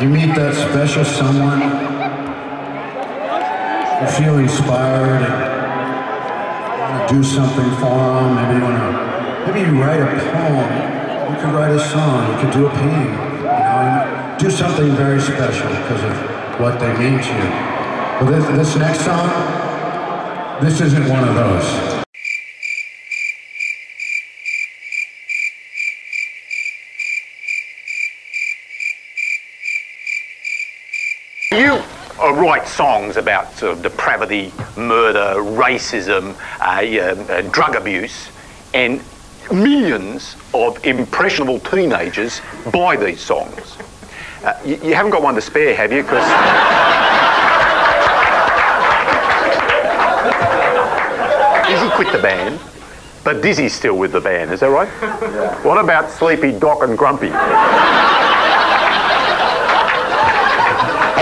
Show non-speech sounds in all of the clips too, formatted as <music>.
you meet that special someone, you feel inspired and you want to do something for them. Maybe you want to, maybe you write a poem. You could write a song. You could do a painting. You know, do something very special because of what they mean to you. But this, this next song, this isn't one of those. You uh, write songs about sort of depravity, murder, racism, uh, drug abuse, and millions of impressionable teenagers buy these songs. Uh, you, you haven't got one to spare, have you? Because Dizzy quit the band, but Dizzy's still with the band. Is that right? Yeah. What about Sleepy, Doc, and Grumpy?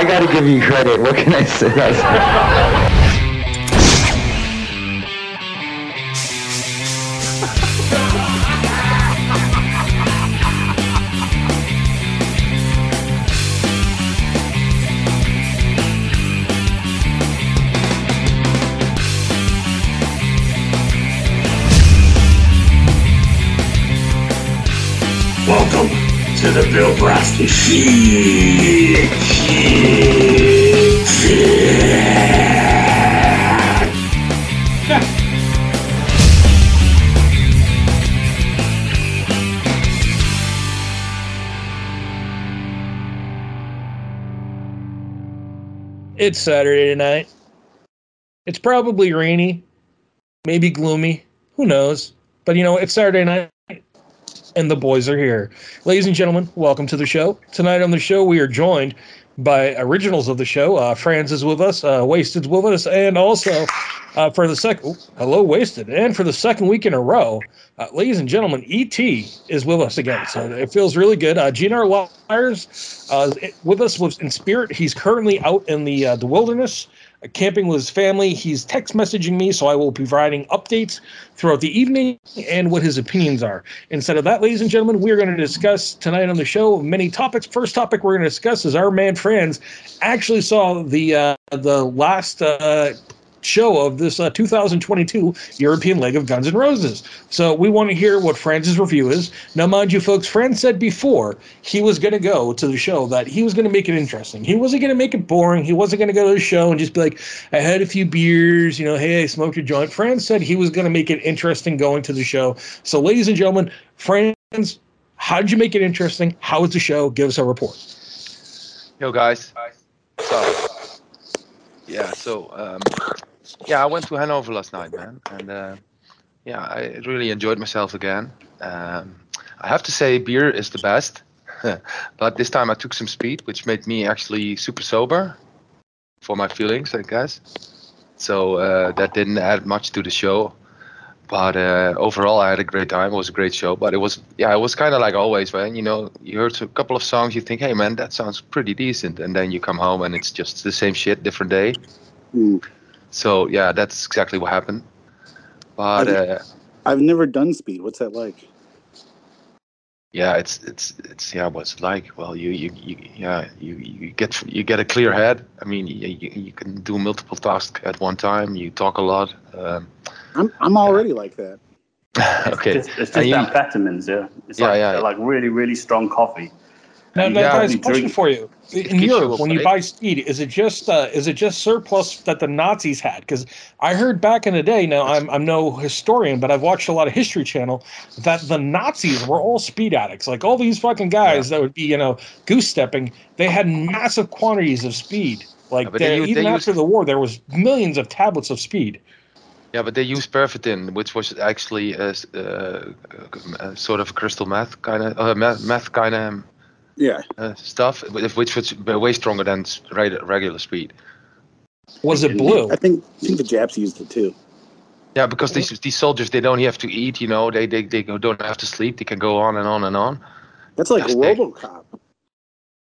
I gotta give you credit. What can I say? <laughs> It's Saturday night. It's probably rainy, maybe gloomy. Who knows? But you know, it's Saturday night and the boys are here. Ladies and gentlemen, welcome to the show. Tonight on the show, we are joined by originals of the show. Uh, Frans is with us, uh, Wasted's with us, and also uh, for the second, hello, Wasted, and for the second week in a row, uh, ladies and gentlemen, ET is with us again. So it feels really good. Uh, GNR Liars uh, with us in spirit. He's currently out in the uh, the wilderness. Camping with his family. He's text messaging me, so I will be providing updates throughout the evening and what his opinions are. Instead of that, ladies and gentlemen, we are going to discuss tonight on the show many topics. First topic we're going to discuss is our man Frans actually saw the uh, the last uh, show of this uh, 2022 European leg of Guns N' Roses. So we want to hear what Frans's review is. Now, mind you, folks, Frans said before he was going to go to the show that he was going to make it interesting. He wasn't going to make it boring. He wasn't going to go to the show and just be like, I had a few beers, you know, hey, I smoked a joint. Frans said he was going to make it interesting going to the show. So, ladies and gentlemen, Frans, how did you make it interesting? How was the show? Give us a report. Yo, guys. So, yeah, so, um, yeah, I went to Hanover last night, man. And, uh, yeah, I really enjoyed myself again. Um, I have to say, beer is the best. <laughs> but this time I took some speed, which made me actually super sober for my feelings, I guess. So uh, that didn't add much to the show. But uh, overall, I had a great time. It was a great show. But it was, yeah, it was kind of like always, man. You know, you heard a couple of songs, you think, hey, man, that sounds pretty decent. And then you come home and it's just the same shit, different day. Mm. So, yeah, that's exactly what happened. But Have uh, I've never done speed. What's that like? yeah, it's it's it's yeah, what's it like? Well, you you, you yeah, you, you get you get a clear head. I mean, you, you, you can do multiple tasks at one time. You talk a lot. Um, I'm I'm already like that. <laughs> okay, It's just, it's just And you- amphetamines, yeah. It's Yeah, like, yeah. like really, really strong coffee. Now, now guys, question for you: in Europe, when you buy speed, is it just uh, is it just surplus that the Nazis had? Because I heard back in the day. Now I'm I'm no historian, but I've watched a lot of History Channel that the Nazis were all speed addicts. Like all these fucking guys that would be you know goose stepping. They had massive quantities of speed. Like Yeah, but they even they after use- the war, there was millions of tablets of speed. Yeah, but they used pervitin, which was actually a, s- uh, a sort of crystal meth kind of uh, meth, meth kind of Yeah. uh, stuff, which which was way stronger than regular speed. Was it blue? I think I think the Japs used it too. Yeah, because these these soldiers they don't have to eat, you know, they they they don't have to sleep, they can go on and on and on. That's like Yes, they- RoboCop.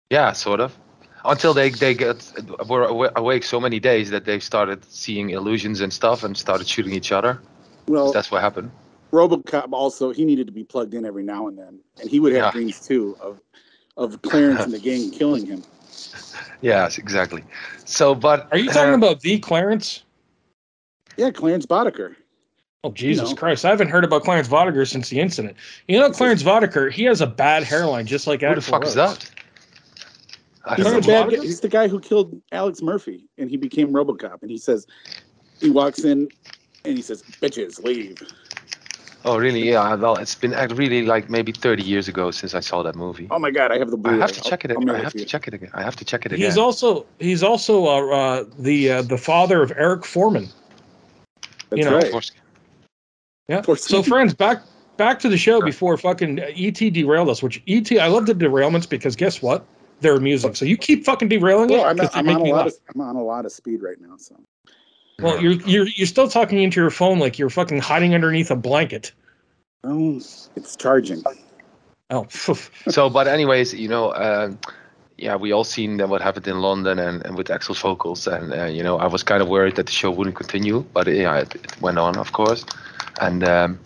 Yeah, sort of. Until they they get were awake so many days that they started seeing illusions and stuff and started shooting each other. Well, That's what happened. RoboCop also he needed to be plugged in every now and then, and he would have Yeah. dreams too of of Clarence and the gang killing him. Yes, exactly. So, but Are you talking uh, about the Clarence? Yeah, Clarence Boddicker. Oh Jesus know. Christ! I haven't heard about Clarence Boddicker since the incident. You know, Clarence Boddicker, he has a bad hairline, just like who the Axl fuck is that? He's the, bad guy, he's the guy who killed Alex Murphy, and he became RoboCop. And he says, he walks in, and he says, "Bitches, leave." Oh, really? Yeah. Well, it's been really like maybe 30 years ago since I saw that movie. Oh my God, I have the I Blu-ray. have to check it. I'll- I'll Again. mail I it have to to you. check it again. I have to check it again. He's also he's also uh, uh, the uh, the father of Eric Forman. That's you know, right. course. Yeah. course. So, friends, back back to the show Sure. before fucking ET derailed us. Which ET, I love the derailments because guess what? They're amusing. So you keep fucking derailing Well, it I'm, 'cause they I'm on a me lot laugh. of I'm on a lot of speed right now. So Well, you're you're you're still talking into your phone like you're fucking hiding underneath a blanket. oh, it's charging. Oh, so, but anyways, you know, um, yeah, we all seen that what happened in London and, and with Axl's vocals, and uh, you know, I was kind of worried that the show wouldn't continue, but uh, yeah, it, it went on, of course, and um,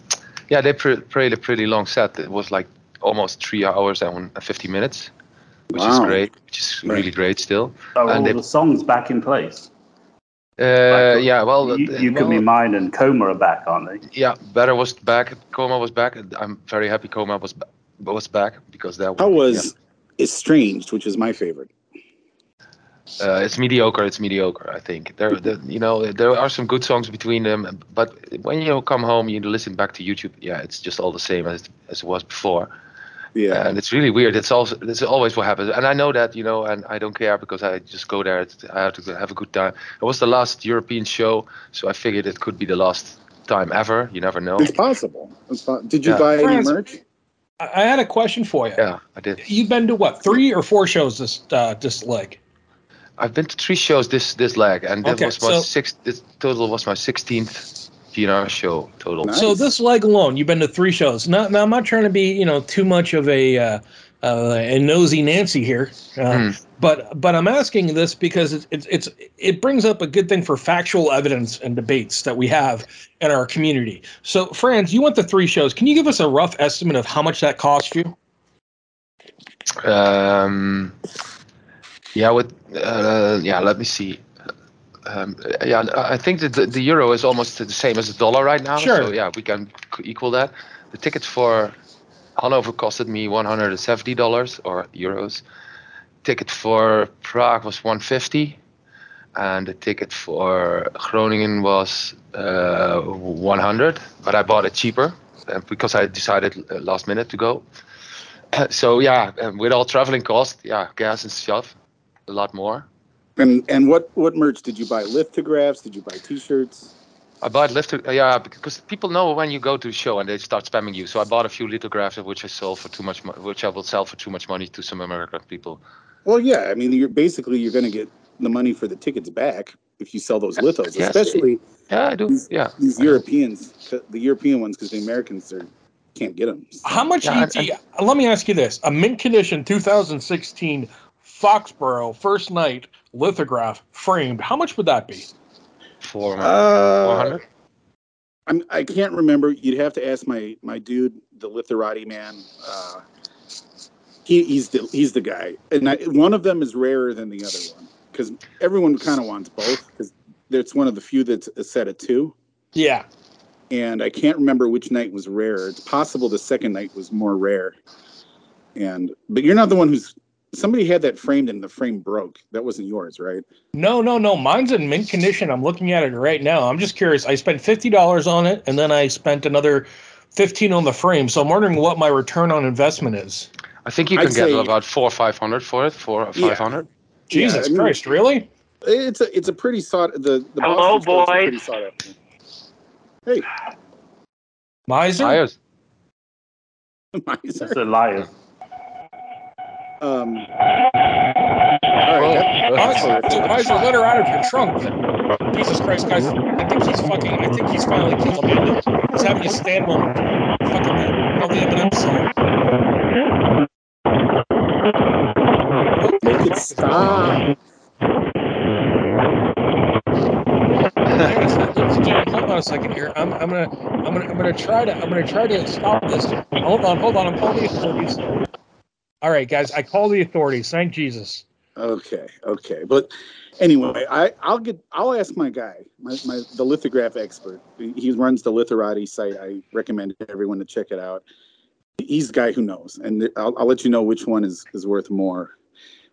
yeah, they pre- played a pretty long set. It was like almost three hours and 50 minutes, which is great, which is really great still. Are And all they- the songs back in place? Uh, yeah, well, you, you Could Be Mine and Coma are back, aren't they? yeah, better was back. Coma was back. I'm very happy Coma was ba- was back because that How was Estranged, which is my favorite. Uh, it's mediocre. It's mediocre. I think there, there, you know, there are some good songs between them, but when you come home, you listen back to YouTube. Yeah, it's just all the same as as it was before, Yeah, and it's really weird. It's also it's always what happens, and I know that, you know, and I don't care because I just go there. I have to have a good time. It was the last European show, so I figured it could be the last time ever. You never know. it's possible. It's po- Did you Yeah. buy any merch? I I had a question for you. Yeah, I did. You've been to what three or four shows this uh, this leg? I've been to three shows this this leg, and that Okay, was my so- sixth. This total was my sixteenth GNR show total. Nice. So this leg alone, you've been to three shows. Now, now I'm not trying to be, you know, too much of a uh, uh, a nosy Nancy here, uh, Hmm. but but I'm asking this because it's, it's it's it brings up a good thing for factual evidence and debates that we have in our community. So, Frans, you went to three shows. Can you give us a rough estimate of how much that cost you? Um, yeah, with uh, yeah, let me see. Um, yeah, I think that the, the euro is almost the same as the dollar right now. Sure. So yeah, we can equal that. The ticket for Hanover costed me one hundred and seventy dollars or euros. Ticket for Prague was one fifty, and the ticket for Groningen was uh, one hundred. But I bought it cheaper uh, because I decided uh, last minute to go. <clears throat> so yeah, um, with all traveling costs, yeah, gas and stuff, a lot more. And and what what merch did you buy? Lithographs? Did you buy T-shirts? I bought litho- yeah, because people know when you go to a show and they start spamming you. So I bought a few lithographs of which I sold for too much, mo- which I will sell for too much money to some American people. Well, yeah. I mean, you're basically you're going to get the money for the tickets back if you sell those lithos, Yes. especially Yeah, I do. Yeah. these Europeans, the European ones, because the Americans are can't get them. How much Yeah, ET? let me ask you this: a mint condition 2016 Foxborough first night lithograph framed. How much would that be? For Uh, 400. I'm, I can't remember. You'd have to ask my my dude, the Litherati man. Uh, he, he's the he's the guy, and I, one of them is rarer than the other one because everyone kind of wants both because it's one of the few that's a set of two. Yeah. And I can't remember which night was rarer. It's possible the second night was more rare. And but you're not the one who's somebody had that framed and the frame broke. That wasn't yours, right? No, no, no. Mine's in mint condition. I'm looking at it right now. I'm just curious. I spent fifty dollars on it, and then I spent another fifteen on the frame. So I'm wondering what my return on investment is. I think you I'd can get say- about four or five hundred for it. Four or five hundred. Yeah, Jesus I mean- Christ, really? It's a it's a pretty sought the the Hello, Boston store's a boys. pretty sought after. Hey, Miser? Buyers. <laughs> miser. It's a liar. Um, all right, Miser, dude, Miser, let her out of your trunk. Jesus Christ, guys! I think he's fucking. I think he's finally killed Amanda. He's having a stand moment. Fucking all the evidence. make it stop. Hang on a second, ladies and gentlemen, hold on a second here. I'm, I'm gonna, I'm gonna, I'm gonna try to, I'm gonna try to stop this. Hold on, hold on. I'm calling the authorities. All right, guys, I call the authorities. Thank Jesus. Okay, okay, but anyway, I I'll get I'll ask my guy, my, my the lithograph expert. He he runs the Litherati site. I recommend everyone to check it out. He's the guy who knows, and I'll, I'll let you know which one is is worth more.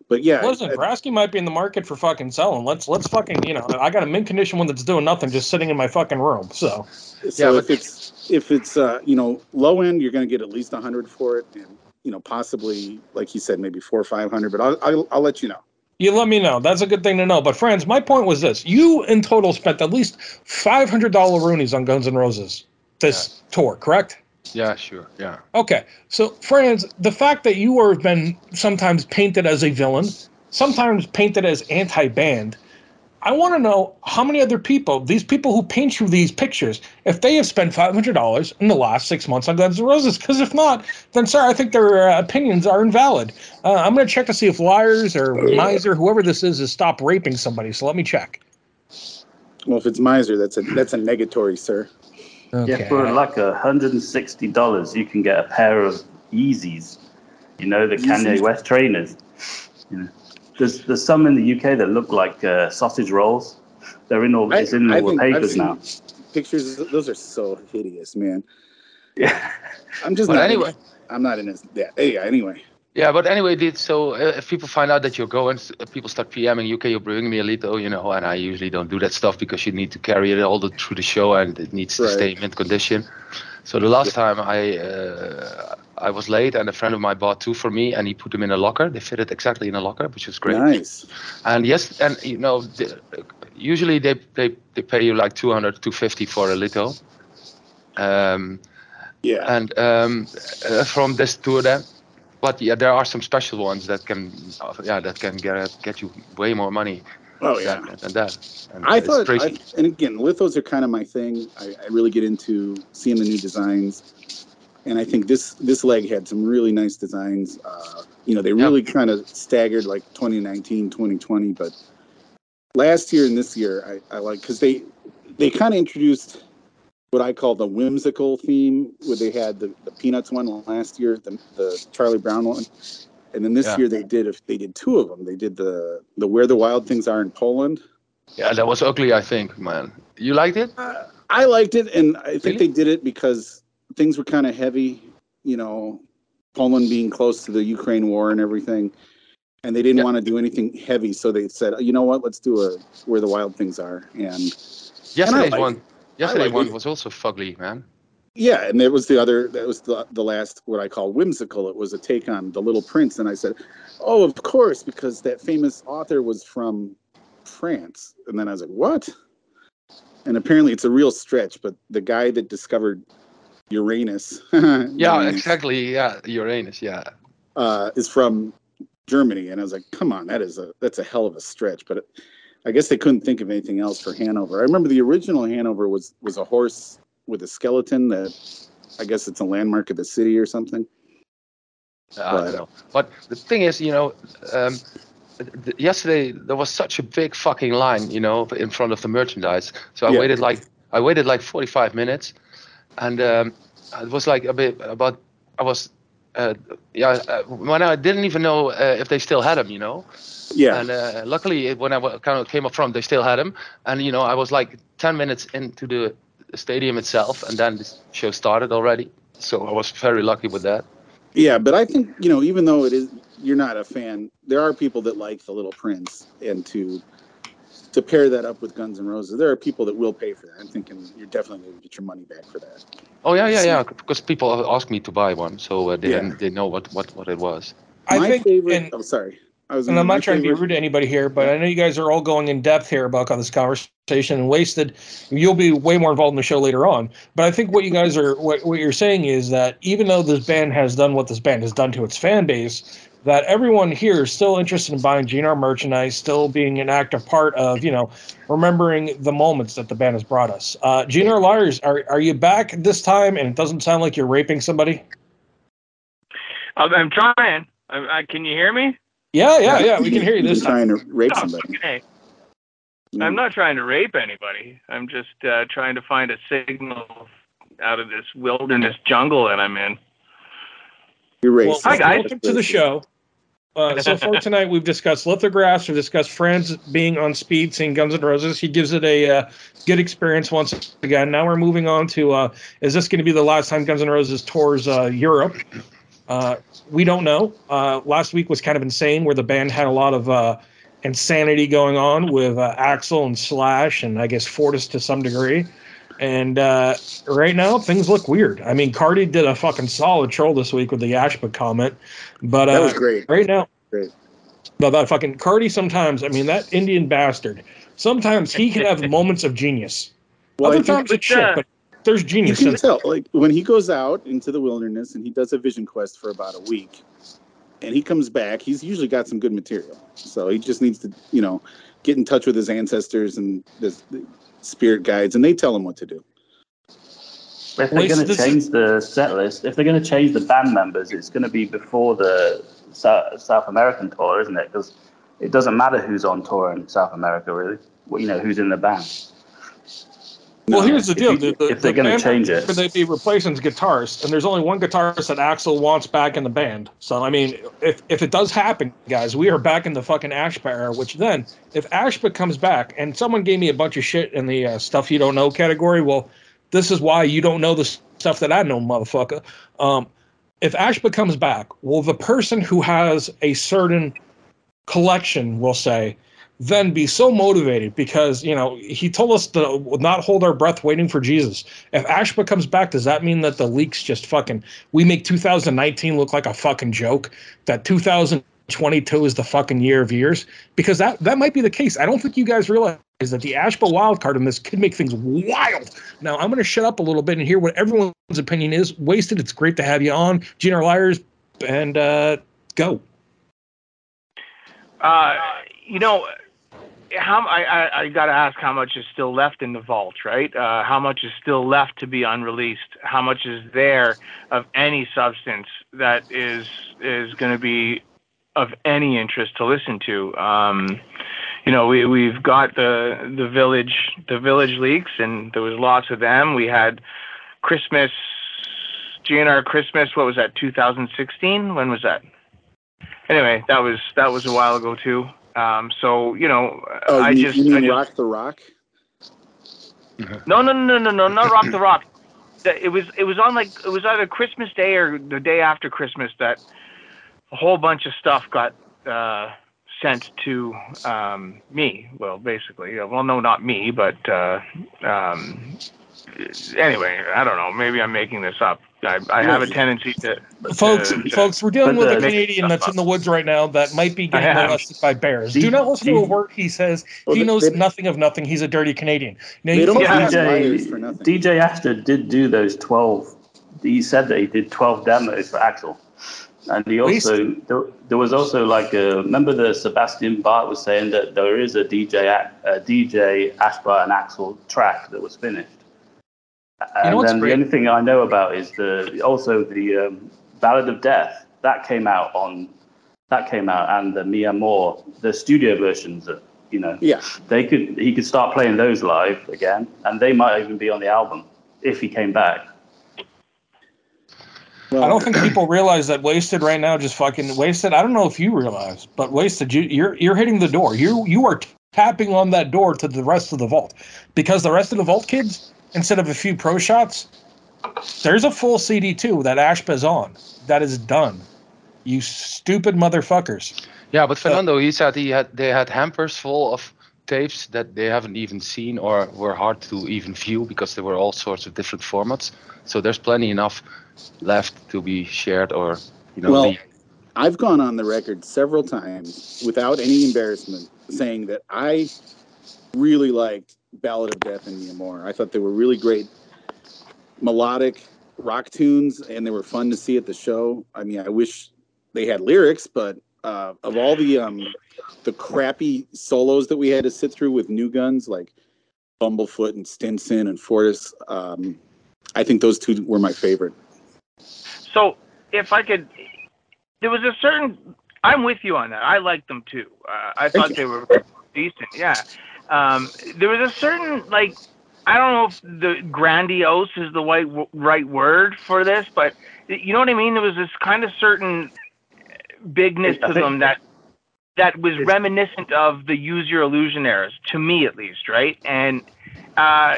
But yeah, Listen, I- Brasky might be in the market for fucking selling. Let's let's fucking you know I got a mint condition one that's doing nothing, just sitting in my fucking room. So so Yeah, if it's if it's uh you know low end, you're going to get at least a hundred for it, and you know possibly like he said maybe four or five hundred. But I'll, I'll I'll let you know. you let me know. That's a good thing to know. But friends, my point was this: you in total spent at least five hundred dollar Roonies on Guns N' Roses this tour, correct? Yeah, sure. Yeah. Okay, so friends, the fact that you have been sometimes painted as a villain, sometimes painted as anti-band, I want to know how many other people, these people who paint you these pictures, if they have spent five hundred dollars in the last six months on Guns N' Roses. Because if not, then sorry, I think their uh, opinions are invalid. Uh, I'm going to check to see if liars or miser, whoever this is, has stopped raping somebody. So let me check. Well, if it's miser, that's a that's a negatory, sir. Yeah, for like a hundred and sixty dollars, you can get a pair of Yeezys. You know the Kanye West trainers. You know, there's there's some in the UK that look like uh, sausage rolls. They're in all I- it's in all the think I've papers seen now. Pictures, those are so hideous, man. Yeah. I'm just But not. anyway- I'm not in this. Yeah. Yeah. Anyway. Yeah, but anyway, did so uh, if people find out that you're going, uh, people start PMing you. UK, you're bringing me a little, you know, and I usually don't do that stuff because you need to carry it all the, through the show and it needs to Right. stay in mint condition. So the last time I uh, I was late and a friend of mine bought two for me and he put them in a locker. They fitted exactly in a locker, which was great. Nice. And yes, and you know, the, usually they, they they pay you like 200, 250 for a little. Um, Yeah. and um, uh, from this tour then. But yeah, there are some special ones that can, uh, yeah, that can get get you way more money Oh yeah. than, than that. And I thought, I, and again, lithos are kind of my thing. I, I really get into seeing the new designs, and I think this this leg had some really nice designs. Uh, you know, they really kind of staggered like 2019, 2020, but last year and this year, I, I like because they they kind of introduced what I call the whimsical theme, where they had the, the Peanuts one last year, the, the Charlie Brown one, and then this Yeah. year they did if they did two of them. They did the the Where the Wild Things Are in Poland. Yeah, that was ugly. I think, man. You liked it? Uh, I liked it, and I think Really? they did it because things were kind of heavy. You know, Poland being close to the Ukraine war and everything, and they didn't Yeah. want to do anything heavy, so they said, you know what, let's do a Where the Wild Things Are, and Yesterday's like one. Yesterday like one it. was also fugly, man. yeah, and it was the other. That was the the last what I call whimsical. It was a take on the Little Prince, and I said, oh, of course, because that famous author was from France, and then I was like, what? And apparently, it's a real stretch, but the guy that discovered Uranus, <laughs> Yeah, Uranus, exactly. Yeah, Uranus. Yeah. uh, is from Germany, and I was like, come on, that is a that's a hell of a stretch. But it, I guess they couldn't think of anything else for Hanover. I remember the original Hanover was was a horse with a skeleton that I guess it's a landmark of the city or something. I But- don't know. But the thing is, you know, um, th- th- yesterday there was such a big fucking line, you know, in front of the merchandise. So I Yeah. waited like I waited like 45 minutes, and um, it was like a bit about I was. Uh, yeah, uh, when I didn't even know uh, if they still had them, you know. Yeah, And uh, luckily, when I kind of came up front, they still had him. And you know, I was like 10 minutes into the stadium itself, and then the show started already. So I was very lucky with that. yeah, but I think you know, even though it is you're not a fan, there are people that like the Little Prince, and to to pair that up with Guns N' Roses, there are people that will pay for that. I'm thinking you're definitely going to get your money back for that. Oh yeah, yeah, yeah. Because people asked me to buy one, so uh, they Yeah. didn't, they know what, what, what it was. I my think, favorite. and, oh, sorry. I was and I'm not trying to be favorite- rude to anybody here, but I know you guys are all going in depth here about this conversation and wasted. You'll be way more involved in the show later on. But I think what you guys are, what, what you're saying is that even though this band has done what this band has done to its fan base, that everyone here is still interested in buying GNR merchandise, still being an active part of, you know, remembering the moments that the band has brought us. Uh, GNR Liars, are, are you back this time and it doesn't sound like you're raping somebody? I'm, I'm trying. I, I, can you hear me? Yeah, yeah, yeah. We can hear you You've this time. trying to rape Oh, somebody. okay. Mm. I'm not trying to rape anybody. I'm just uh, trying to find a signal out of this wilderness jungle that I'm in. You're Well, racist. Hi, guys. welcome to the show. Uh, so far <laughs> tonight, we've discussed lithographs, we've discussed friends being on speed, seeing Guns N' Roses. He gives it a uh, good experience once again. Now we're moving on to uh, is this going to be the last time Guns N' Roses tours uh, Europe? Uh, we don't know. Uh, last week was kind of insane, where the band had a lot of uh, insanity going on with uh, Axl and Slash, and I guess Fortus to some degree. And uh, right now, things look weird. I mean, Cardi did a fucking solid troll this week with the Ashba comment, but uh, That was great. right now, Great. but that fucking Cardi sometimes. I mean, that Indian bastard. Sometimes he can have <laughs> moments of genius. Well, Other times it's shit, but there's genius. You genius. can tell, like when he goes out into the wilderness and he does a vision quest for about a week, and he comes back, he's usually got some good material. So he just needs to, you know, get in touch with his ancestors and the, the spirit guides, and they tell them what to do. If they're going to change the set list, if they're going to change the band members, it's going to be before the South, South American tour, isn't it? Because it doesn't matter who's on tour in South America, really. Well, you know, who's in the band. Well, here's the If deal: you- the, the, if they're the gonna change it. they'd be replacing guitarist, and there's only one guitarist that Axl wants back in the band. So, I mean, if if it does happen, guys, we are back in the fucking Ashba era. Which then, if Ashba comes back, and someone gave me a bunch of shit in the uh, stuff you don't know category, well, this is why you don't know the stuff that I know, motherfucker. Um, if Ashba comes back, well, the person who has a certain collection, we'll say, then be so motivated because you know he told us to not hold our breath waiting for Jesus. If Ashba comes back, does that mean that the leaks just fucking we make 2019 look like a fucking joke? That 2022 is the fucking year of years because that that might be the case. I don't think you guys realize that the Ashba wild card in this could make things wild. Now I'm going to shut up a little bit and hear what everyone's opinion is. Wasted. It's great to have you on, GNR Liars, and uh, go. Uh, you know, how I, I, I got to ask how much is still left in the vault, right? Uh, how much is still left to be unreleased? How much is there of any substance that is is going to be of any interest to listen to? Um, you know, we we've got the the village the village leaks, and there was lots of them. We had Christmas, GNR Christmas. What was that? 2016. When was that? Anyway, that was that was a while ago too. Um, so you know, Oh, I you, just, you mean I just Rock the Rock? <laughs> no, no, no, no, no, not Rock the Rock. The- It was it was on like it was either Christmas Day or the day after Christmas that a whole bunch of stuff got uh, sent to um, me. Well, basically, uh, well, no, not me, but uh, um, anyway, I don't know. Maybe I'm making this up. I, I have a tendency to folks, to- folks, we're dealing But with a Canadian that's in the woods right now that might be getting I molested by bears. D- Do not listen to D- a word he says. Well, he knows they- nothing of nothing. He's a dirty Canadian. Now, you don't folks- Yeah. cast liars DJ. DJ Ashba did do those 12. He said that he did 12 demos for Axl. And he also, there, there was also like, a, remember the Sebastian Bach was saying that there is a DJ, A- a DJ Ashba and Axl track that was finished. And You know then the only thing I know about is the also the um, Ballad of Death that came out on that came out and the Mi Amor the studio versions that you know Yeah. they could he could start playing those live again and they might even be on the album if he came back Well, I don't think people realize that wasted right now. Just fucking wasted. I don't know if you realize, but wasted. You, you're you're hitting the door. You you are tapping on that door to the rest of the vault, because the rest of the vault kids, instead of a few pro shots, there's a full CD too that Ashba's on. That is done. You stupid motherfuckers. Yeah, but uh, Fernando, he said he had they had hampers full of tapes that they haven't even seen or were hard to even view because there were all sorts of different formats. So there's plenty enough left to be shared or you know. Well, leaked. I've gone on the record several times without any embarrassment saying that I really liked Ballad of Death and Mi Amor. I thought they were really great melodic rock tunes and they were fun to see at the show. I mean, I wish they had lyrics, but uh, of all the um, the crappy solos that we had to sit through with new guns like Bumblefoot and Stinson and Fortus, um, I think those two were my favorite. So if I could, there was a certain. I'm with you on that. I liked them too. Uh, I Thank thought you. they were decent. Yeah. Um, there was a certain like. I don't know if the grandiose is the right right word for this, but you know what I mean. There was this kind of certain bigness to them that that was reminiscent of the Use Your Illusion eras, to me at least, right? And uh,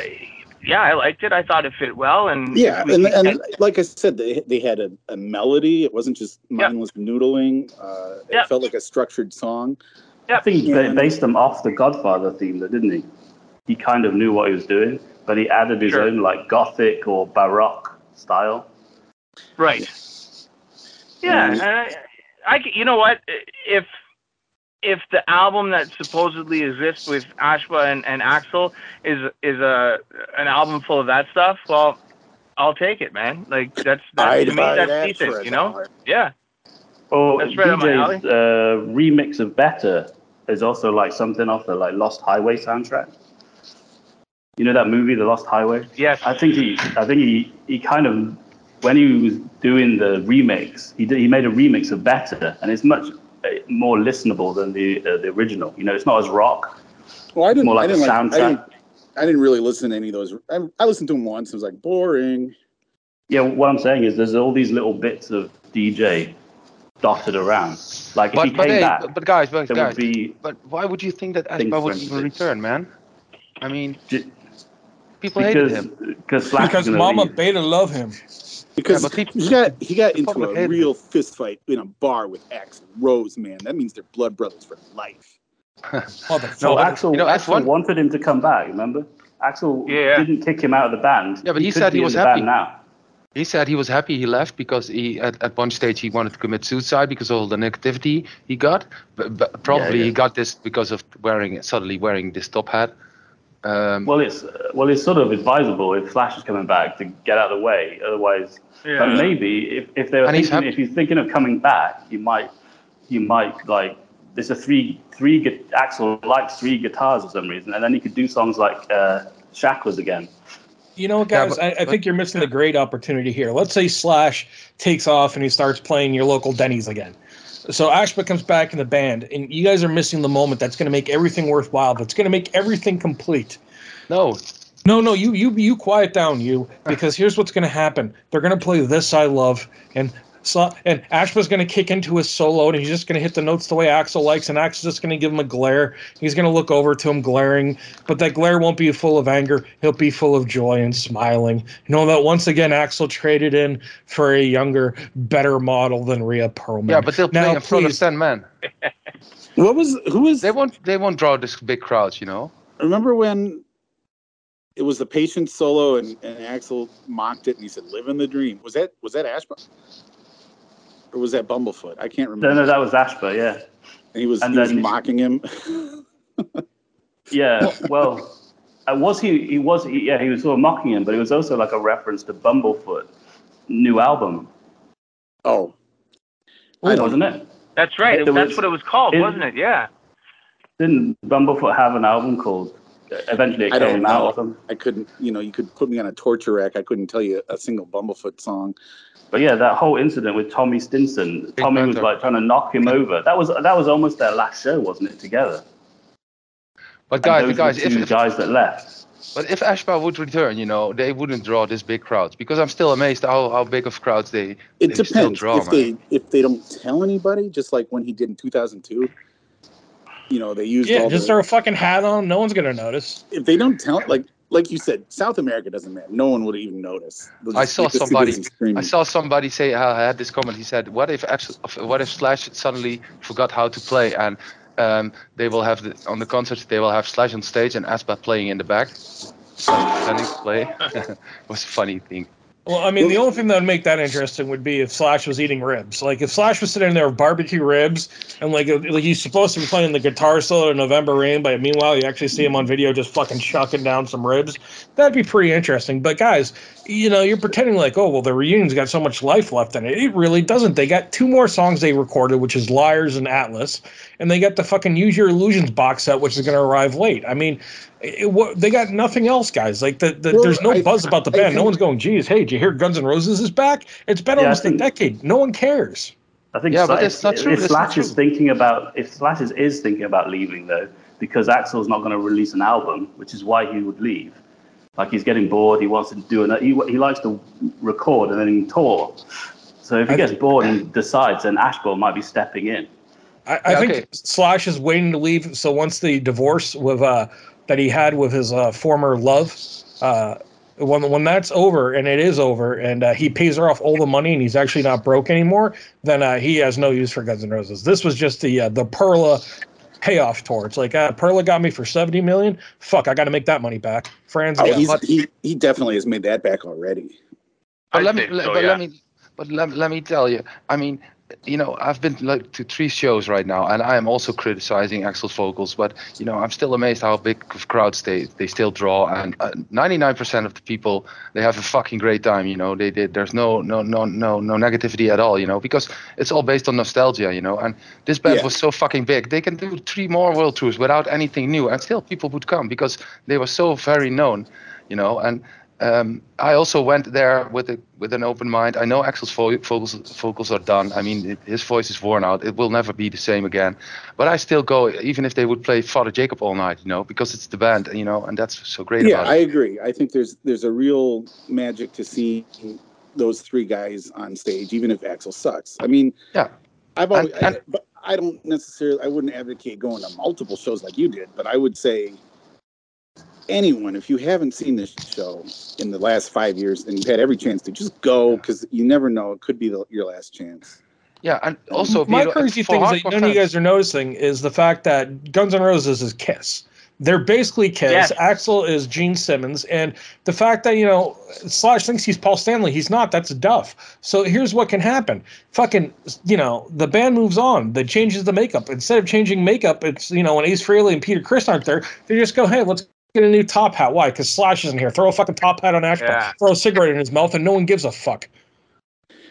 yeah, I liked it. I thought it fit well, and Yeah, we and, and like I said, they they had a, a melody. It wasn't just mindless noodling. Uh, it felt like a structured song. I think he Yeah. based them off the Godfather theme, though, didn't he? He kind of knew what he was doing, but he added his Sure. own like gothic or baroque style. Right. Yeah, mm. and I, I, c- you know what? If if the album that supposedly exists with Ashba and, and Axel is is a an album full of that stuff, well, I'll take it, man. Like that's that's I'd to me that's that for decent, you know? dollar. Yeah. Or That's right DJ's uh, remix of Better is also like something off the like Lost Highway soundtrack. You know that movie, The Lost Highway? Yes. I think he, I think he, he kind of, when he was doing the remix, he did, he made a remix of Better, and it's much uh, more listenable than the uh, the original. You know, it's not as rock. Well, I didn't. More like I didn't a like. I soundtrack. didn't, I didn't really listen to any of those. I, I listened to them once. It was like boring. Yeah, what I'm saying is there's all these little bits of DJ dotted around. Like if But he but, came hey, back, but, but guys, but guys, would be but why would you think that things Ashba would even return, man? I mean, J- people hated him. because Slash because Mama leave. Beta love him. Because but people- he got he got into a hated real fist fight in a bar with Axl Rose, man. That means they're blood brothers for life. <laughs> No, Axl, You know, Axel F1 wanted him to come back. Remember, Axl Yeah. didn't kick him out of the band. Yeah, but he could said he was happy. Now. He said he was happy he left because he at, at one stage he wanted to commit suicide because of all the negativity he got. But, but probably yeah. he got this because of wearing suddenly wearing this top hat. Um, Well, it's uh, well, it's sort of advisable if Flash is coming back to get out of the way. Otherwise, but maybe if, if they were And he's thinking, if he's thinking of coming back, you might, you might like. There's a three three gu- Axl likes three guitars for some reason, and then he could do songs like uh, Shackles again. You know what, Yeah, guys? but- I, I think you're missing a great opportunity here. Let's say Slash takes off and he starts playing your local Denny's again. So Ashba comes back in the band, and you guys are missing the moment that's going to make everything worthwhile. That's going to make everything complete. no, No, no, you, you, you quiet down, you, because here's what's going to happen. They're going to play "This I Love," and so, and Ashba's going to kick into his solo, and he's just going to hit the notes the way Axl likes, and Axl's just going to give him a glare. He's going to look over to him, glaring, but that glare won't be full of anger. He'll be full of joy and smiling. You know that once again, Axl traded in for a younger, better model than Rhea Perlman. yeah, but they'll play Now, in front of please- ten men. <laughs> What was who was? They won't they won't draw this big crowds, you know. Remember when it was the patient solo and, and Axl mocked it and he said, "Living the dream." Was that was that Ashba? Or was that Bumblefoot? I can't remember. no, no, that was Ashba. Yeah, And he was, and he was mocking him. yeah. <laughs> Well, uh, was he? He was. He, yeah, he was sort of mocking him, but it was also like a reference to Bumblefoot new album, oh, I don't wasn't it? That's right. There That's was- what it was called, it- wasn't it? Yeah. Didn't Bumblefoot have an album called? Eventually, it I don't came out know. or something. I couldn't. You know, you could put me on a torture rack. I couldn't tell you a single Bumblefoot song. But yeah, that whole incident with Tommy Stinson, Tommy was like trying to knock him over. That was that was almost their last show, wasn't it? Together. But And guys, those but guys, were the if, two if guys that left. but if Ashba would return, you know, they wouldn't draw this big crowds because I'm still amazed how, how big of crowds they It they still depends draw, if man. they if they don't tell anybody, just like when he did in 2002. You know, they used Yeah, all just the, throw a fucking hat on. No one's going to notice. if they don't tell like like you said, South America doesn't matter. No one would even notice. I saw you're just too somebody. I saw somebody say. I had this comment. He said, "What if what if Slash suddenly forgot how to play and um, they will have the, on the concert they will have Slash on stage and Ashba playing in the back, pretending to play." <laughs> it was a funny thing. Well, I mean, the only thing that would make that interesting would be if Slash was eating ribs. Like if Slash was sitting there with barbecue ribs, and like like he's supposed to be playing the guitar solo in November Rain, but meanwhile you actually see him on video just fucking chucking down some ribs. That'd be pretty interesting. But guys, you know, you're pretending like, oh well, the reunion's got so much life left in it. It really doesn't. They got two more songs they recorded, which is Liars and Atlas, and they got the fucking Use Your Illusions box set, which is going to arrive late. I mean. It, what, they got nothing else, guys. Like the, the Well, there's no I- buzz about the I band. no one's going, "Geez, hey, did you hear Guns N' Roses is back?" It's been Yeah, almost think- a decade. No one cares. I think Yeah, but Slash, that's not true, if that's Slash is true. thinking about if Slash is, is thinking about leaving though, because Axl's not going to release an album, which is why he would leave. Like he's getting bored. He wants to do an. He, he likes to record and then tour. So if he gets bored and decides, then Ashba might be stepping in. I, I Yeah, think okay. Slash is waiting to leave. So once the divorce with uh, that he had with his uh, former love, uh, when when that's over and it is over, and uh, he pays her off all the money and he's actually not broke anymore, then uh, he has no use for Guns N' Roses. This was just the uh, the Perla payoff tour. It's like uh, Perla got me for seventy million. Fuck, I got to make that money back. Frans, Oh, yeah. he he definitely has made that back already. But I'd let me, say let, so, but yeah. let me, but let, let me tell you. I mean, you know, I've been like to three shows right now, and I am also criticizing Axl's vocals. But you know, I'm still amazed how big of crowds they they still draw, and uh, 99% of the people they have a fucking great time. You know, they, they there's no no no no no negativity at all. You know, because it's all based on nostalgia. You know, and this band Yeah. was so fucking big. They can do three more world tours without anything new, and still people would come because they were so very known. You know, and um, I also went there with a with an open mind. I know Axl's vo- vocals vocals are done. I mean, it, his voice is worn out. It will never be the same again. But I still go, even if they would play Father Jacob all night, you know, because it's the band, you know, and that's so great Yeah, I agree. I think there's there's a real magic to see those three guys on stage, even if Axl sucks. I mean, Yeah. I've always, And- and- I, but I don't necessarily, I wouldn't advocate going to multiple shows like you did, but I would say anyone, if you haven't seen this show in the last five years and you've had every chance to, just go because you never know. It could be the, your last chance. Yeah, and also my you- crazy thing is that hardcore none of you guys are noticing is the fact that Guns N' Roses is Kiss. They're basically Kiss. Yes. Axl is Gene Simmons, and the fact that you know Slash thinks he's Paul Stanley, he's not. That's Duff. So here's what can happen: fucking, you know, the band moves on. They changes the makeup. Instead of changing makeup, it's you know when Ace Frehley and Peter Criss aren't there, they just go, hey, let's get a new top hat. Why? Because Slash isn't here. Throw a fucking top hat on Ashba. Yeah. Throw a cigarette in his mouth, and no one gives a fuck.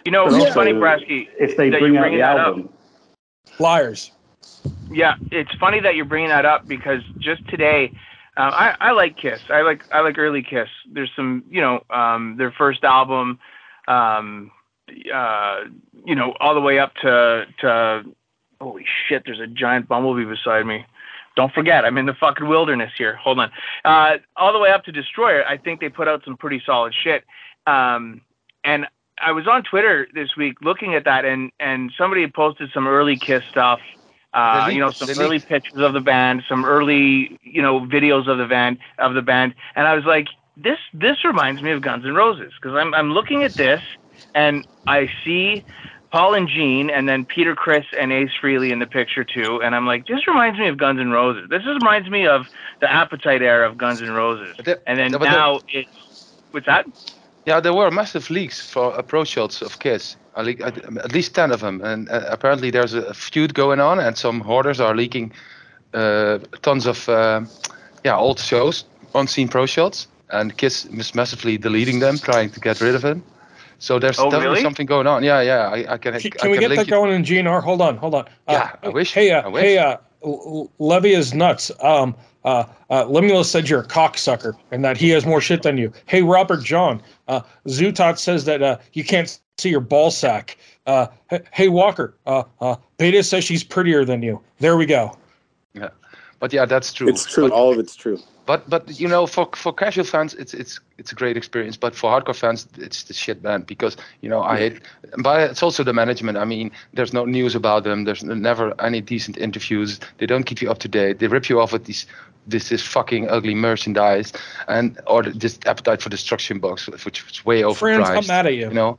You know, it's also, funny, Brasky. if they that bring you're out bringing the that up. Liars. Yeah, it's funny that you're bringing that up because just today, uh, I, I like Kiss. I like I like early Kiss. There's some, you know, um, their first album, um, uh, you know, all the way up to to. Holy shit! There's a giant bumblebee beside me. Don't forget, I'm in the fucking wilderness here. Hold on. Uh, all the way up to Destroyer, I think they put out some pretty solid shit. Um, and I was on Twitter this week looking at that, and and somebody had posted some early Kiss stuff. Uh, you know, some early pictures of the band, some early, you know, videos of the band of the band, and I was like, this this reminds me of Guns N' Roses because I'm I'm looking at this and I see Paul and Gene, and then Peter, Criss, and Ace Frehley in the picture too, and I'm like, this reminds me of Guns N' Roses. This just reminds me of the Appetite era of Guns N' Roses, and then yeah, but there- now it's what's that? Yeah, there were massive leaks for approach shots of Kiss. At least ten of them, and uh, apparently there's a feud going on, and some hoarders are leaking uh, tons of uh, yeah old shows, unseen pro shots, and Kiss is massively deleting them, trying to get rid of them. So there's Oh, definitely really? something going on. Yeah, yeah, I, I can. Can, I can we get link that you- going in GNR? Hold on, hold on. Uh, Yeah, I wish, Hey, uh, I wish. hey, uh, L- L- Levy is nuts. Um, uh, uh, Lemuel said you're a cocksucker and that he has more shit than you. Hey, Robert John. Uh, Zutot says that uh, you can't see your ball sack. Uh, hey, Walker. Uh, uh, Beta says she's prettier than you. There we go. Yeah, but yeah, that's true. It's true. But- All of it's true. But but you know, for for casual fans, it's it's it's a great experience. But for hardcore fans, it's the shit band because you know I hate. But it's also the management. I mean, there's no news about them. There's never any decent interviews. They don't keep you up to date. They rip you off with these this this fucking ugly merchandise and or this appetite for destruction box, which is way overpriced. I'm mad at you. You know,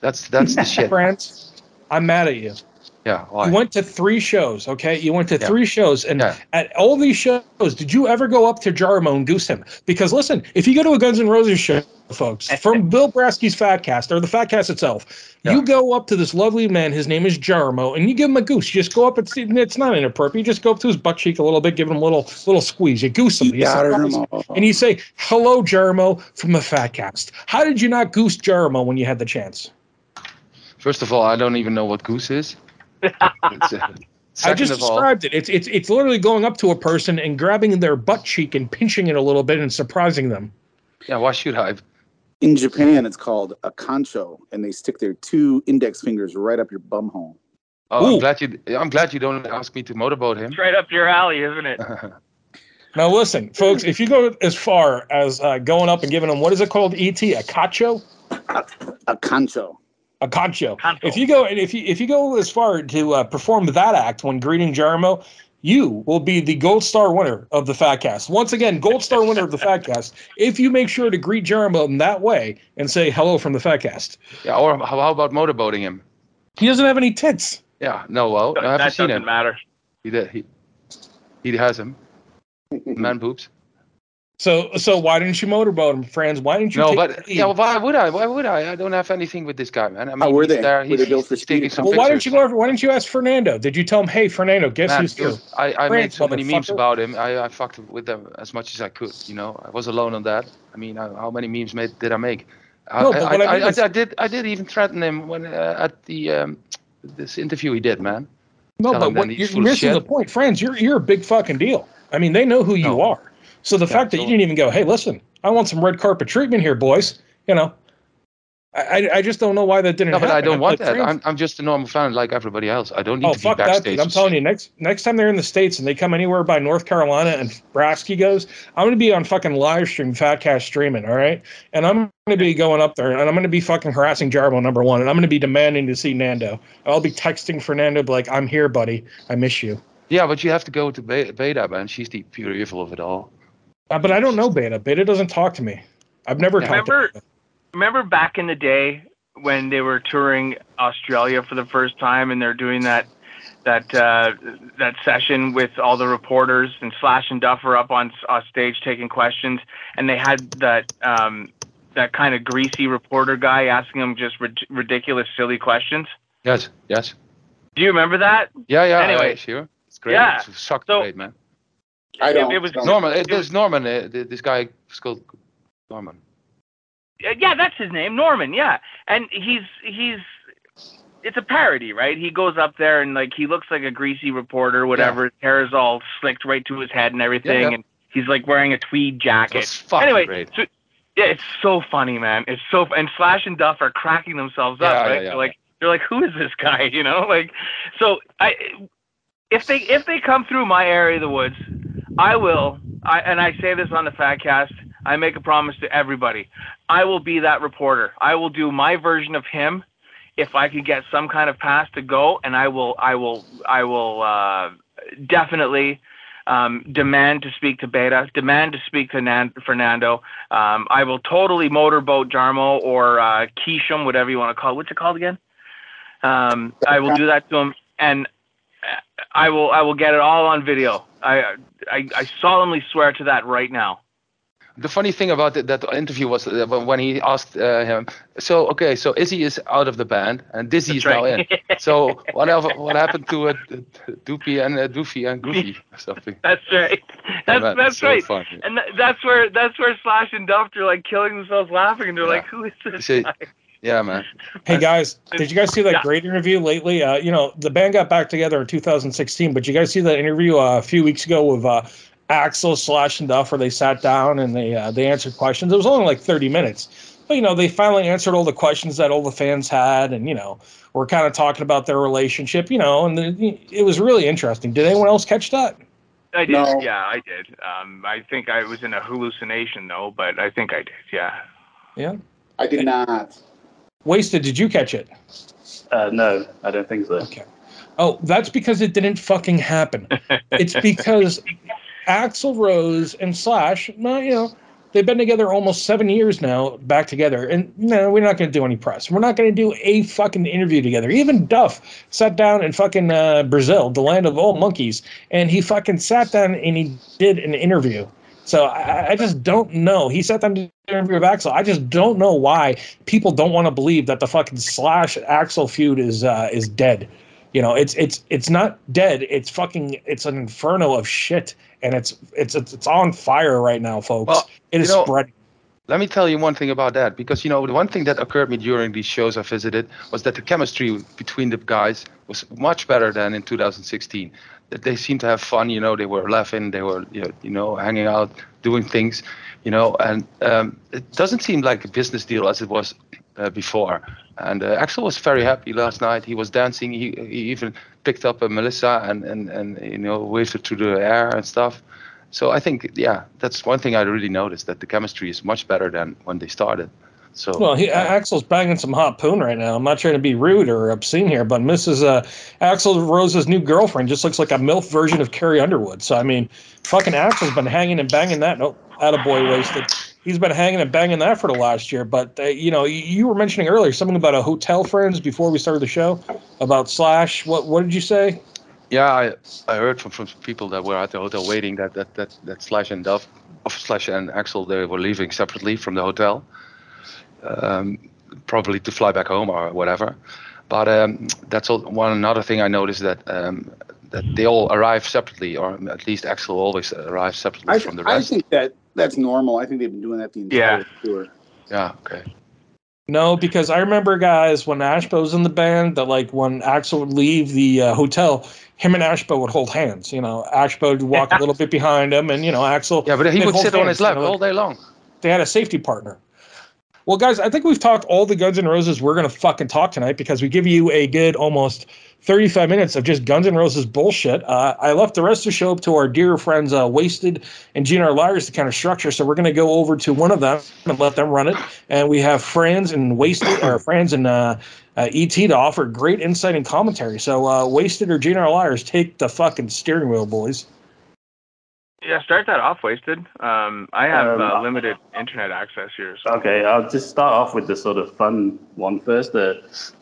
that's that's the <laughs> shit. Friends, I'm mad at you. Yeah, why? You went to three shows, okay? You went to Yeah. three shows, and Yeah. at all these shows, did you ever go up to Jarmo and goose him? Because listen, if you go to a Guns N' Roses show, folks, from Bill Brasky's Fatcast or the Fatcast itself, Yeah. you go up to this lovely man. His name is Jarmo, and you give him a goose. You just go up and see. It's not inappropriate. You just go up to his butt cheek a little bit, give him a little little squeeze. You goose him. You You him him. and you say, "Hello, Jarmo from the Fatcast." How did you not goose Jarmo when you had the chance? First of all, I don't even know what goose is. It's, uh, <laughs> I just of all, described it. It's it's it's literally going up to a person and grabbing their butt cheek and pinching it a little bit and surprising them. yeah, why should I? In Japan, it's called a concho, and they stick their two index fingers right up your bum hole. Oh, Ooh. I'm glad you. I'm glad you don't ask me to motorboat him. It's right up your alley, isn't it? <laughs> Now listen, folks, if you go as far as uh, going up and giving them what is it called? ET a cacho? A concho. A concho. Concho. If you go and if you if you go as far to uh, perform that act when greeting Jarmo, you will be the gold star winner of the Fatcast. Once again, gold star winner of the Fatcast. If you make sure to greet Jarmo in that way and say hello from the Fatcast. Yeah, or how, how about motorboating him? He doesn't have any tits. Yeah, no, well, I haven't that seen doesn't him. matter. He did. He, he has him. Man boobs. So so why didn't you motorboat him, Frans? Why didn't you? No, take but the lead? yeah, why would I? Why would I? I don't have anything with this guy, man. I mean, How were they? There, Were they built for he's speed? well, why didn't you go? Over, why didn't you ask Fernando? Did you tell him, hey, Fernando, guess Man, who's here? I, I made so many memes about him. I, I fucked with them as much as I could. You know, I was alone on that. I mean, I, how many memes made, did I make? I, No, but I, what I I, mean I, is- I did. I did even threaten him when uh, at the um, this interview he did, man. No, Tell but what, you're full of missing the point, Frans. You're you're a big fucking deal. I mean, they know who you are. So the Yeah, fact that you didn't even go, hey, listen, I want some red carpet treatment here, boys. You know, I I, just don't know why that didn't. No, but I don't want that. I'm, I'm just a normal fan like everybody else. I don't need Oh to be fuck that! backstage. I'm telling you, next next time they're in the states and they come anywhere by North Carolina and Brasky goes, I'm gonna be on fucking live stream, Fatcast streaming, all right. And I'm gonna be going up there and I'm gonna be fucking harassing Jarbo number one, and I'm gonna be demanding to see Nando. I'll be texting Fernando, be like, I'm here, buddy. I miss you. Yeah, but you have to go to Be- Beta, man. She's the pure evil of it all. Uh, but I don't know Beta. Beta doesn't talk to me. I've never Yeah. talked Remember- to Beta. Remember back in the day when they were touring Australia for the first time and they're doing that that uh, that session with all the reporters and Slash and Duffer up on, on stage taking questions and they had that um, that kind of greasy reporter guy asking them just rid- ridiculous silly questions. Yes, yes. Do you remember that? Yeah, yeah. Anyway. yeah, sure. It's great. Yeah, It's sucked so- great, man. I don't. it was- don't- Norman, it, it there's Norman. Uh, this guy is called Norman. Yeah, that's his name, Norman. Yeah, and he's he's it's a parody, right? He goes up there and like he looks like a greasy reporter, whatever. His hair is all slicked right to his head and everything, yeah. and he's like wearing a tweed jacket. It's fucking anyway, great. so, yeah, it's so funny, man. It's so and Slash and Duff are cracking themselves up, Yeah, yeah, right? yeah, they're like they're like, who is this guy? <laughs> You know, like so I if they if they come through my area of the woods, I will. I and I say this on the Fatcast. I make a promise to everybody. I will be that reporter. I will do my version of him if I could get some kind of pass to go, and I will. I will. I will uh, definitely um, demand to speak to Beta. Demand to speak to Nan- Fernando. Um, I will totally motorboat Jarmo or uh, Keesham, whatever you want to call. it. What's it called again? Um, I will do that to him, and I will. I will get it all on video. I I, I solemnly swear to that right now. The funny thing about that, that interview was uh, when- he asked uh, him, so okay, so Izzy is out of the band and Dizzy is That's now in. right. <laughs> So what what happened to uh, Doopy and uh, Doofy and Goofy <laughs> or something? That's right. That's man, that's so right. And th- that's where that's where Slash and Duff are like killing themselves laughing, and they're like, "Who is this See, guy?" Yeah, man. Hey guys, did you guys see that Yeah. great interview lately? Uh, you know, the band got back together in 2016, but you guys see that interview uh, a few weeks ago with uh, Axl Slash and Duff, where they sat down and they uh, they answered questions. It was only like 30 minutes, but you know, they finally answered all the questions that all the fans had, and you know, we're kind of talking about their relationship, you know, and the, it was really interesting. Did anyone else catch that? I did. No. Yeah, I did. Um, I think I was in a hallucination though, but I think I did. Yeah. Yeah. I did not. Wasted, did you catch it? Uh, no, I don't think so. Okay. Oh, that's because it didn't fucking happen. <laughs> it's because Axl Rose and Slash, no, you know, they've been together almost seven years now, back together. And no, we're not going to do any press. We're not going to do a fucking interview together. Even Duff sat down in fucking uh, Brazil, the land of all monkeys, and he fucking sat down and he did an interview. So I, I just don't know. He sat down to interview with Axl. I just don't know why people don't want to believe that the fucking Slash Axl feud is uh, is dead. You know, it's it's it's not dead. It's fucking it's an inferno of shit, and it's it's it's, it's on fire right now, folks. Well, it is you know- spreading. Let me tell you one thing about that, because you know the one thing that occurred me during these shows I visited was that the chemistry between the guys was much better than in 2016. They seemed to have fun, you know, they were laughing, they were you know, hanging out, doing things, you know, and um, it doesn't seem like a business deal as it was uh, before. And uh, Axl was very happy last night. He was dancing. He, he even picked up a Melissa and, and, and you know waved through the air and stuff. So I think, yeah, that's one thing I really noticed that the chemistry is much better than when they started. So Well, he, Axl's banging some hot poon right now. I'm not trying to be rude or obscene here, but Mrs. Uh, Axl Rose's new girlfriend just looks like a MILF version of Carrie Underwood. So, I mean, fucking Axl's been hanging and banging that. Nope, boy wasted. He's been hanging and banging that for the last year. But, uh, you know, you, you were mentioning earlier something about a hotel Frans before we started the show about Slash. What what did you say? Yeah, I, I heard from, from people that were at the hotel waiting that that that, that Slash and Duff, of Slash and Axl, they were leaving separately from the hotel, um, probably to fly back home or whatever. But um, that's all, one another thing I noticed that um, that they all arrive separately, or at least Axl always arrives separately I, from the rest. I think that that's normal. I think they've been doing that the entire Yeah. tour. yeah, okay. No, because I remember guys when Ashba was in the band that like when Axl would leave the uh, hotel, him and Ashba would hold hands. You know, Ashba would walk a little <laughs> bit behind him, and you know Axl. Yeah, but he they'd would hold sit on his lap you know, all day long. They had a safety partner. Well, guys, I think we've talked all the Guns N' Roses we're gonna fucking talk tonight because we give you a good almost 35 minutes of just Guns N' Roses bullshit. Uh, I left the rest of the show up to our dear friends uh, Wasted and GNR Liars to kind of structure. So we're going to go over to one of them and let them run it. And we have Frans and Wasted, or Frans and uh, uh, ET to offer great insight and commentary. So uh, Wasted or GNR Liars, take the fucking steering wheel, boys. Yeah, start that off, wasted. Um, I have Um, uh, limited internet access here. So. Okay, I'll just start off with the sort of fun one first. Uh,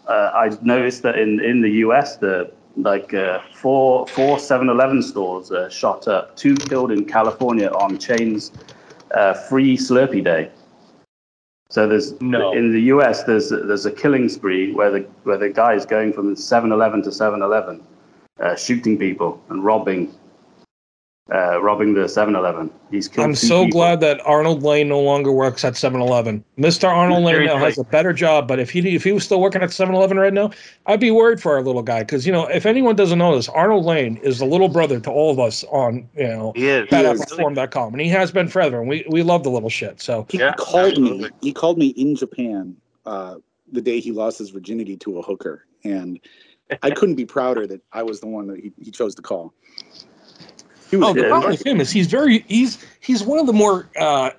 uh, I noticed that in, in the US, the like uh, four four 7-Eleven stores uh, shot up. Two killed in California on Chain's uh, free Slurpee Day. So there's No. in the US there's there's a killing spree where the where the guy is going from 7-Eleven to 7-Eleven, uh, shooting people and robbing uh, robbing the 7-Eleven. He's killed. I'm so people. glad that Arnold Lane no longer works at 7-Eleven. Mr. Arnold Lane now has a better job, but if he if he was still working at 7-Eleven right now, I'd be worried for our little guy because you know if anyone doesn't know this, Arnold Lane is the little brother to all of us on you know He is. badappleforum.com, and he has been forever, and we we love the little shit. So He Yeah, called me. He called me in Japan uh, the day he lost his virginity to a hooker, and I couldn't be prouder that I was the one that he, he chose to call. He was Oh, the problem with him is he's very he's he's one of the more uh,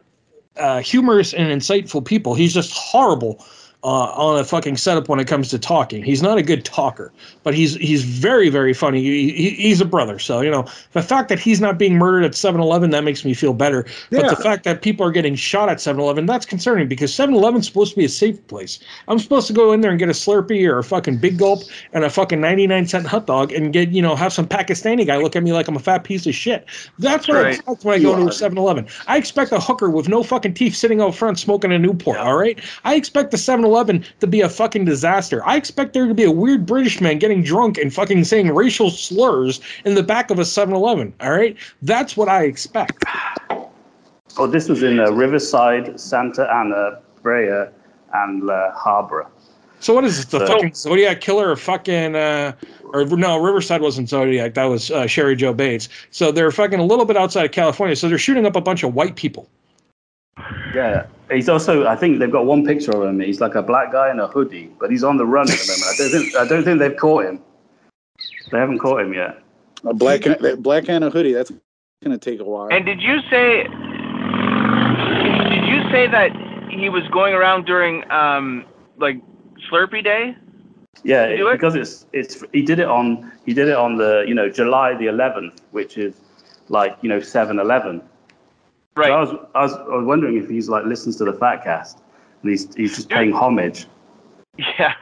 uh, humorous and insightful people. He's just horrible uh, on a fucking setup when it comes to talking. He's not a good talker, but he's he's very very funny. He, he, he's a brother, so you know the fact that he's not being murdered at 7-Eleven that makes me feel better. But the fact that people are getting shot at 7-Eleven that's concerning because 7-Eleven's supposed to be a safe place. I'm supposed to go in there and get a Slurpee or a fucking Big Gulp and a fucking 99 cent hot dog and get you know have some Pakistani guy look at me like I'm a fat piece of shit. That's what I expect when I You go to a 7-Eleven. I expect a hooker with no fucking teeth sitting out front smoking a Newport. All right. I expect the 7-Eleven to be a fucking disaster. I expect there to be a weird British man getting drunk and fucking saying racial slurs in the back of a 7-Eleven. All right. That's what I expect. Oh, this was in uh, Riverside, Santa Ana, Brea, and La Habra. So what is this? The So- fucking Zodiac killer or fucking uh or no, Riverside wasn't Zodiac. That was uh, Cheri Jo Bates. So they're fucking a little bit outside of California. So they're shooting up a bunch of white people. Yeah, he's also. I think they've got one picture of him. He's like a black guy in a hoodie, but he's on the run at the moment. I don't think. I don't think they've caught him. They haven't caught him yet. a black that black and a hoodie. That's gonna take a while. And did you say? Did you say that he was going around during um like Slurpee Day? Yeah, Did he do it- it? because it's it's. He did it on. He did it on the you know July the 11th, which is like you know 7-Eleven. Right. I was, I was I was wondering if he's like listens to the Fatcast and he's he's just paying homage. Yeah.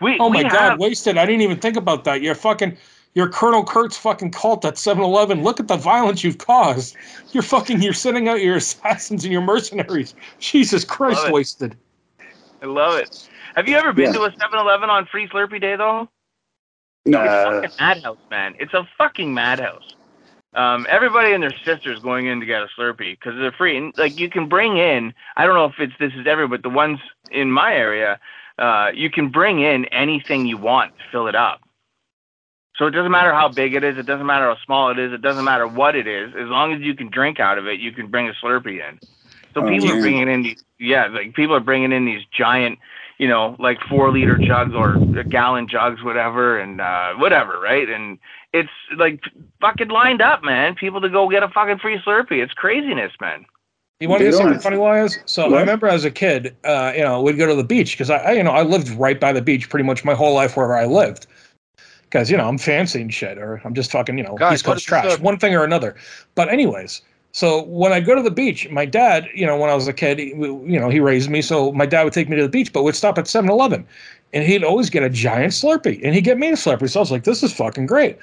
We. Oh we my god, have- wasted. I didn't even think about that. You're fucking you're Colonel Kurtz fucking cult at 7-Eleven. Look at the violence you've caused. You're fucking you're sending out your assassins and your mercenaries. Jesus Christ, Love it. wasted. I love it. Have you ever been Yeah. to a 7-Eleven on Free Slurpee Day though? no, It's a fucking madhouse, man. It's a fucking madhouse. Um, everybody and their sisters going in to get a Slurpee because they're free. And like you can bring in, I don't know if it's this is every, but the ones in my area, uh, you can bring in anything you want to fill it up. So it doesn't matter how big it is, it doesn't matter how small it is, it doesn't matter what it is. As long as you can drink out of it, you can bring a Slurpee in. So Oh, people are bringing in these, yeah, like people are bringing in these giant, you know, like four liter jugs or gallon jugs, whatever, and uh, whatever, right? And it's like fucking lined up, man. People to go get a fucking free Slurpee. It's craziness, man. You want to They hear something don't. funny, Wise? So I remember as a kid, uh, you know, we'd go to the beach because I, I, you know, I lived right by the beach pretty much my whole life wherever I lived. Because you know I'm fancy and shit, or I'm just fucking, you know, Guys, East Coast trash, one thing or another. But anyways, so when I go to the beach, my dad, you know, when I was a kid, he- you know, he raised me, so my dad would take me to the beach, but we'd stop at 7-Eleven, and he'd always get a giant Slurpee, and he'd get me a Slurpee. So I was like, this is fucking great.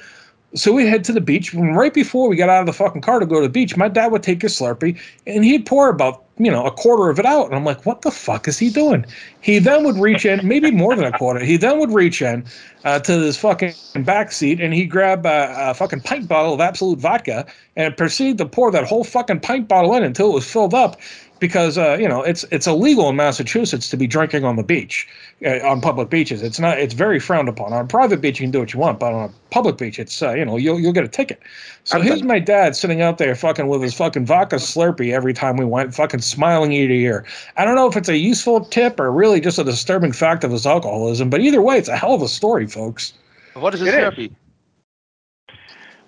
So we head to the beach. When right before we got out of the fucking car to go to the beach, my dad would take his Slurpee and he'd pour about, you know, a quarter of it out. And I'm like, what the fuck is he doing? He then would reach in, maybe more than a quarter. He then would reach in uh, to this fucking back seat and he'd grab a, a fucking pint bottle of Absolut vodka and proceed to pour that whole fucking pint bottle in until it was filled up because uh, you know it's it's illegal in Massachusetts to be drinking on the beach, uh, on public beaches. It's not. It's very frowned upon. On a private beach, you can do what you want, but on a public beach, it's uh, you know you'll you'll get a ticket. So I've here's done- my dad sitting out there fucking with his fucking vodka Slurpee every time we went, fucking smiling ear to ear. I don't know if it's a useful tip or really just a disturbing fact of his alcoholism, but either way, it's a hell of a story, folks. What is a It is. therapy?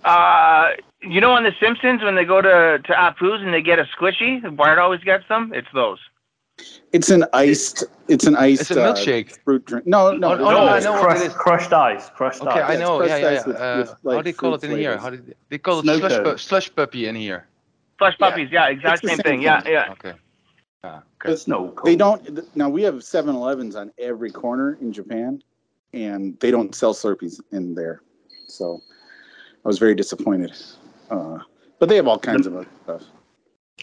Uh, you know, on The Simpsons when they go to to Apu's and they get a Squishee, Bart always gets them. It's those. It's an iced. It's an iced. It's a uh, milkshake. fruit drink. No, no, Oh, no. no, I it's know what crushed, it is. crushed ice. Crushed Okay, ice. I know. Yeah, yeah, yeah. with- Uh, with, how do they call it fruit in here? How did they call it Snow slush, cone. pu- slush puppy in here? Flush Yeah. puppies, yeah, exact same same thing. Yeah, thing. yeah. Okay. It's no cold. They don't. Now we have 7-Elevens on every corner in Japan, and they don't sell Slurpees in there. So I was very disappointed. Uh, but they have all kinds of other stuff.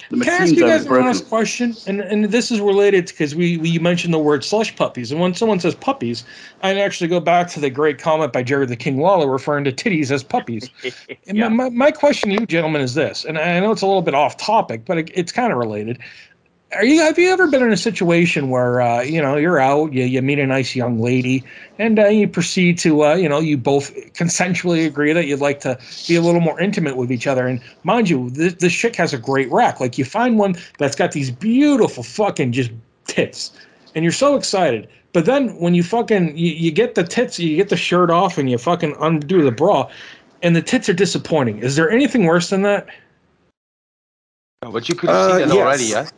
The Can I ask machine's you guys an overbroken. honest question? And and this is related because we, we mentioned the word slush puppies, and when someone says puppies, I actually go back to the great comment by Jerry the King Lawler referring to titties as puppies. <laughs> And Yeah. my, my, my question to you gentlemen is this, and I know it's a little bit off topic, but it, it's kind of related. Are you have you ever been in a situation where uh, you know you're out, you, you meet a nice young lady, and uh, you proceed to uh, you know you both consensually agree that you'd like to be a little more intimate with each other, and mind you, this, this chick has a great rack. Like you find one that's got these beautiful fucking just tits, and you're so excited. But then when you fucking you, you get the tits, you get the shirt off, and you fucking undo the bra, and the tits are disappointing. Is there anything worse than that? But you could have Uh, seen that yes. already, yeah?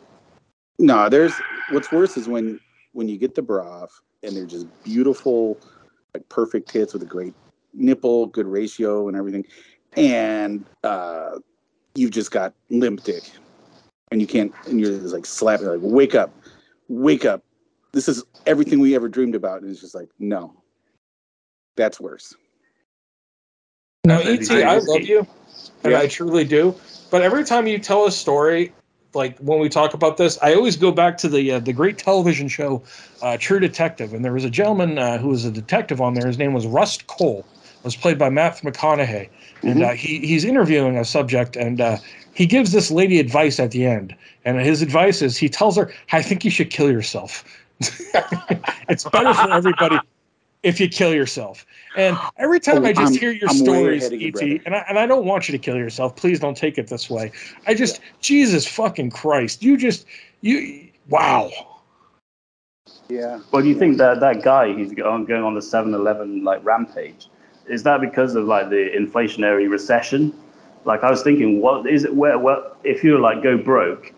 No, there's what's worse is when when you get the bra off and they're just beautiful, like perfect tits with a great nipple, good ratio, and everything, and uh, you've just got limp dick, and you can't, and you're just like slapping, like wake up, wake up. This is everything we ever dreamed about, and it's just like no, that's worse. No, That's ET, I love you, and Yeah. I truly do. But every time you tell a story, like when we talk about this, I always go back to the uh, the great television show uh, True Detective, and there was a gentleman uh, who was a detective on there. His name was Rust Cohle. It was played by Matt McConaughey, and Mhm. uh, he he's interviewing a subject, and uh, he gives this lady advice at the end, and his advice is he tells her, "I think you should kill yourself. <laughs> it's better for everybody." If you kill yourself, and every time Oh, I just I'm- hear your I'm stories, ahead of you, ET, and I, and I don't want you to kill yourself. Please don't take it this way. I just, Jesus fucking Christ, you just, you, wow. Yeah. Well, do you think that that guy he's going going on the 7-Eleven like rampage? Is that because of like the inflationary recession? Like I was thinking, what is it? Where, where if you like go broke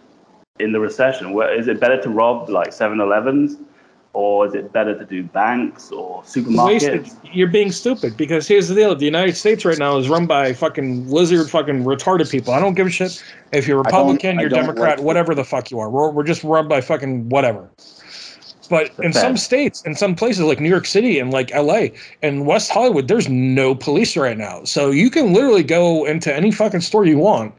in the recession, where is it better to rob like 7-Elevens, or is it better to do banks or supermarkets? You're being stupid because here's the deal: the United States right now is run by fucking lizard, fucking retarded people. I don't give a shit if you're Republican, you're Democrat, like- whatever the fuck you are. We're we're just run by fucking whatever. But in some states, in some places like New York City and like LA and West Hollywood, there's no police right now. So you can literally go into any fucking store you want,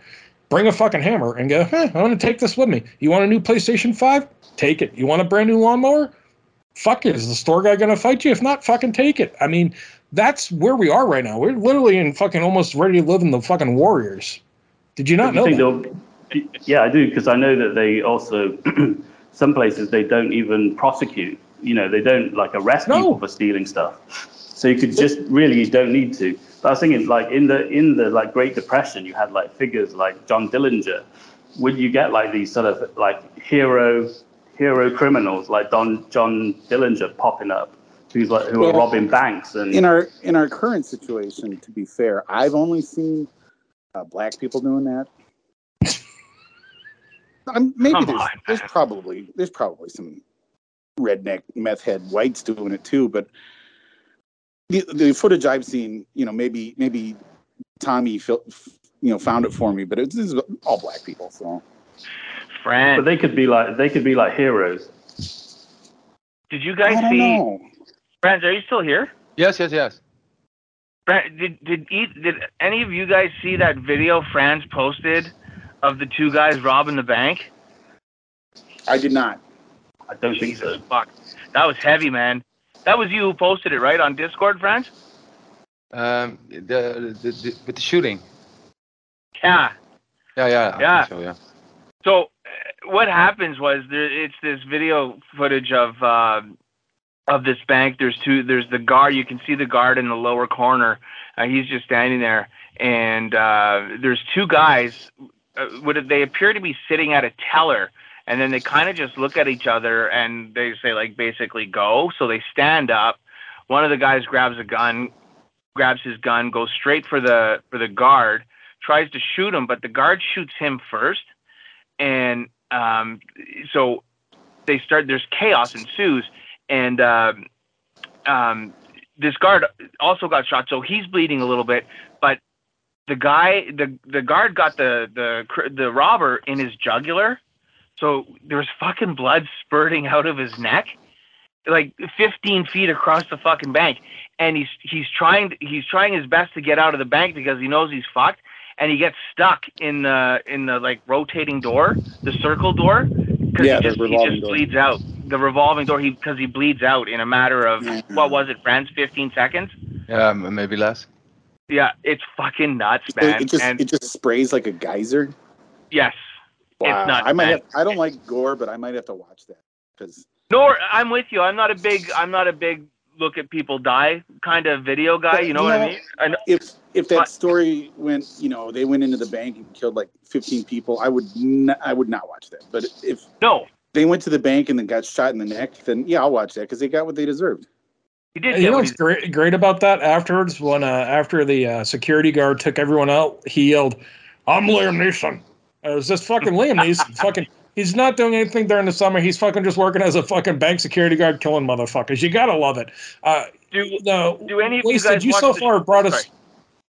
bring a fucking hammer and go, huh, I want to take this with me. You want a new PlayStation 5? Take it. You want a brand new lawnmower? Fuck it. Is the store guy going to fight you? If not, fucking take it. I mean, that's where we are right now. We're literally in fucking almost ready to live in the fucking Warriors. Did you not you know think that? they'll? Yeah, I do because I know that they also <clears throat> some places they don't even prosecute. You know, they don't like arrest No. people for stealing stuff. So you could just really you don't need to. But I was thinking like in the in the like Great Depression, you had like figures like John Dillinger. Would you get like these sort of like hero hero criminals like Don John Dillinger popping up, who's like who are robbing banks and in our in our current situation, to be fair, I've only seen uh, black people doing that. I'm, maybe Come there's, on, there's probably there's probably some redneck meth head whites doing it too, but the the footage I've seen, you know, maybe maybe Tommy you know found it for me, but it's, it's all black people. So But they could be like they could be like heroes. did you I guys don't see? know. Fran, are you still here? Yes, yes, yes. Did did did any of you guys see that video Frans posted of the two guys robbing the bank? I did not. I don't think so. fuck, that was heavy, man. That was you who posted it, right, on Discord, Frans? Um, the, the, the with the shooting. Yeah. Yeah, yeah. Yeah. So yeah. So what happens was there, it's this video footage of um of this bank. There's two. There's the guard. You can see the guard in the lower corner. Uh, he's just standing there, and uh, there's two guys. Uh, what they appear to be sitting at a teller, and then they kind of just look at each other and they say like basically go. So they stand up. One of the guys grabs a gun, grabs his gun, goes straight for the for the guard, tries to shoot him, but the guard shoots him first and um, so they start. There's chaos ensues, and um, um, this guard also got shot, so he's bleeding a little bit. But the guy, the the guard got the the the robber in his jugular, so there's fucking blood spurting out of his neck, like 15 feet across the fucking bank. And he's he's trying he's trying his best to get out of the bank because he knows he's fucked and he gets stuck in the in the like rotating door, the circle door, because Yeah, he just he just door. bleeds out. The revolving door, he because he bleeds out in a matter of Yeah. what was it, Frans? Fifteen seconds. Yeah, m- maybe less. Yeah, it's fucking nuts, It, man. it just and it just sprays like a geyser. yes, Wow. it's nuts. I might man. have. I don't like gore, but I might have to watch that because Nor I'm with you. I'm not a big. I'm not a big look at people die kind of video guy. You know what I mean? I know, if if that But- story went, you know, they went into the bank and killed like 15 people, I would n- I would not watch that. But if no, they went to the bank and then got shot in the neck, then yeah, I'll watch that because they got what they deserved. he did You know what's great, great about that? Afterwards, when uh, after the uh, security guard took everyone out, he yelled, "I'm Liam Neeson." It was just fucking <laughs> Liam Neeson. fucking, he's not doing anything during the summer. He's fucking just working as a fucking bank security guard, killing motherfuckers. You gotta love it. Uh, do. no, Do any of you Wasted, guys you so far show? brought us Sorry.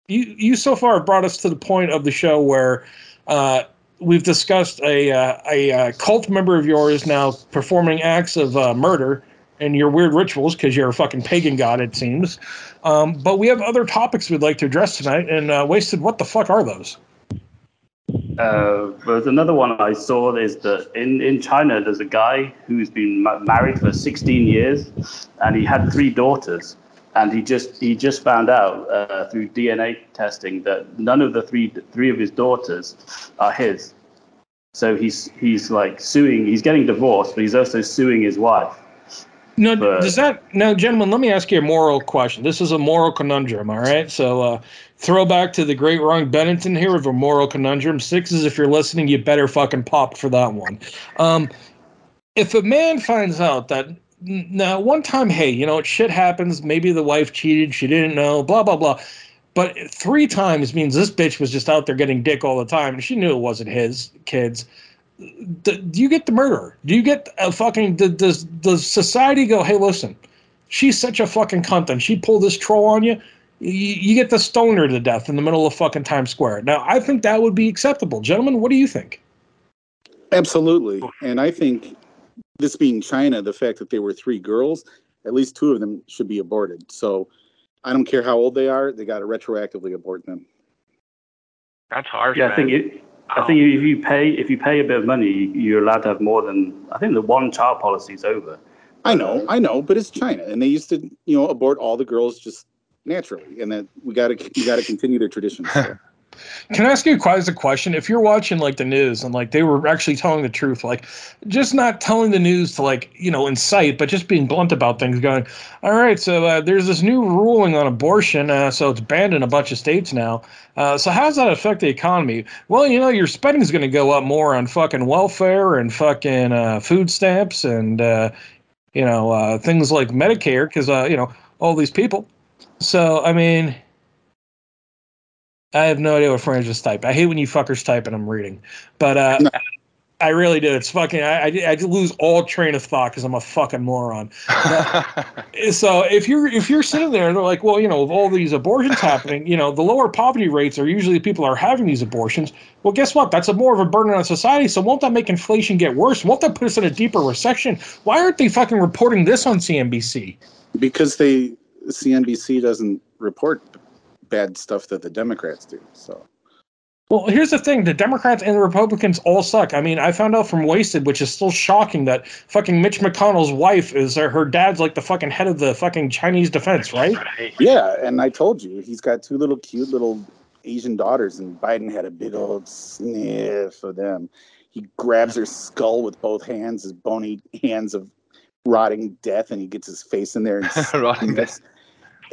You you so far have brought us to the point of the show where uh, we've discussed a uh, a uh, cult member of yours now performing acts of uh, murder and your weird rituals because you're a fucking pagan god it seems. Um, but we have other topics we'd like to address tonight. And uh, wasted, what the fuck are those? There's another one I saw is that in, in China, there's a guy who's been ma- married for 16 years, and he had three daughters, and he just he just found out uh, through DNA testing that none of the three three of his daughters are his. So he's he's like suing. He's getting divorced, but he's also suing his wife. No, does that now, gentlemen? Let me ask you a moral question. This is a moral conundrum, all right? So, uh, throwback to the great Ron Bennington here of a moral conundrum. Sixes, if you're listening, you better fucking pop for that one. Um, if a man finds out that now one time, hey, you know, shit happens. Maybe the wife cheated, she didn't know, blah blah blah. But three times means this bitch was just out there getting dick all the time, and she knew it wasn't his kids do, do you get the murderer? Do you get a fucking does does does society go? Hey, listen, she's such a fucking cunt, and she pulled this troll on you. You, you get the stoner to death in the middle of fucking Times Square. Now, I think that would be acceptable, gentlemen. What do you think? Absolutely, and I think this being China, the fact that they were three girls, at least two of them should be aborted. So I don't care how old they are; they got to retroactively abort them. That's harsh, Yeah, man. I think it, I think if you pay if you pay a bit of money, you're allowed to have more than I think the one child policy is over. I know, I know, but it's China, and they used to, you know, abort all the girls just naturally, and that we got to we got to continue their traditions. <laughs> Can I ask you quite as a question? If you're watching like the news and like they were actually telling the truth, like just not telling the news to like you know incite, but just being blunt about things, going, all right, so uh, there's this new ruling on abortion, uh, so it's banned in a bunch of states now. Uh, so how does that affect the economy? Well, you know, your spending is going to go up more on fucking welfare and fucking uh, food stamps and uh, you know uh, things like Medicare because you know all these people. So I mean. I have no idea what Francis typed. I hate when you fuckers type and I'm reading. But uh, No. I really do. It's fucking. I, I, I lose all train of thought because I'm a fucking moron. But- <laughs> so if you're if you're sitting there and they're like, well, you know, of all these abortions happening, you know, the lower poverty rates are usually people are having these abortions. Well, guess what? That's a more of a burden on society. So won't that make inflation get worse? Won't that put us in a deeper recession? Why aren't they fucking reporting this on CNBC? because they CNBC doesn't report bad stuff that the Democrats do. So Well, here's the thing: the Democrats and the Republicans all suck. I mean, I found out from Wasted, which is still shocking, that fucking Mitch McConnell's wife is uh, her dad's like the fucking head of the fucking Chinese defense, right? yeah, and I told you he's got two little cute little Asian daughters, and Biden had a big old sniff of them. He grabs her skull with both hands, his bony hands of rotting death, and he gets his face in there and <laughs> Rotting sniffs.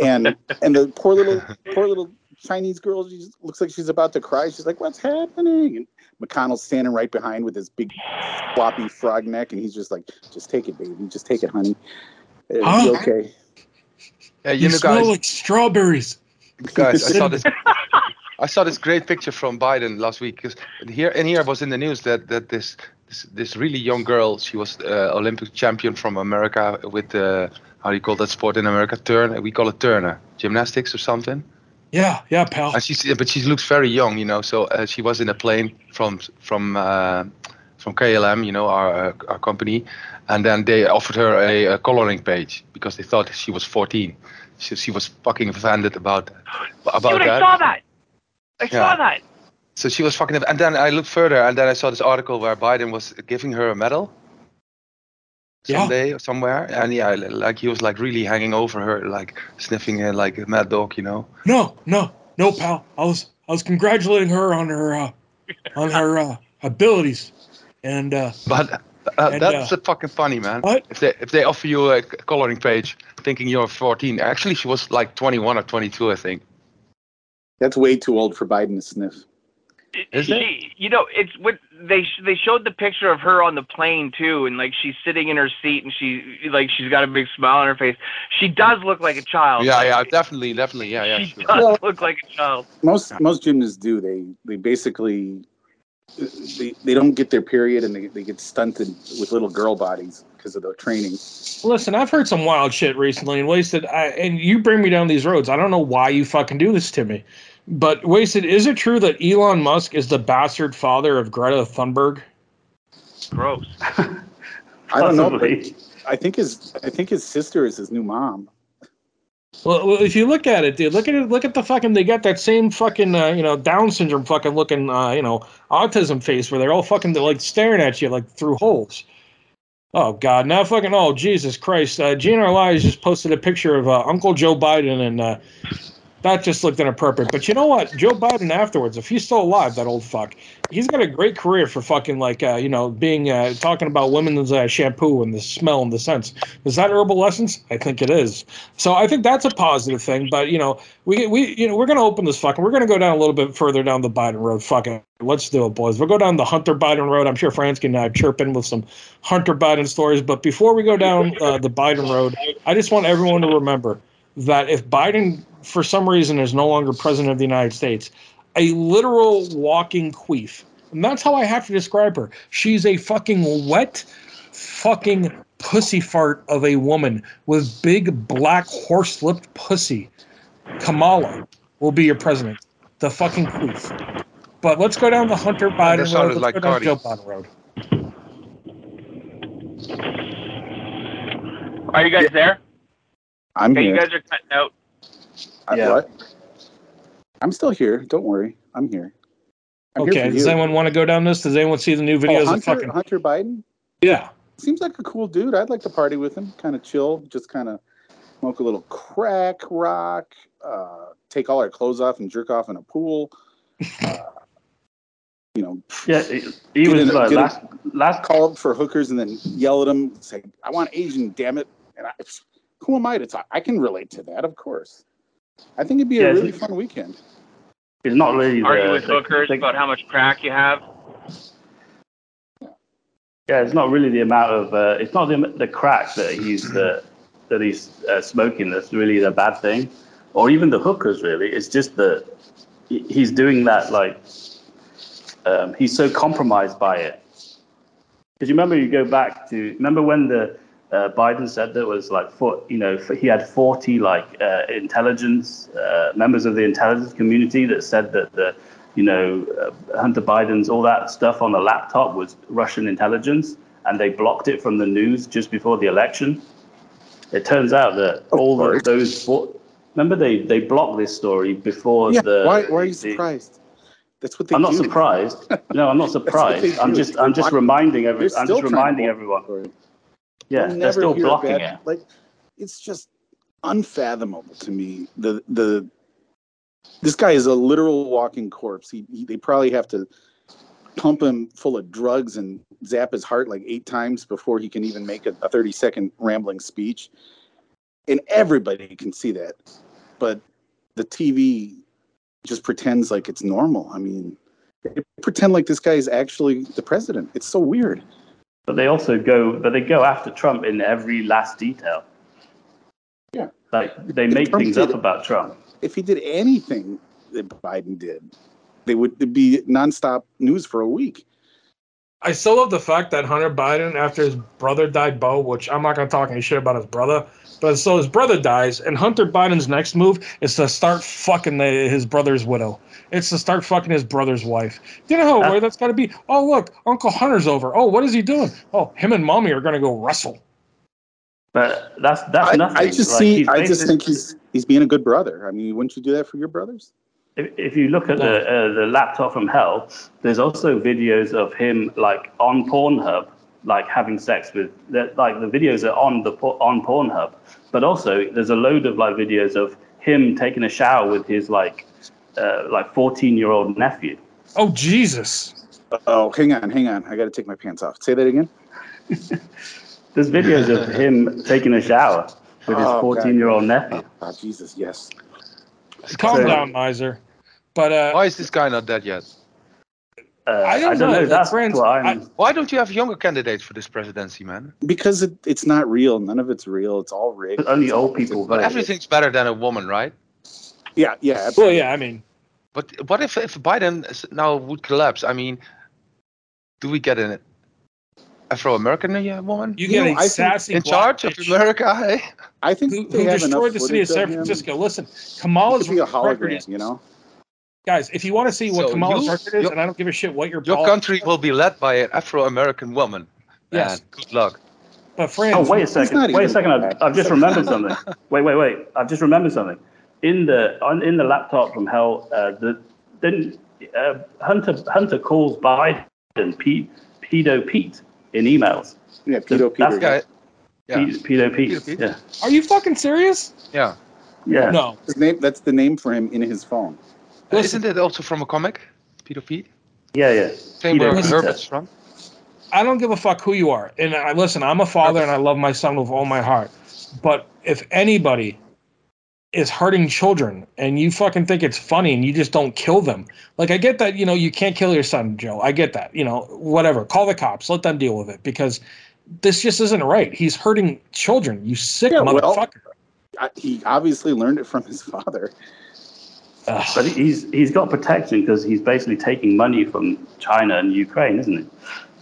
And <laughs> and the poor little poor little Chinese girl, she looks like she's about to cry. She's like, "What's happening?" And McConnell's standing right behind with his big floppy frog neck, and he's just like, "Just take it, baby. Just take it, honey. It'll be okay." Yeah, You, you know, smell guys, like strawberries. guys, I saw this. I saw this great picture from Biden last week because here and here was in the news that that this this, this really young girl, she was uh, Olympic champion from America with uh, how do you call that sport in America? Turn. We call it Turner, gymnastics or something. Yeah, yeah, pal. And she's but she looks very young, you know. So uh, she was in a plane from from uh, from KLM, you know, our uh, our company, and then they offered her a, a coloring page because they thought she was 14. So she was fucking offended about about Dude, I saw that. I saw that. So she was fucking. And then I looked further, and then I saw this article where Biden was giving her a medal. Yeah. Someday or somewhere, and yeah, like he was like really hanging over her, like sniffing her like a mad dog, you know. No, no, no, pal. I was I was congratulating her on her uh, on her uh, abilities, and uh, But uh, And, that's uh, a fucking funny, man. What? If they if they offer you a coloring page, thinking you're 14, actually she was like 21 or 22, I think. That's way too old for Biden to sniff. Is it? she, you know, it's what they they showed the picture of her on the plane too, and like she's sitting in her seat, and she like she's got a big smile on her face. She does look like a child. Yeah, Like, yeah, definitely, definitely, yeah, yeah. She Sure. does Well- look like a child. Most most gymnasts do. They they basically they, they don't get their period and they, they get stunted with little girl bodies because of the training. listen, I've heard some wild shit recently and wasted. I, and you bring me down these roads. I don't know why you fucking do this to me, but wasted. Is it true that Elon Musk is the bastard father of Greta Thunberg? Gross. <laughs> I don't know. But I think his I think his sister is his new mom. Well, well, if you look at it, dude, look at it. Look at the fucking. They got that same fucking, uh, you know, Down syndrome fucking looking, uh, you know, autism face where they're all fucking they're like staring at you like through holes. Oh God! Now fucking. Oh Jesus Christ! Uh, GNR Liars just posted a picture of uh, Uncle Joe Biden, and uh, that just looked inappropriate. But you know what? Joe Biden afterwards, if he's still alive, that old fuck, he's got a great career for fucking like, uh, you know, being uh, talking about women's uh, shampoo and the smell and the scents. Is that herbal essence? I think it is. So I think that's a positive thing. But you know, we we you know we're gonna open this fucking. We're gonna go down a little bit further down the Biden road. Fuck it, let's do it, boys. We'll go down the Hunter Biden road. I'm sure Frans can uh, chirp in with some Hunter Biden stories. But before we go down uh, the Biden road, I just want everyone to remember that if Biden, for some reason, is no longer president of the United States, a literal walking queef. And that's how I have to describe her. She's a fucking wet, fucking pussy fart of a woman with big black horse lipped pussy. Kamala will be your president. The fucking queef. But let's go down the Hunter Biden road. sounded Let's like go down Cardi. Joe Biden road. Are you guys there? I'm Okay, here. you guys are cutting out. I- Yeah. what? I'm still here. Don't worry. I'm here. I'm Okay, for does anyone want to go down this? Does anyone see the new Oh, videos of fucking. Hunter Biden Yeah. seems like a cool dude. I'd like to party with him. Kind of chill. Just kind of smoke a little crack, rock, uh, take all our clothes off and jerk off in a pool. <laughs> Uh, you know, Yeah, he, he was in- like get in- last last call for hookers and then yell at them, say, "I want Asian, damn it!" And I, who am I to talk? I can relate to that, of course. I think it'd be Yeah, a really it's- fun weekend. It's not really. Argue the, with the- hookers the- about how much crack you have. Yeah, it's not really the amount of. Uh, it's not the the crack that he's uh, that he's uh, smoking that's really the bad thing, or even the hookers. Really, it's just that he's doing that like. Um, he's so compromised by it Because you remember, you go back to remember when the uh, Biden said there was like four, you know, he had 40 like uh, intelligence uh, members of the intelligence community that said that the, you know, uh, Hunter Biden's all that stuff on the laptop was Russian intelligence, and they blocked it from the news just before the election. It turns out that all the, those four, remember they they blocked this story before Yeah. the. Why, why are you surprised? That's what they I'm not do. surprised. No, I'm not <laughs> surprised. I'm just I'm just reminding every I'm just reminding everyone. Yeah, You'll they're never still blocking bad- it. Like, it's just unfathomable to me. The the this guy is a literal walking corpse. He, he they probably have to pump him full of drugs and zap his heart like eight times before he can even make a, a 30 second rambling speech. And everybody can see that. But the TV just pretends like it's normal. I mean, they pretend like this guy is actually the president. It's so weird. But they also go, but they go after Trump in every last detail. Yeah. Like they make Trump things did- up about Trump. if he did anything that Biden did, they would it'd be nonstop news for a week. I still love the fact that Hunter Biden, after his brother died, Beau, which I'm not going to talk any shit about his brother, but so his brother dies, and Hunter Biden's next move is to start fucking the, his brother's widow. It's to start fucking his brother's wife. Do you know how Uh, that's got to be? Oh, look, Uncle Hunter's over. Oh, what is he doing? Oh, him and mommy are going to go wrestle. But that's that's I, nothing. I just Like, see. I just think he's he's being a good brother. I mean, wouldn't you do that for your brothers? If, if you look at the uh, the laptop from hell, there's also videos of him like on Pornhub, like having sex with. Like the videos are on the on Pornhub, but also there's a load of like videos of him taking a shower with his like uh, like 14 year old nephew. Oh, Jesus. Oh, hang on, hang on. I got to take my pants off. Say that again. <laughs> There's videos of him taking a shower with his Oh, 14 year old nephew. Oh, Jesus, yes. Calm So- down, miser. But uh, Why is this guy not dead yet? Uh, I don't know, like, That's friends, what I'm. I- Why don't you have younger candidates for this presidency, man? Because it, it's not real. None of it's real. It's all rigged. only It's old people But everything's better than a woman, right? Yeah, yeah. well, yeah, I mean, But what if if Biden now would collapse? I mean, do we get an Afro-American uh, woman you You get know, a I sassy in black charge of America? eh? I think who, they who have destroyed the city of footage San him. Francisco. Listen, He Kamala's be a record is, you know. Guys, if you want to see what So Kamala's you- is, your- and I don't give a shit what your Your poli- country will be led by an Afro-American woman. Yes. Man, good luck. But Frans, Oh, wait a second. Wait a second. I've. I've just remembered something. <laughs> Wait, wait, wait. I've just remembered something. In the on in the laptop from hell, uh, the then uh, Hunter Hunter calls Biden Pete, pedo Pete in emails. Yeah, pedo That's Peter. guy- Yeah. Pete, pedo Pete. Pedo Pete? Yeah, are you fucking serious? Yeah. yeah. No. His name. That's the name for him in his phone. Listen. Isn't it also from a comic? Peter Pete? Yeah, yeah. Same Peter where Peter. Herbert's from? I don't give a fuck who you are. And I listen, I'm a father and I love my son with all my heart. But if anybody is hurting children and you fucking think it's funny and you just don't kill them. Like I get that, you know, you can't kill your son, Joe. I get that. You know, whatever. Call the cops. Let them deal with it because this just isn't right. He's hurting children. You sick Yeah, well- motherfucker. I, he obviously learned it from his <laughs> father. Ugh. But he's he's got protection because he's basically taking money from China and Ukraine, isn't it?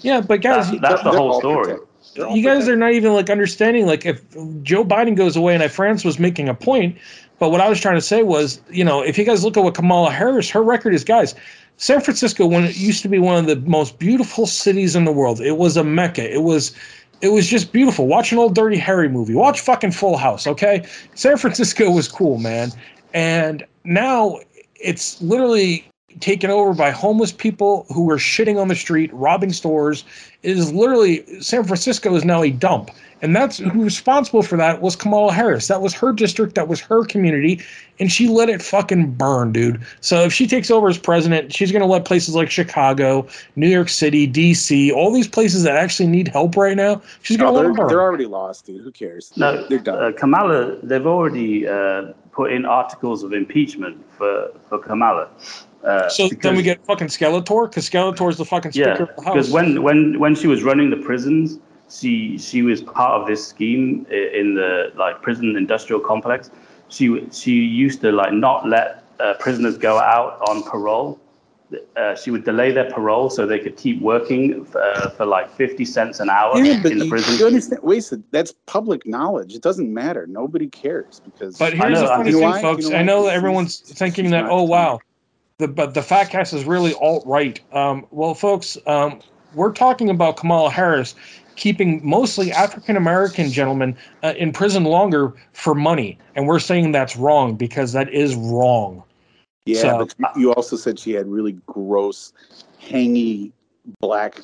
yeah, but guys, That's, that's the whole story. protected. They're all you guys protected. are not even like understanding like if joe biden goes away and I, Frans was making a point but what i was trying to say was you know if you guys look at what kamala harris her record is guys san francisco when it used to be one of the most beautiful cities in the world it was a mecca it was it was just beautiful watch an old dirty harry movie watch fucking full house okay san francisco was cool man and now it's literally taken over by homeless people who are shitting on the street robbing stores it is literally San Francisco is now a dump. And that's who's responsible for that was Kamala Harris. That was her district, that was her community, and she let it fucking burn, dude. So if she takes over as president, she's gonna let places like Chicago, New York City, DC, all these places that actually need help right now, she's gonna No, let they're, them burn. they're already lost, dude. Who cares? No, they're done. uh, Kamala, they've already uh, put in articles of impeachment for, for Kamala. Uh, so then we get fucking Skeletor, because Skeletor is the fucking speaker Yeah, of the house. because when, when, when she was running the prisons, she she was part of this scheme in the like prison industrial complex. She she used to like not let uh, prisoners go out on parole uh, she would delay their parole so they could keep working uh, for like 50 cents an hour Yeah, but in the you, prison. you understand? Wait, so that's public knowledge. It doesn't matter. Nobody cares because. But here's know, the I funny thing, why? folks. You know I know that She's- everyone's thinking that, oh wow, the but the fat cast is really alt right. Um, well, folks, um, we're talking about Kamala Harris keeping mostly African American gentlemen uh, in prison longer for money, and we're saying that's wrong because that is wrong. Yeah, so- but you also said she had really gross, hangy black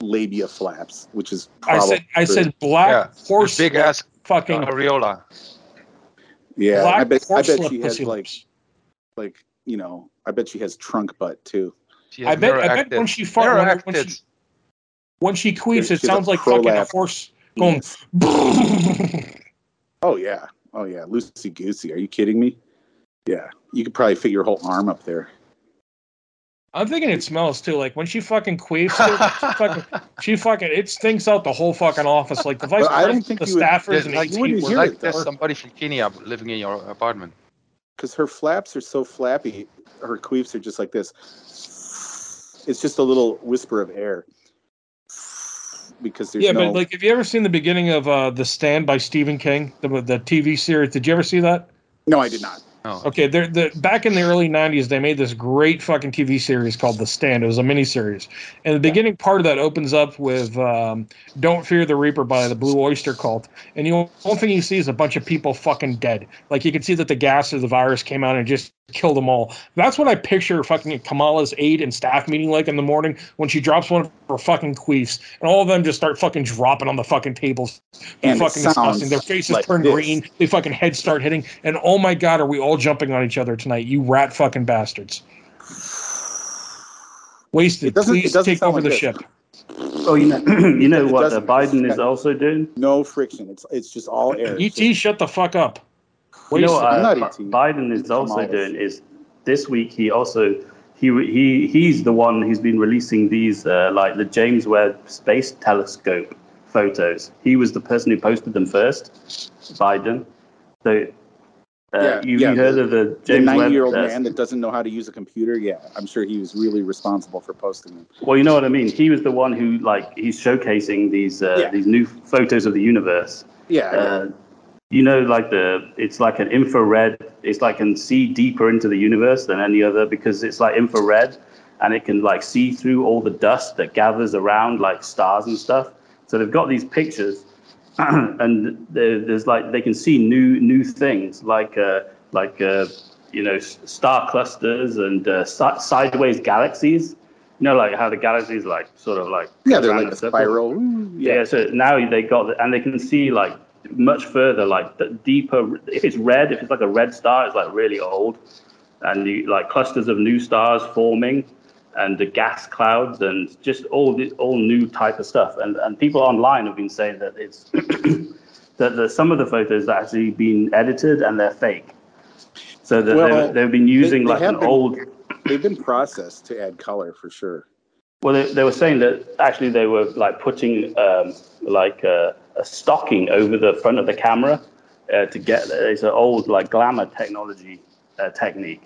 labia flaps, which is. I said I said black Yeah, horse big ass fucking areola. Yeah, black I bet. I bet she has like, like you know, I bet she has trunk butt too. I bet I bet when she fart when, when she when she queefs, She it sounds like fucking a horse going. Yes. <laughs> Oh yeah, oh yeah, Lucy goosey. Are you kidding me? Yeah, you could probably fit your whole arm up there. I'm thinking it smells too. Like when she fucking queefs, it, she fucking, she fucking, it stinks out the whole fucking office. Like the vice But I president, think the you would- staffers, and like, you wouldn't AT hear were like there's somebody from Kenya living in your apartment. because her flaps are so flappy. Her queefs are just like this. It's just a little whisper of air. Because there's no. Yeah, no. but like, have you ever seen the beginning of uh, the Stand by Stephen King, the the TV series? Did you ever see that? no, I did not. Oh, Okay, they're, the back in the early '90s, they made this great fucking TV series called The Stand. It was a miniseries, and the beginning part of that opens up with um, "Don't Fear the Reaper" by the Blue Oyster Cult, and the only thing you see is a bunch of people fucking dead. Like you can see that the gas or the virus came out and just killed them all. That's what I picture fucking Kamala's aide and staff meeting like in the morning when she drops one of her fucking queefs, and all of them just start fucking dropping on the fucking tables. And fucking sounds disgusting. Their faces like turn this. green. They fucking heads start hitting. And oh my god, are we all jumping on each other tonight? You rat fucking bastards. Wasted. It Please take over like the this. ship. Oh, you know, <clears throat> you know It what uh. Biden is also doing? No friction. It's it's just all air. ET, E shut the fuck up. You know what I'm uh, not Bi- 18. Biden is also Kamala's. doing is this week he also he he he's the one who's been releasing these uh, like the James Webb Space Telescope photos. He was the person who posted them first, Biden. So uh, Yeah, you, yeah, you heard the- of the the James Webb? 90 year old uh, man that doesn't know how to use a computer. Yeah, I'm sure he was really responsible for posting them. Well, you know what I mean. He was the one who like he's showcasing these uh, Yeah. these new photos of the universe. Yeah, yeah. Uh, you know, like the it's like an infrared. It's like can see deeper into the universe than any other because it's like infrared, and it can like see through all the dust that gathers around like stars and stuff. So they've got these pictures, <clears throat> and there's like they can see new new things like uh, like uh, you know star clusters and uh, si- sideways galaxies. You know, like how the galaxies like sort of like yeah, they're like a spiral. Ooh, Yeah. so now they got the, and they can see like much further, like the deeper. If it's red, if it's like a red star, it's like really old, and you like clusters of new stars forming, and the gas clouds, and just all this all new type of stuff. And and people online have been saying that it's <coughs> that the, some of the photos are actually been edited and they're fake. So that Well, they've, they've been using they like have an been- old They've been processed to add color for sure. Well, they, they were saying that actually they were like putting um, like a, a stocking over the front of the camera uh, to get it's an old like glamour technology uh, technique.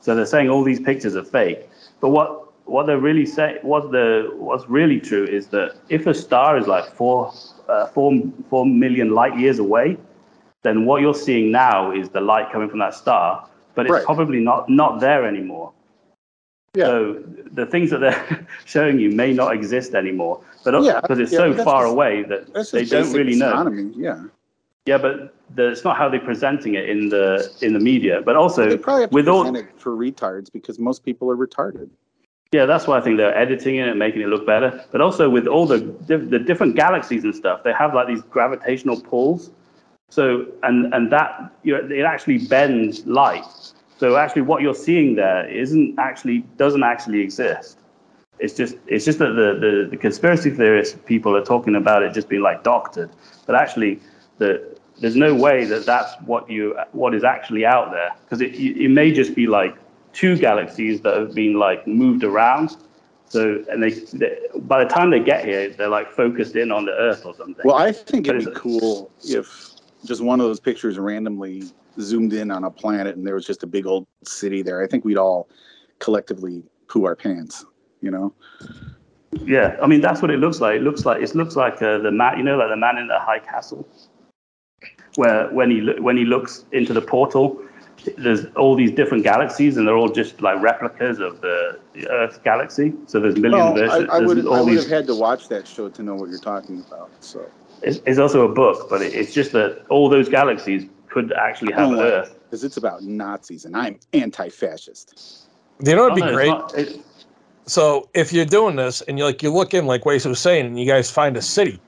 So they're saying all these pictures are fake. But what what they're really saying, what the what's really true is that if a star is like four uh, four four million light years away, then what you're seeing now is the light coming from that star, but it's Right. probably not not there anymore. Yeah. So the things that they're <laughs> showing you may not exist anymore, but Yeah, because it's yeah, so far just- away that they don't really know. astronomy. Yeah, Yeah, but the, it's not how they're presenting it in the in the media. But also they probably have to with all it for retards because most people are retarded. Yeah, that's why I think they're editing it and making it look better. But also with all the the different galaxies and stuff, they have like these gravitational pulls. So and and that you know, it actually bends light. So actually, what you're seeing there isn't actually doesn't actually exist. It's just it's just that the, the, the conspiracy theorists people are talking about it just being like doctored, but actually the there's no way that that's what you what is actually out there because it it may just be like two galaxies that have been like moved around. So and they, they by the time they get here, they're like focused in on the Earth or something. Well, I think it'd be cool if just one of those pictures randomly zoomed in on a planet and there was just a big old city there. I think we'd all collectively poo our pants. You know. Yeah, I mean that's what it looks like. It looks like it looks like uh, the man, you know, like the man in the high castle, where when he lo- when he looks into the portal, there's all these different galaxies, and they're all just like replicas of the Earth galaxy. So there's million Well, versions. I, I there's would I all would these. have had to watch that show to know what you're talking about. So. It's, it's also a book, but it, it's just that all those galaxies could actually have Oh, Earth. Because it's about Nazis, and I'm anti-fascist. You know Oh, what'd be no, great? not- it- So if you're doing this and you like you look in like Waste was saying, and you guys find a city.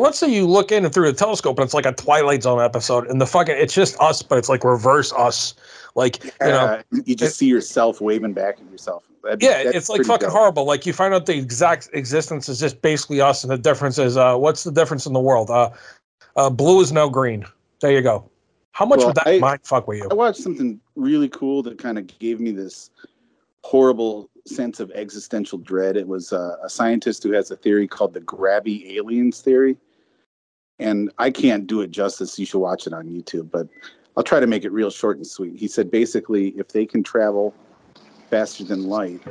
Well, let's say you look in and through the telescope and it's like a Twilight Zone episode, and the fucking it's just us, but it's like reverse us. Like you know, you just see yourself waving back at yourself. That'd yeah, it's like fucking dope. horrible. Like you find out the exact existence is just basically us, and the difference is uh, what's the difference in the world? Uh, uh, blue is now green. There you go. How much Well, would that I- mind fuck with you? I watched something really cool that kind of gave me this horrible sense of existential dread. It was uh, a scientist who has a theory called the grabby aliens theory. And I can't do it justice. You should watch it on YouTube, but I'll try to make it real short and sweet. He said basically, if they can travel faster than light,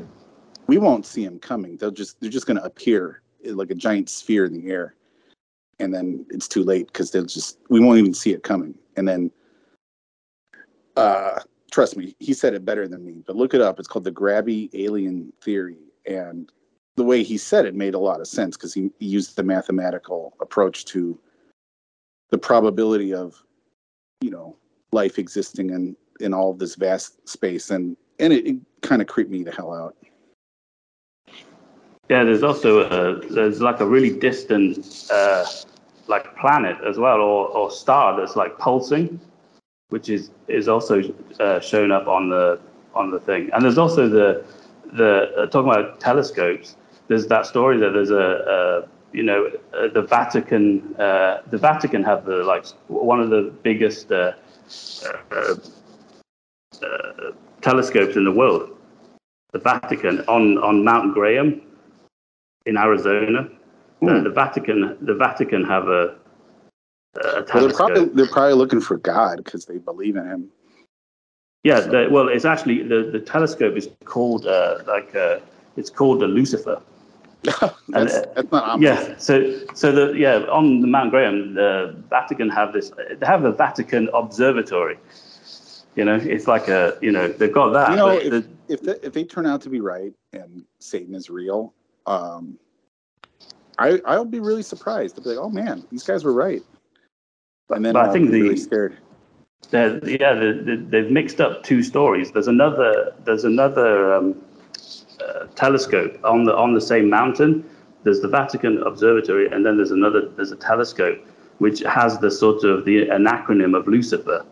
we won't see them coming. They'll just they're just going to appear like a giant sphere in the air, and then it's too late because they'll just we won't even see it coming. And then uh, trust me, he said it better than me, but look it up. It's called the grabby alien theory. And the way he said it made a lot of sense because he, he used the mathematical approach to the probability of, you know, life existing in, in all this vast space. And, and it, it kind of creeped me the hell out. Yeah, there's also a, there's like a really distant uh, like planet as well, or, or star that's like pulsing, which is is also uh, shown up on the on the thing. And there's also the the uh, talking about telescopes. There's that story that there's a, a you know uh, the Vatican uh, the Vatican have the like one of the biggest uh, uh, uh, telescopes in the world. The Vatican on on Mount Graham in Arizona. The, the Vatican, the Vatican have a, Well, they're telescope. probably, they're probably looking for God because they believe in him. yeah, the, well, it's actually the, the telescope is called uh, like uh, it's called the Lucifer. <laughs> that's, uh, that's not ominous. Yeah, so so the yeah on the Mount Graham, the Vatican have this. They have the Vatican Observatory. You know, it's like a you know they've got that. you know, if, the- if, the, if they turn out to be right and Satan is real, um, I I'll be really surprised. I'll be like, oh man, these guys were right. And then but I think the- really scared. Yeah, the, the, they've mixed up two stories. There's another. There's another um, uh, telescope on the on the same mountain. There's the Vatican Observatory, and then there's another. There's a telescope which has the sort of the an acronym of Lucifer.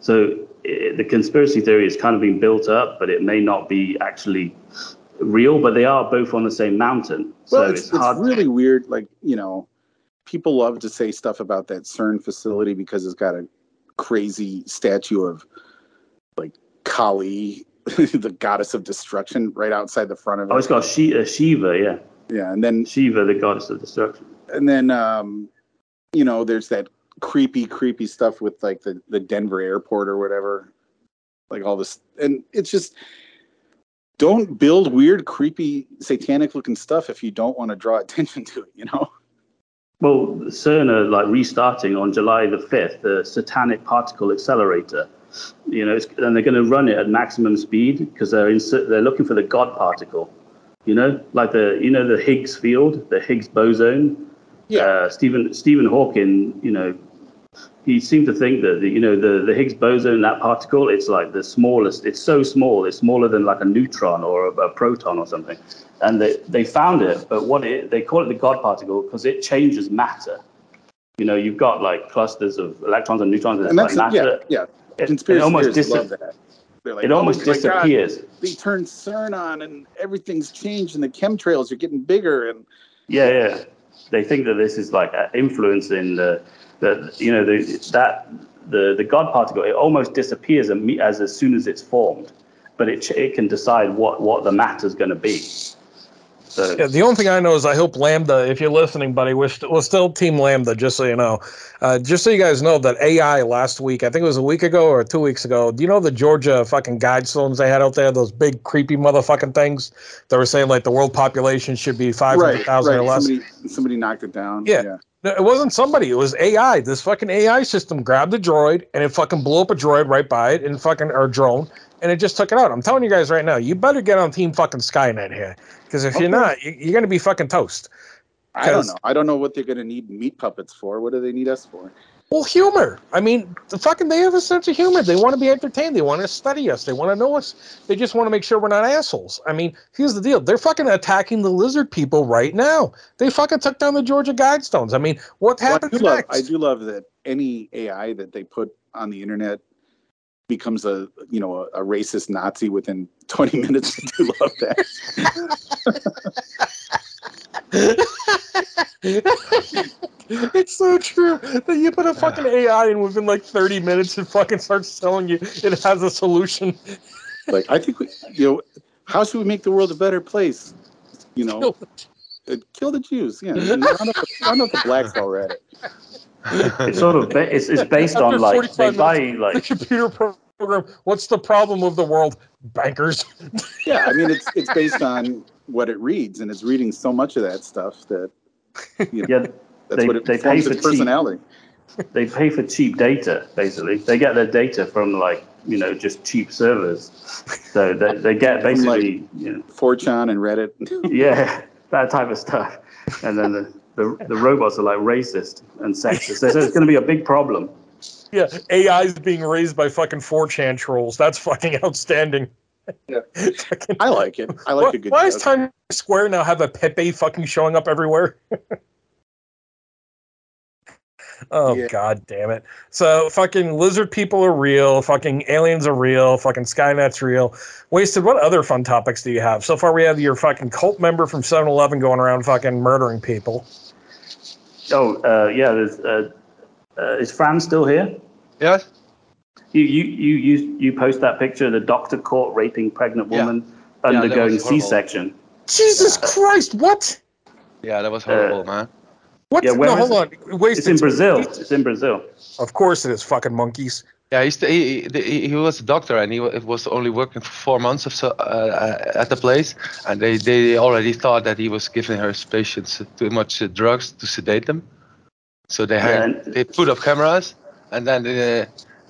So i the conspiracy theory is kind of being built up, but it may not be actually real. But they are both on the same mountain, so Well, it's, it's, it's hard. really weird. Like you know, people love to say stuff about that CERN facility because it's got a crazy statue of like Kali, <laughs> the goddess of destruction, right outside the front of it. oh, it's called got Shi- uh, Shiva, yeah, yeah, and then Shiva, the goddess of destruction. and then um, you know, there's that creepy, creepy stuff with like the the Denver airport or whatever, like all this, and it's just don't build weird, creepy, satanic looking stuff if you don't want to draw <laughs> attention to it. You know. Well, CERN are like restarting on July the 5th, the Satanic Particle Accelerator. You know, it's, and they're going to run it at maximum speed because they're in, they're looking for the God particle. You know, like the you know the Higgs field, the Higgs boson. Yeah. Uh, Stephen Stephen Hawking, you know, he seemed to think that the, you know the the Higgs boson, that particle, it's like the smallest. It's so small, it's smaller than like a neutron or a, a proton or something. And they they found it, but what it they call it the God particle because it changes matter. You know, you've got like clusters of electrons and neutrons, and, and like matter. yeah, yeah. It, it almost theorists love that. They're like, it almost "Oh disappears. they turned CERN on, and everything's changed, and the chemtrails are getting bigger, and Yeah, yeah. They think that this is like influencing the, the you know, the, that the the God particle. It almost disappears as as soon as it's formed, but it it can decide what what the matter's going to be. So Yeah, the only thing I know is I hope Lambda, if you're listening, buddy, we're, st- we're still Team Lambda, just so you know. Uh, just so you guys know that AI last week, I think it was a week ago or two weeks ago, do you know the Georgia fucking guidestones they had out there? Those big, creepy motherfucking things that were saying like the world population should be Right, 500,000 or less? Somebody, somebody knocked it down. Yeah. No, It wasn't somebody. It was AI. This fucking AI system grabbed the droid and it fucking blew up a droid right by it and fucking or drone and it just took it out. I'm telling you guys right now, you better get on Team fucking Skynet here because if you're not, you- you're gonna be fucking toast. I don't know. I don't know what they're going to need meat puppets for. What do they need us for? Well, humor. I mean, the fucking they have a sense of humor. They want to be entertained. They want to study us. They want to know us. They just want to make sure we're not assholes. I mean, here's the deal. They're fucking attacking the lizard people right now. They fucking took down the Georgia Guidestones. I mean, what Well, I, happens do love, next? I do love that any AI that they put on the internet becomes a you know a, a racist Nazi within 20 <laughs> minutes. I do love that. <laughs> it's so true that you put a fucking AI and within like 30 minutes it fucking starts telling you it has a solution. <laughs> Like I think we, you know, how should we make the world a better place? You know, kill the Jews. Yeah, round up, the- blacks while we're at it. It's <laughs> sort of ba- it's, it's based After on like they buy minutes, the computer program. What's the problem of the world? Bankers. <laughs> Yeah, I mean it's it's based on what it reads, and it's reading so much of that stuff that you know, yeah that's they- what it they forms pay its for cheap. personality. they pay for cheap data basically they get their data from like you know just cheap servers so they, they get From, like- basically you know 4chan and Reddit. <laughs> yeah that type of stuff and then the, the, the robots are like racist and sexist so it's going to be a big problem Yeah, AI is being raised by fucking 4chan trolls. That's fucking outstanding. Yeah. Fucking- I like it. I like why, a good why does joke. Times Square now have a Pepe fucking showing up everywhere? <laughs> oh Yeah. god damn it. So fucking lizard people are real, fucking aliens are real, fucking Skynet's real. Wasted, what other fun topics do you have? So far we have your fucking cult member from 7-Eleven going around fucking murdering people. Oh uh, yeah there's uh, uh, is Frans still here Yes? you, you you you you post that picture of the doctor caught raping pregnant woman that undergoing was horrible. c-section Jesus Christ, what? Yeah, that was horrible, man. What? Yeah, where no, is hold on. Wasted. it's in brazil it's in brazil Of course it is fucking monkeys. Yeah, he's the, he, he he was a doctor and he was only working for four months or so uh, at the place, and they, they already thought that he was giving her patients too much uh, drugs to sedate them, so they had, and- they put up cameras, and then uh,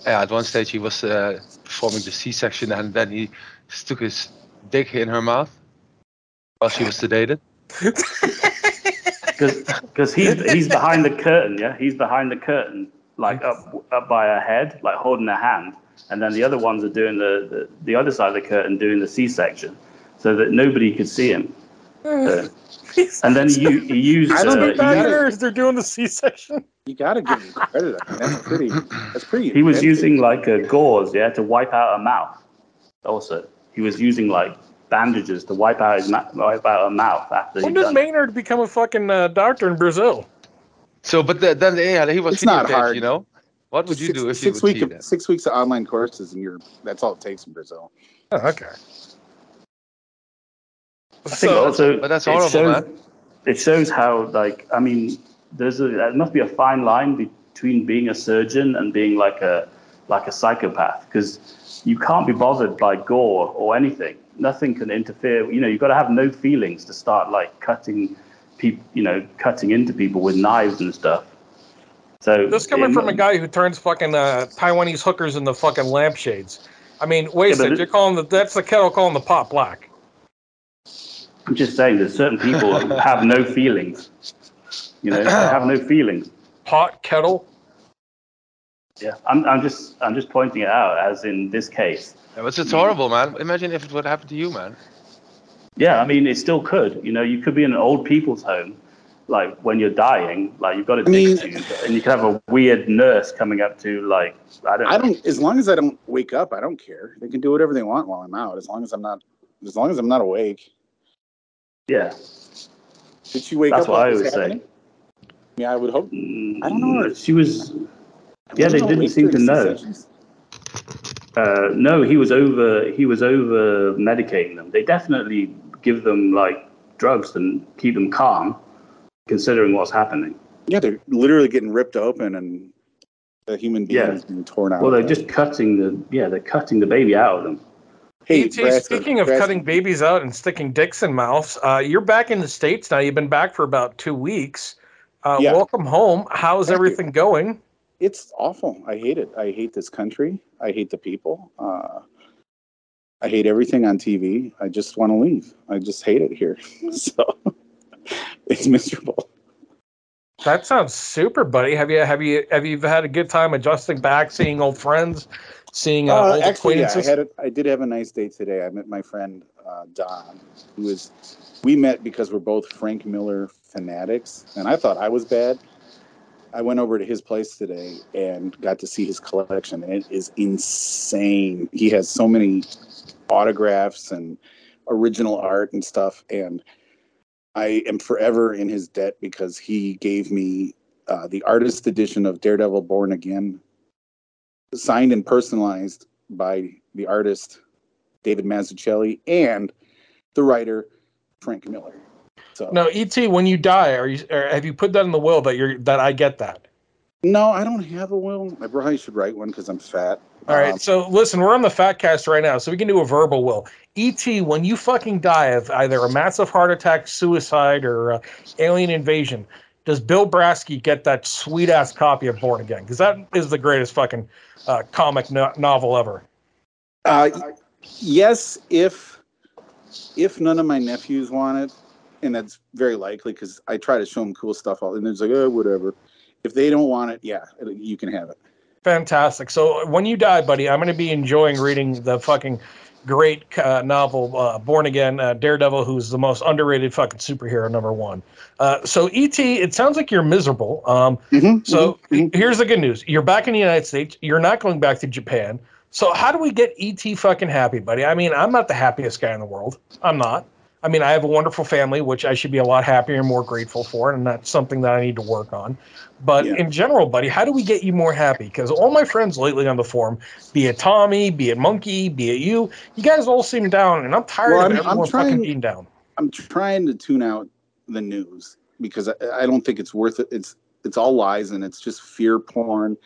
yeah, at one stage he was uh, performing the C-section, and then he stuck his dick in her mouth while she was sedated. <laughs> because he's he's behind the curtain, yeah. He's behind the curtain, like up up by her head, like holding her hand, and then the other ones are doing the the, the other side of the curtain, doing the C-section, so that nobody could see him. So- <laughs> and then you, he used. I don't uh, think that used- they're doing the C-section. You got to give him credit. I mean, that's pretty. That's pretty. he was using like a gauze, yeah, to wipe out her mouth. Also, he was using like bandages to wipe out his ma- wipe out her mouth after When he did done. Maynard become a fucking uh, doctor in Brazil? So, but the, then yeah, he was It's not videotaped, hard. you know. What would you six, do if six you would week see of, six weeks of online courses and you're that's all it takes in Brazil. Oh, okay. I think So- also, but that's it shows, man. It shows how, like, I mean, there's a there must be a fine line between being a surgeon and being like a like a psychopath because you can't be bothered by gore or anything. Nothing can interfere. You know, you've got to have no feelings to start like cutting people. You know, cutting into people with knives and stuff. So This coming it- from a guy who turns fucking uh, Taiwanese hookers into fucking lampshades. I mean, wait Yeah, but second. it- You're calling the that's the kettle calling the pot black. I'm just saying, that certain people <laughs> have no feelings. You know, they have no <clears throat> feelings. Pot kettle. Yeah, I'm, I'm just I'm just pointing it out as in this case. Yeah, but it's horrible, man. Imagine if it would happen to you, man. Yeah, I mean it still could. You know, you could be in an old people's home, like when you're dying, like you've got a I mean- tube, and you could have a weird nurse coming up to like I don't. I know. don't. As long as I don't wake up, I don't care. They can do whatever they want while I'm out. As long as I'm not. As long as I'm not awake. Yeah, Did she wake That's up? That's what I would say. Yeah, I would hope. Mm, I don't know. She was. Yeah, they didn't seem to know. Uh, no, he was over. He was over medicating them. They definitely give them like drugs and keep them calm, considering what's happening. Yeah, they're literally getting ripped open and the human being Yeah. is being torn out. Well, they're just cutting the yeah, they're cutting the baby out of them. Hey, ET, Braska, speaking of Braska, cutting babies out and sticking dicks in mouths, uh, you're back in the states now. You've been back for about two weeks. Uh, Yeah. Welcome home. How's Thank you. everything going? it's awful. I hate it. I hate this country. I hate the people. Uh, I hate everything on TV. I just want to leave. I just hate it here. <laughs> so it's miserable. That sounds super, buddy. Have you have you have you had a good time adjusting back, seeing old friends, seeing uh, Uh, old actually, yeah, I had a, I did have a nice day today. I met my friend uh, Don, who is we met because we're both Frank Miller fanatics, and I thought I was bad. I went over to his place today and got to see his collection, and it is insane. He has so many autographs and original art and stuff, and I am forever in his debt because he gave me uh, the artist edition of Daredevil Born Again signed and personalized by the artist David Mazzucchelli and the writer Frank Miller. So no, ET. When you die, are you have you put that in the will that you're that I get that? no, I don't have a will. I probably should write one because I'm fat. All right. Um, so listen, we're on the fat cast right now, so we can do a verbal will. ET, when you fucking die of either a massive heart attack, suicide, or uh, alien invasion, does Bill Brasky get that sweet ass copy of Born Again? Because that is the greatest fucking uh, comic no- novel ever. Uh, yes, if if none of my nephews want it, and that's very likely because I try to show them cool stuff all, and there's like, oh, whatever. If they don't want it, yeah, you can have it. Fantastic. So when you die, buddy, I'm going to be enjoying reading the fucking great uh, novel uh, Born Again, uh, Daredevil, who's the most underrated fucking superhero, number one. Uh, so ET, it sounds like you're miserable. Um, Mhm, so mhm, mhm. here's the good news: you're back in the United States. You're not going back to Japan. So how do we get ET fucking happy, buddy? I mean, I'm not the happiest guy in the world. I'm not. I mean, I have a wonderful family, which I should be a lot happier and more grateful for, and that's something that I need to work on. But Yeah. in general, buddy, how do we get you more happy? Because all my friends lately on the forum, be it Tommy, be it Monkey, be it you, you guys all seem down, and I'm tired Well, of I'm- I'm everyone fucking being down. I'm trying to tune out the news because I, I don't think it's worth it. It's it's all lies and it's just fear porn.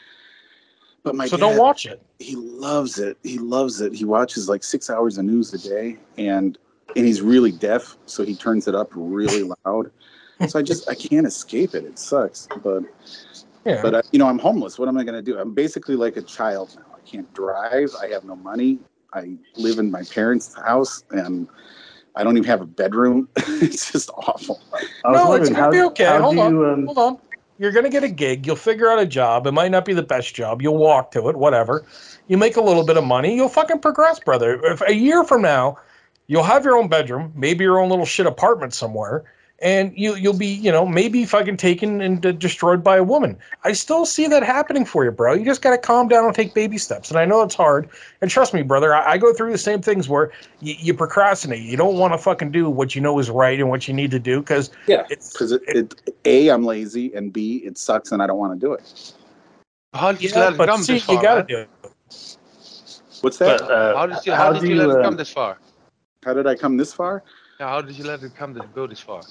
But my So dad, don't watch it. he loves it. He loves it. He watches like six hours of news a day, and and he's really deaf, so he turns it up really loud. So I just I can't escape it. It sucks, but Yeah. but uh, you know I'm homeless. What am I going to do? I'm basically like a child now. I can't drive. I have no money. I live in my parents' house, and I don't even have a bedroom. <laughs> it's just awful. I was no, it's gonna how, be okay. Hold on, you um, hold on. You're gonna get a gig. You'll figure out a job. It might not be the best job. You'll walk to it. Whatever. You make a little bit of money. You'll fucking progress, brother. If a year from now, you'll have your own bedroom, maybe your own little shit apartment somewhere, and you you'll be you know maybe fucking taken and uh, destroyed by a woman. I still see that happening for you, bro. You just gotta calm down and take baby steps. And I know it's hard. And trust me, brother, I, I go through the same things where you, you procrastinate. You don't want to fucking do what you know is right and what you need to do because Yeah, it's because it, it a I'm lazy and b it sucks and I don't want to do it. How did you Yeah, let it but come see, this far? you gotta man? do it. What's that? but, uh, How did you how, did you, let it um, come this far? How did I come this far? Yeah, how did you let it come to go this far?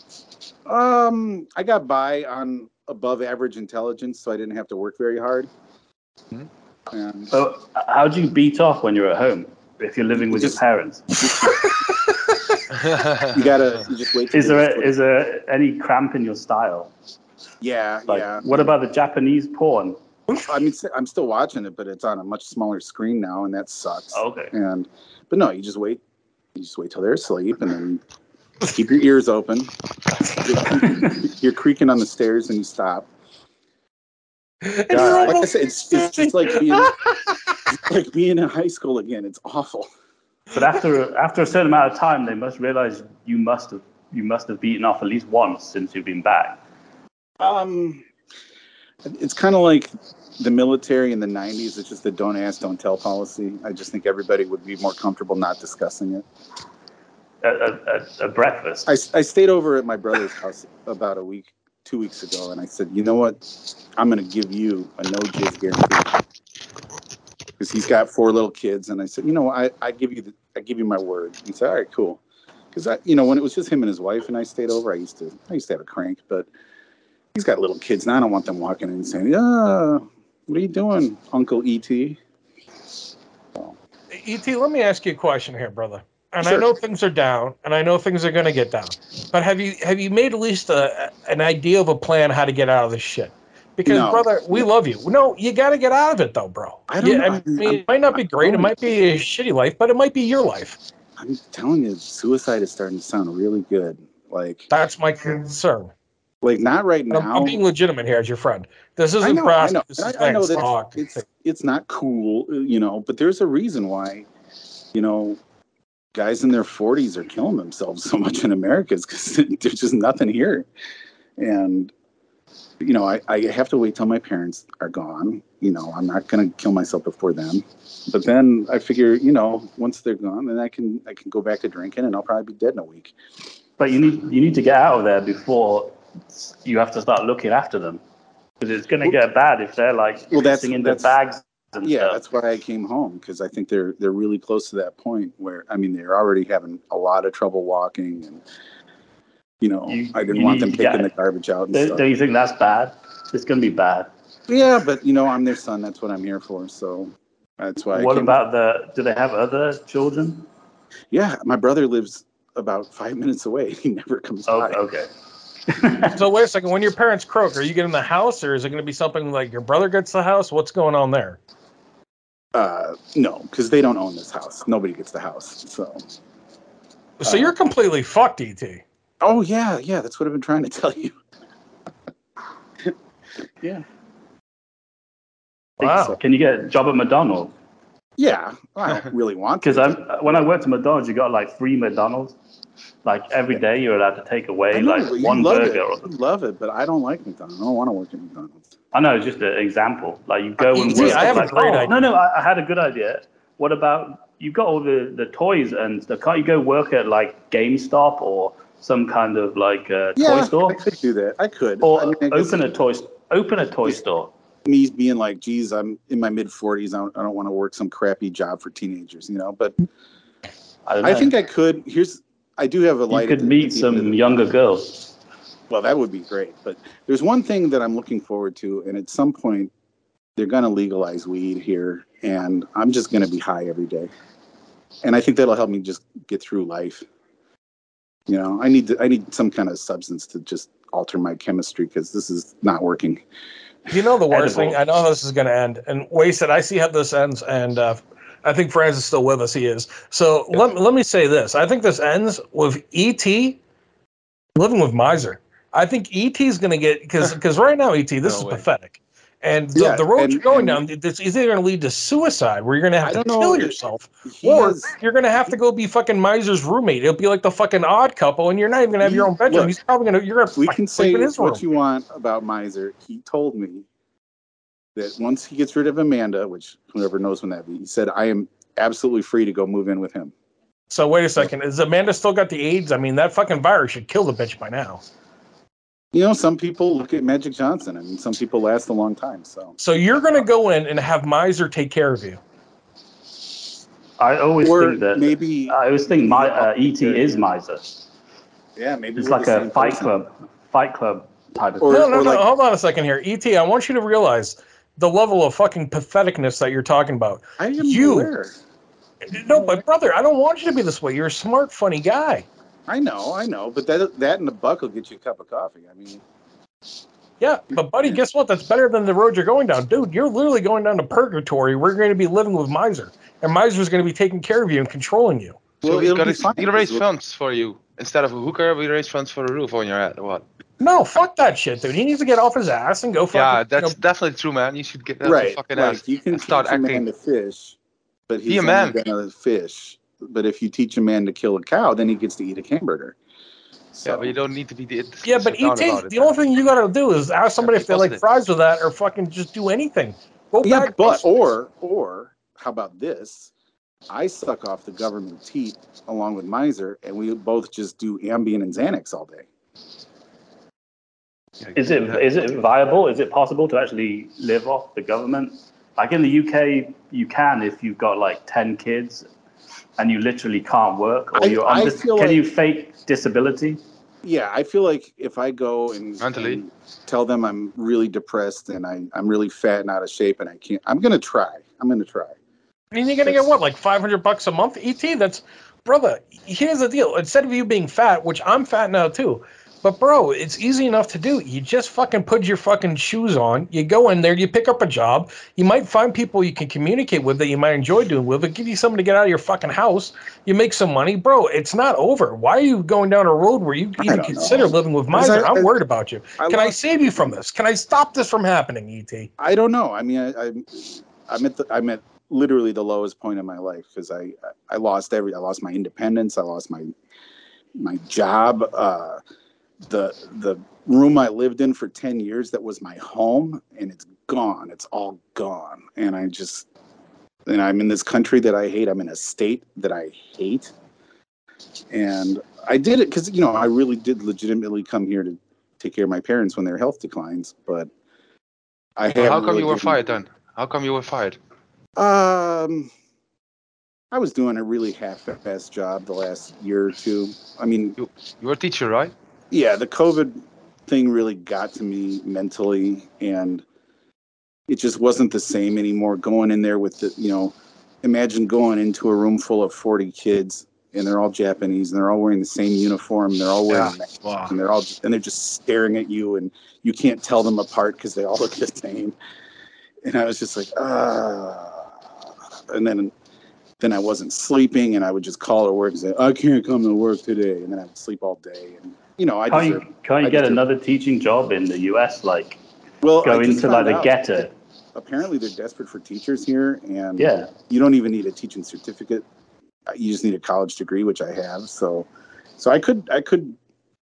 Um, I got by on above average intelligence, so I didn't have to work very hard. Hmm. And so how do you beat off when you're at home if you're living with Just- your parents? <laughs> you gotta you just wait. Is they there just- is there any cramp in your style? yeah, Like, yeah. what about the Japanese porn? I mean, I'm still watching it, but it's on a much smaller screen now, and that sucks. Okay. And but no, you just wait. You just wait till they're asleep, and then keep your ears open. You're creaking on the stairs, and you stop. And like Like I said, it's, it's just like being like being in high school again. It's awful. But after after a certain amount of time, they must realize you must have you must have beaten off at least once since you've been back. Um, it's kind of like the military in the '90s. It's just the "don't ask, don't tell" policy. I just think everybody would be more comfortable not discussing it. A, at, at breakfast. I, I stayed over at my brother's house about a week, two weeks ago, and I said, you know what? I'm going to give you a no jizz guarantee because he's got four little kids, and I said, you know, what? I I give you the I give you my word. He said, all right, cool. because I, you know, when it was just him and his wife and I stayed over, I used to, I used to have a crank, but he's got little kids now. I don't want them walking in and saying, "Ah, what are you doing, Uncle ET?" Et, let me ask you a question here, brother. And I know things are down, and I know things are going to get down. But have you have you made at least a, an idea of a plan how to get out of this shit? Because, No. brother, we love you. No, you got to get out of it, though, bro. I don't Yeah, know. I mean, I'm- it might not be great. It might be a shitty life, but it might be your life. I'm telling you, suicide is starting to sound really good. Like, That's my concern. Like not right And I'm, now. I'm being legitimate here as your friend. This isn't know, I know, This is I, I know that talk. it's, it's it's not cool, uh, you know. But there's a reason why, you know, guys in their 40s are killing themselves <laughs> so much in America is because <laughs> there's just nothing here, and you know, I, I have to wait till my parents are gone. You know, I'm not gonna kill myself before them. But then I figure, you know, once they're gone, then I can I can go back to drinking, and I'll probably be dead in a week. But you need you need to get out of there before you have to start looking after them because it's going to get bad if they're like Well, that's- singing the bags and yeah stuff. that's why i came home because i think they're they're really close to that point where i mean they're already having a lot of trouble walking and you know You- i didn't you want them taking the garbage out and Don't, stuff don't you think that's bad? It's going to be bad. yeah but you know i'm their son that's what i'm here for so that's why what about the? Do they have other children? yeah my brother lives about five minutes away <laughs> he never comes Oh, by okay. So wait a second. When your parents croak, are you getting the house, or is it going to be something like your brother gets the house? What's going on there? uh no because they don't own this house nobody gets the house so So Uh, you're completely fucked, Et. oh yeah yeah that's what i've been trying to tell you <laughs> yeah Wow. Can you get a job at McDonald's? yeah i don't <laughs> really want Because I'm when I worked at McDonald's, you got like free McDonald's. Like every day, you're allowed to take away know, like but you one love burger it. or You love it, but I don't like McDonald's. I don't want to work at McDonald's. I know, it's just an example. Like you go and See, work. I have a great oh, idea. No, no, I, I had a good idea. What about you've got all the, the toys and stuff? Can't you go work at like GameStop or some kind of like uh, toy store? I could do that. I could. Or I mean, I open a toy open a toy store. me being like, geez, I'm in my mid 40s. I don't, I don't want to work some crappy job for teenagers, you know. But I, don't I think I could. Here's, I do have a life. you light. could meet at the end of some younger girls. Well, that would be great. But there's one thing that I'm looking forward to, and at some point, they're going to legalize weed here, and I'm just going to be high every day. And I think that'll help me just get through life. You know, I need to, I need some kind of substance to just alter my chemistry because this is not working. You know the worst Edible. thing. I know how this is going to end. And wasted. I see how this ends, and uh, I think Frans is still with us. He is. So let let me say this. I think this ends with ET living with Miser. I think ET is going to get because because <laughs> right now ET this No is way. pathetic. And the, Yeah, the road and- you're going and- down, it's either going to lead to suicide, where you're going to I have to don't know kill yourself, He or has- you're going to have to go be fucking Miser's roommate. It'll be like the fucking odd couple, and you're not even going to have your own bedroom. look, He's probably going to you're going to we can say sleep in his room. what you want about Miser. He told me that once he gets rid of Amanda, which whoever knows when that be, he said, I am absolutely free to go move in with him. So wait a second. Is Amanda still got the AIDS? I mean, that fucking virus should kill the bitch by now. You know, some people look at Magic Johnson and some people last a long time. So, So you're gonna go in and have Miser take care of you. I always or think that maybe, I always think my uh, ET is miser. yeah, maybe It's like a fight person. club, fight club type of Or- no, no, no. like- hold on a second here, ET. I want you to realize the level of fucking patheticness that you're talking about. I am You- aware. No, but brother, I don't want you to be this way. You're a smart, funny guy. I know, I know, but that that and a buck will get you a cup of coffee. I mean, Yeah, but buddy, guess what? That's better than the road you're going down, dude. You're literally going down to purgatory. We're going to be living with Miser, and Miser's going to be taking care of you and controlling you. So Well, we it'll be to fine, we'll raise 'cause funds for you instead of a hooker. We raise funds for a roof on your head. What? No, fuck that shit, dude. He needs to get off his ass and go. Fucking, yeah, you that's know, definitely true, man. You should get that right? fucking like ass you can and teach start a man acting. to fish, but he's Be a man. gonna fish. But if you teach a man to kill a cow, then he gets to eat a hamburger. So, Yeah, but you don't need to be the Yeah, but down ET, about it, the man. only thing you gotta do is ask somebody be if they like positive. fries with that, or fucking just do anything. Go yeah, back. but or or how about this? I suck off the government teat along with Miser, and we both just do Ambien and Xanax all day. Yeah, Is it yeah. is it viable? Is it possible to actually live off the government? Like in the UK, you can if you've got like ten kids, and you literally can't work, or I- you're I under, can like- you fake disability? Yeah, I feel like if I go and, Mentally. and tell them I'm really depressed and I, I'm really fat and out of shape and I can't, I'm gonna try. I'm gonna try. I mean, you're gonna get what, like 500 bucks a month? Et, that's brother. Here's the deal. Instead of you being fat, which I'm fat now too, but bro, it's easy enough to do. You just fucking put your fucking shoes on. You go in there. You pick up a job. You might find people you can communicate with that you might enjoy doing with. It give you something to get out of your fucking house. You make some money, bro. It's not over. Why are you going down a road where you even don't know. consider living with miser? I- I'm I- worried about you. I Can I save you from this? Can I stop this from happening, Et? I don't know. I mean, I, I'm, I'm at the, I'm at literally the lowest point in my life because I, I lost every, I lost my independence. I lost my, my job. Uh, the, the room I lived in for 10 years that was my home and it's gone. It's all gone. And I just, and I'm in this country that I hate. I'm in a state that I hate. And I did it because, you know, I really did legitimately come here to take care of my parents when their health declines. But I Well, how come really you were fired then? How come you were fired? Um, I was doing a really half-assed job the last year or two. I mean, you, you're a teacher, right? Yeah, the COVID thing really got to me mentally, and it just wasn't the same anymore. Going in there with the, you know, imagine going into a room full of 40 kids, and they're all Japanese, and they're all wearing the same uniform, they're all wearing Yeah. masks, Wow. and they're all, and they're just staring at you, and you can't tell them apart because they all look the same. And I was just like, ah. And then, then I wasn't sleeping, and I would just call at work and say, I can't come to work today, and then I would sleep all day, and you know, I Can't deserve. you, can't you I get deserve- another teaching job in the US? Like Well, go into like found the ghetto. Apparently, they're desperate for teachers here, and Yeah. you don't even need a teaching certificate. Uh, You just need a college degree, which I have. So, so I could, I could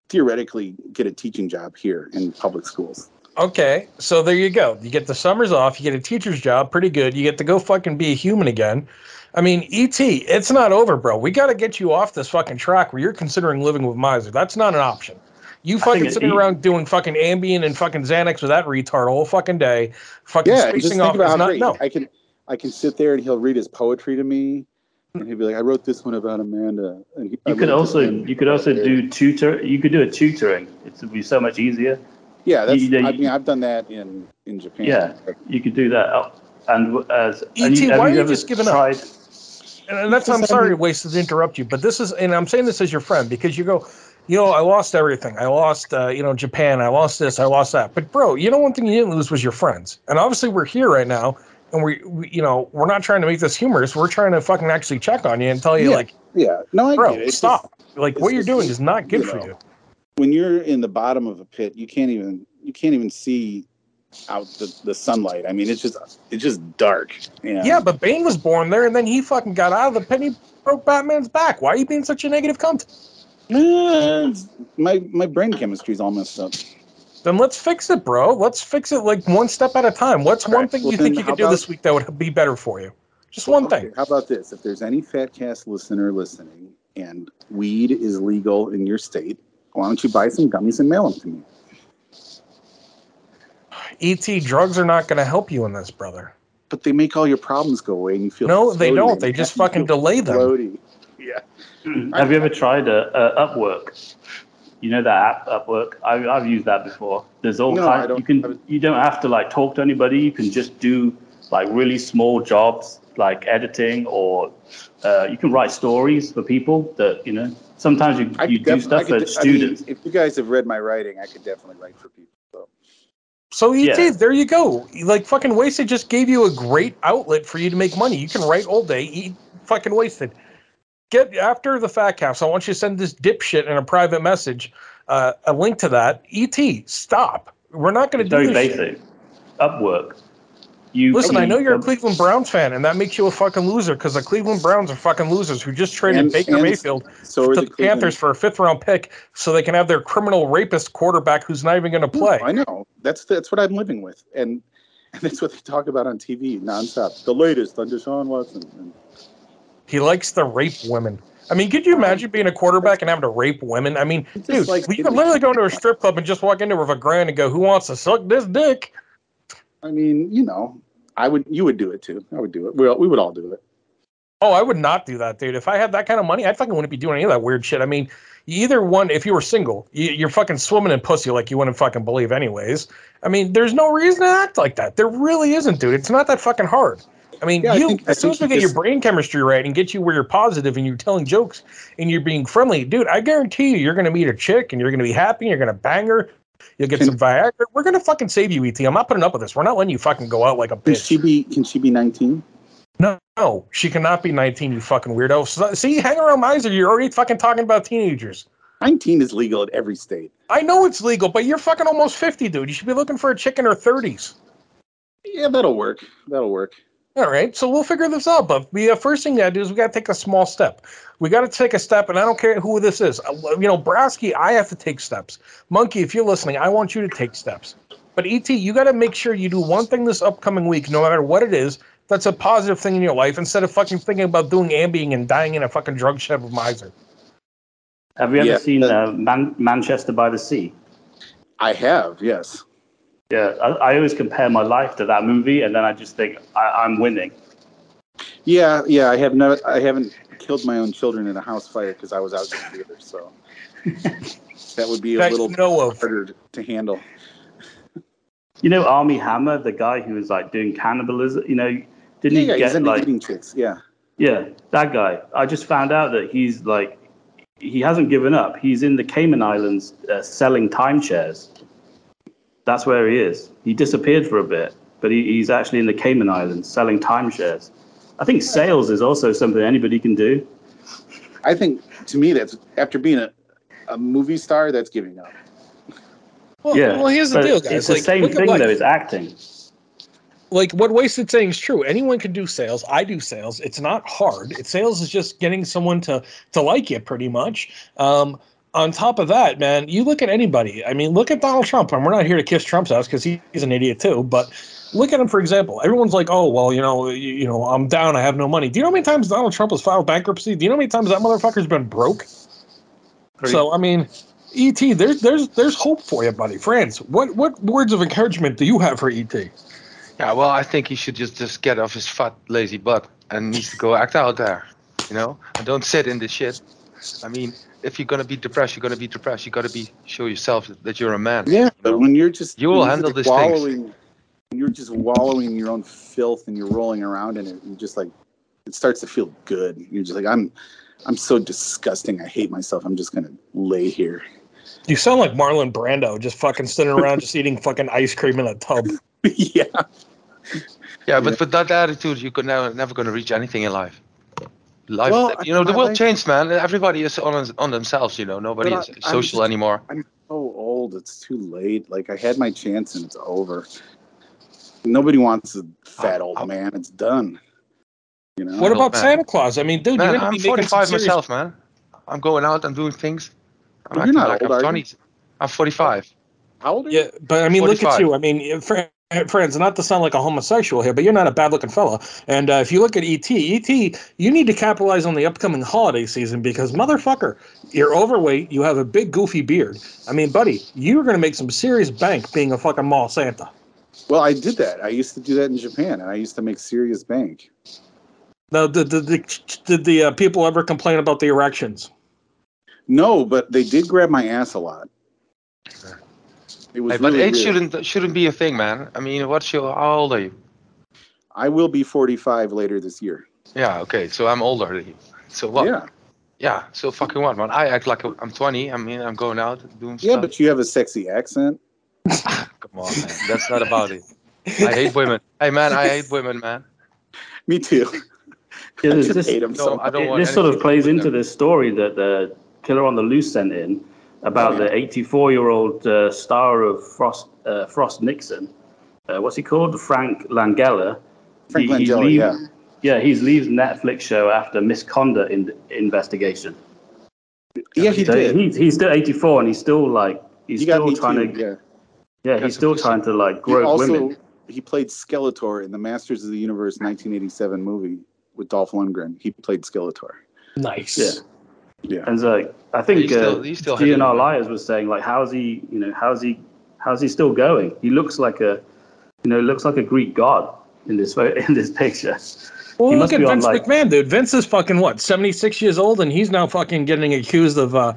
theoretically get a teaching job here in public schools. Okay, so there you go. You get the summers off. You get a teacher's job, pretty good. You get to go fucking be a human again. I mean, ET, it's not over, bro. We got to get you off this fucking track where you're considering living with miser. That's not an option. You fucking sitting he- around doing fucking Ambien and fucking Xanax with that retard all fucking day, fucking Yeah, spacing off. about Is not, no, I can. I can sit there and he'll read his poetry to me, and he'll be like, "I wrote this one about Amanda." And he, I You could wrote also this one you could also do tutor. You could do a tutoring. It would be so much easier. Yeah, that's. you- I mean, I've done that in in Japan. Yeah, you could do that. Oh, And as and E.T., why are you ever just giving up? tried, And- And that's I'm sorry, Waste, to interrupt you, but this is, and I'm saying this as your friend because you go, you know, I lost everything. I lost, uh, you know, Japan. I lost this. I lost that. But bro, you know, one thing you didn't lose was your friends. And obviously, we're here right now, and we, we you know, we're not trying to make this humorous. We're trying to fucking actually check on you and tell you, Yeah, like, Yeah, no, I bro, get it. Stop. just- like, what you're just- doing is not good you for know. you. when you're in the bottom of a pit, you can't even you can't even see out the, the sunlight. I mean, it's just it's just dark. And Yeah, but Bane was born there, and then he fucking got out of the pit. And he broke Batman's back. Why are you being such a negative cunt? Eh, it's- my my brain chemistry's all messed up. Then let's fix it, bro. Let's fix it like one step at a time. What's All one right, thing well you think you could do this week that would be better for you? Just one Okay, thing. How about this? If there's any fat cast listener listening, and weed is legal in your state, why don't you buy some gummies and mail them to me? ET drugs are not going to help you in this, brother. But they make all your problems go away, and you feel No, they don't. They just <laughs> fucking delay them. floaty. Yeah. <laughs> have you ever tried a, a Upwork? You know that app, Upwork. I, I've used that before. There's all No, kinds. You can you don't have to like talk to anybody. You can just do like really small jobs like editing or uh, you can write stories for people that you know. Sometimes you, you do def- stuff could for de- I mean, students. if you guys have read my writing, I could definitely write for people. So. ET, Yeah. there you go. Like fucking wasted just gave you a great outlet for you to make money. You can write all day, eat fucking wasted. Get after the fat cast. I want you to send this dipshit in a private message, uh, a link to that. ET, stop. We're not going to do very this. shit. basic. Upwork. You Listen, I know you're a um, Cleveland Browns fan, and that makes you a fucking loser because the Cleveland Browns are fucking losers who just traded And- Baker and Mayfield So to the the Panthers for a fifth round pick so they can have their criminal rapist quarterback who's not even going to play. I know. That's that's what I'm living with, and, and that's what they talk about on TV nonstop. The latest on Deshaun Watson. He likes to rape women. I mean, could you imagine being a quarterback and having to rape women? I mean, dude, like- you could literally go into a strip club and just walk in there with a grand and go, "Who wants to suck this dick?" I mean, you know, I would. You would do it too. I would do it. We we would all do it. Oh, I would not do that, dude. If I had that kind of money, I fucking wouldn't be doing any of that weird shit. I mean, either one, if you were single, you, you're fucking swimming in pussy like you wouldn't fucking believe, anyways. I mean, there's no reason to act like that. There really isn't, dude. It's not that fucking hard. I mean, Yeah, I you think- I as soon as we think get you your brain chemistry right and get you where you're positive and you're telling jokes and you're being friendly, dude, I guarantee you, you're gonna meet a chick and you're gonna be happy. And you're gonna bang her. You'll get Can- some Viagra. We're gonna fucking save you, ET. I'm not putting up with this. We're not letting you fucking go out like a bitch. Can she be? Can she be 19? No, no, she cannot be 19, you fucking weirdo. So- See, hang around Miser, you're already fucking talking about teenagers. 19 is legal at every state. I know it's legal, but you're fucking almost 50, dude. You should be looking for a chick in her 30s. Yeah, that'll work. That'll work. All right, so we'll figure this out. But the uh, first thing you gotta do is we gotta take a small step. We gotta take a step, and I don't care who this is. Uh, You know, Brasky, I have to take steps. Monkey, if you're listening, I want you to take steps. But ET, you gotta make sure you do one thing this upcoming week, no matter what it is, that's a positive thing in your life, instead of fucking thinking about doing ambying and dying in a fucking drug shed with Miser. Have you ever Yeah. seen uh, Man- Manchester by the Sea? I have, yes. Yeah, I, I always compare my life to that movie, and then I just think I, I'm winning. Yeah, yeah. I have no. I haven't killed my own children in a house fire because I was out in the theater. So <laughs> that would be a That little know harder to handle. You know, Armie Hammer, the guy who was like doing cannibalism. You know, didn't Yeah, he yeah. Get into like eating chicks. Yeah. Yeah, that guy. I just found out that he's like, he hasn't given up. He's in the Cayman Islands uh, selling timeshares. That's where he is. He disappeared for a bit, but he, he's actually in the Cayman Islands selling timeshares. I think sales is also something anybody can do. I think to me that's after being a, a movie star, that's giving up. Well, yeah. well here's the deal, guys. It's the same thing life. though. It's acting. like what wasted saying is true anyone can do sales i do sales it's not hard it sales is just getting someone to to like you pretty much um on top of that man you look at anybody. I mean look at donald trump and we're not here to kiss trump's ass because he, he's an idiot too but look at him for example. Everyone's like oh well you know you, you know i'm down i have no money. Do you know how many times donald trump has filed bankruptcy? Do you know how many times that motherfucker's been broke? So i mean et there's there's there's hope for you buddy. Frans what what words of encouragement do you have for et Yeah, well, I think he should just just get off his fat lazy butt and needs to go act out there, you know, and don't sit in this shit. I mean, if you're gonna be depressed, you're gonna be depressed. You gotta be show yourself that you're a man. Yeah, but when you're just You will when you're handle just these things. wallowing, when you're just wallowing in your own filth and you're rolling around in it, you just like it starts to feel good. You're just like I'm, I'm so disgusting. I hate myself. I'm just gonna lay here. You sound like Marlon Brando, just fucking sitting around, just eating fucking ice cream in a tub. <laughs> yeah. Yeah, but with that attitude, you're never never gonna reach anything in life. Life, Well, you know, the world like- changed, man. Everybody is on on themselves. You know, nobody is I- I'm social just- anymore. I'm so old. It's too late. Like I had my chance and it's over. Nobody wants a fat old man. It's done. You know. What about man. Santa Claus? I mean, dude, Man, you're gonna I'm be 45 serious- myself, man. I'm going out and doing things. I'm You're not like old, I'm are you? 20. I'm 45. How old are you? Yeah, but I mean, look at you. I mean, fr- Frans, not to sound like a homosexual here, but you're not a bad-looking fella. And uh, if you look at ET, ET, you need to capitalize on the upcoming holiday season because motherfucker, you're overweight. You have a big goofy beard. I mean, buddy, you're gonna make some serious bank being a fucking mall Santa. Well, I did that. I used to do that in Japan, and I used to make serious bank. Now, did, did, did, did the uh, people ever complain about the erections? No, but they did grab my ass a lot. It was Hey, but really age weird. shouldn't shouldn't be a thing, man. I mean, what's your how old are you? I will be 45 later this year. Yeah, okay, so I'm older than you. So what? Yeah. Yeah, so fucking what, man? I act like I'm 20. I mean, I'm going out doing Yeah, stuff. Yeah, but you have a sexy accent. <laughs> Come on, man. That's not about it. I hate women. Hey, man, I hate women, man. <laughs> Me too. Yeah, I this- hate him so I don't It- want this sort of plays into them. this story that the Killer on the Loose sent in about Oh, the 84 year old uh, star of Frost uh, Frost Nixon. Uh, what's he called? Frank Langella. Frank He- he's Langella, leave- yeah. Yeah, he's leaves Netflix show after misconduct in, investigation. Yeah, he So did. He's, he's still 84 and he's still like he's He got still trying too. to Yeah. yeah he's still trying to like grow also women. he played Skeletor in the Masters of the Universe 1987 movie with Dolph Lundgren. He played Skeletor. Nice. Yeah. Yeah. And so I think He's still- uh, he's still hitting GNR women. Liars was saying like, how's he, you know, how's he, how's he still going? He looks like a, you know, looks like a Greek god in this photo, <laughs> in this picture. Well, He look at be on, Vince like- McMahon, dude. Vince is fucking what, 76 years old, and he's now fucking getting accused of uh,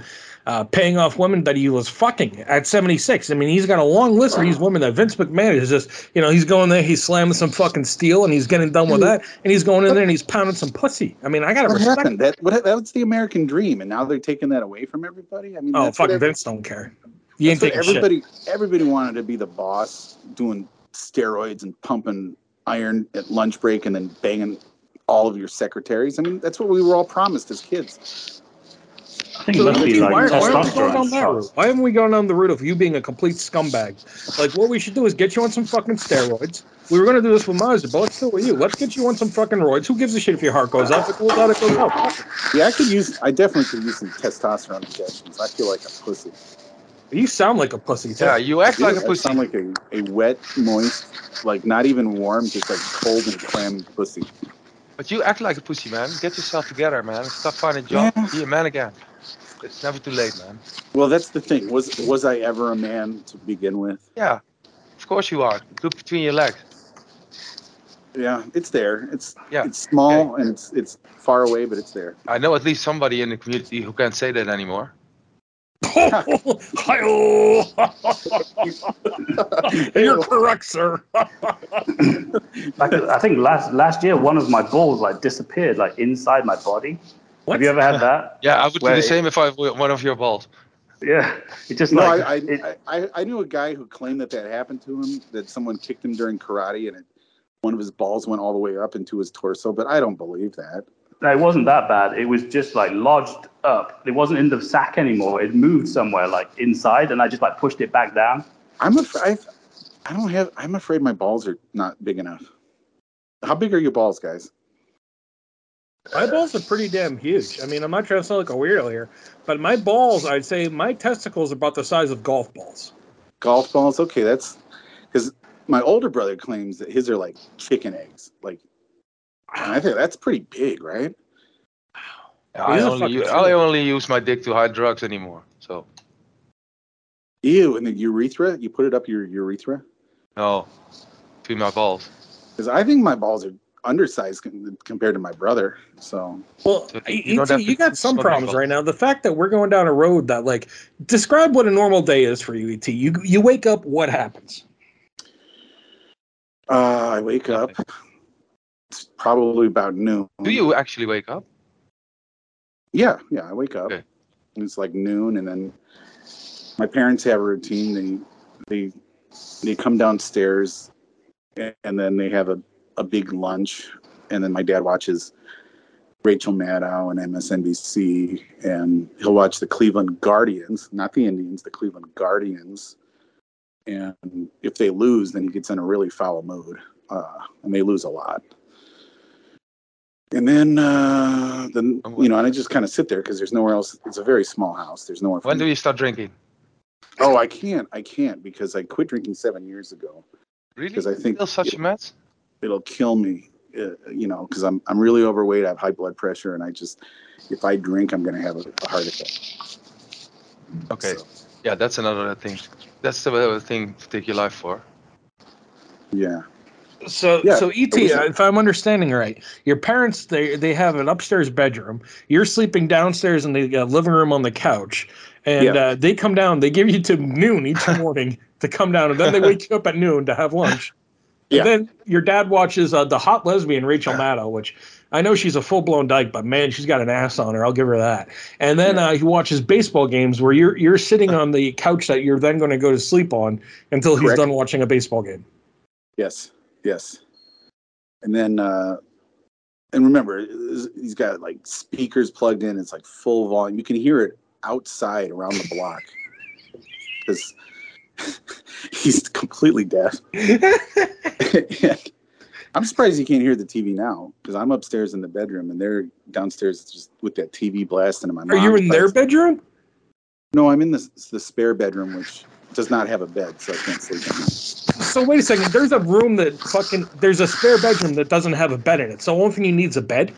uh, paying off women that he was fucking at 76. I mean, he's got a long list of these women that Vince McMahon is just, you know, he's going there, he's slamming some fucking steel, and he's getting done with that, and he's going in there and he's pounding some pussy. I mean, I gotta What respect. happened? That what that was the American dream, and now they're taking that away from everybody. I mean, Oh, that's fucking every- Vince don't care. He ain't taking shit. everybody everybody wanted to be the boss, doing steroids and pumping iron at lunch break, and then banging all of your secretaries. I mean, that's what we were all promised as kids. I think So, must be like why, why haven't we gone down that route? Why haven't we gone down the route of you being a complete scumbag? Like, what we should do is get you on some fucking steroids. We were gonna do this with Mazda, but let's do it with you. Let's get you on some fucking roids. Who gives a shit if your heart goes up? It goes out, it goes out. Yeah, I could use. I definitely could use some testosterone injections. I feel like a pussy. You sound like a pussy. Too. Yeah, you act like a I pussy. sound like a, a wet, moist, like not even warm, just like cold and clammy pussy. But you act like a pussy, man. Get yourself together, man. Stop finding a job. Yeah. Be a man again. It's never too late, man. Well, that's the thing. Was was I ever a man to begin with? Yeah, of course you are. Look between your legs. Yeah, it's there. It's Yeah. it's small and it's it's far away, but it's there. I know at least somebody in the community who can't say that anymore. Hi-oh. <laughs> You're correct, sir. Like, <laughs> I think last last year, one of my balls like disappeared, like inside my body. What? Have you ever had that? <laughs> Yeah, I would do Wait. the same if I were one of your balls. Yeah, it just No, like I I, it, I I knew a guy who claimed that that happened to him. That someone kicked him during karate and it, one of his balls went all the way up into his torso. But I don't believe that. no, it wasn't that bad. It was just like lodged up. It wasn't in the sack anymore. It moved somewhere like inside, and I just like pushed it back down. I'm afraid. I don't have. I'm afraid my balls are not big enough. How big are your balls, guys? My balls are pretty damn huge. I mean, I'm not trying to sound like a weirdo here, but my balls, I'd say my testicles are about the size of golf balls. Golf balls. Okay, that's because my older brother claims that his are like chicken eggs. Like, I think that's pretty big, right? Yeah, I only, fucking u- true. I only use my dick to hide drugs anymore. So Ew, and the urethra. You put it up your urethra. no, between my balls. Because I think my balls are undersized com- compared to my brother. So Well, So you, you don't you got some problems balls. right now. The fact that we're going down a road that, like, describe what a normal day is for you, Et. You you wake up, what happens? uh, I wake up. It's probably about noon. Do you actually wake up? Yeah, yeah. I wake up. Okay. It's like noon, and then my parents have a routine. They they they come downstairs, a- and then they have a, a big lunch, and then my dad watches Rachel Maddow and MSNBC, and he'll watch the Cleveland Guardians, not the Indians, the Cleveland Guardians. And if they lose, then he gets in a really foul mood, uh, and they lose a lot. And then, uh, then you know, and I just kind of sit there because there's nowhere else. It's a very small house. There's nowhere. When do you start drinking? Oh, I can't. I can't because I quit drinking seven years ago. Really? Because I think- Still such a mess? It'll kill me, uh, you know, because I'm I'm really overweight. I have high blood pressure, and I just if I drink, I'm gonna have a, a heart attack. Okay. So, Yeah, that's another thing. That's the other thing to take your life for. yeah. So, Yeah, so Et, was if I'm understanding right, your parents they they have an upstairs bedroom. You're sleeping downstairs in the uh, living room on the couch, and Yeah. uh, they come down. They give you to noon each <laughs> morning to come down, and then they wake you up at noon to have lunch. Yeah. And then your dad watches uh, the hot lesbian Rachel Maddow, which I know she's a full blown dyke, but man, she's got an ass on her. I'll give her that. And then uh, he watches baseball games where you're you're sitting <laughs> on the couch that you're then going to go to sleep on until he's Correct. done watching a baseball game. Yes. Yes. And then, uh, and remember, he's got like speakers plugged in. It's like full volume. You can hear it outside around the block <laughs> because <laughs> he's completely deaf. <laughs> <laughs> I'm surprised you can't hear the TV now because I'm upstairs in the bedroom and they're downstairs just with that TV blasting. And my Are you in their bedroom? No, I'm in the the spare bedroom, which does not have a bed, so I can't sleep in. So wait a second. There's a room that fucking there's a spare bedroom that doesn't have a bed in it. So the only thing you need is a bed.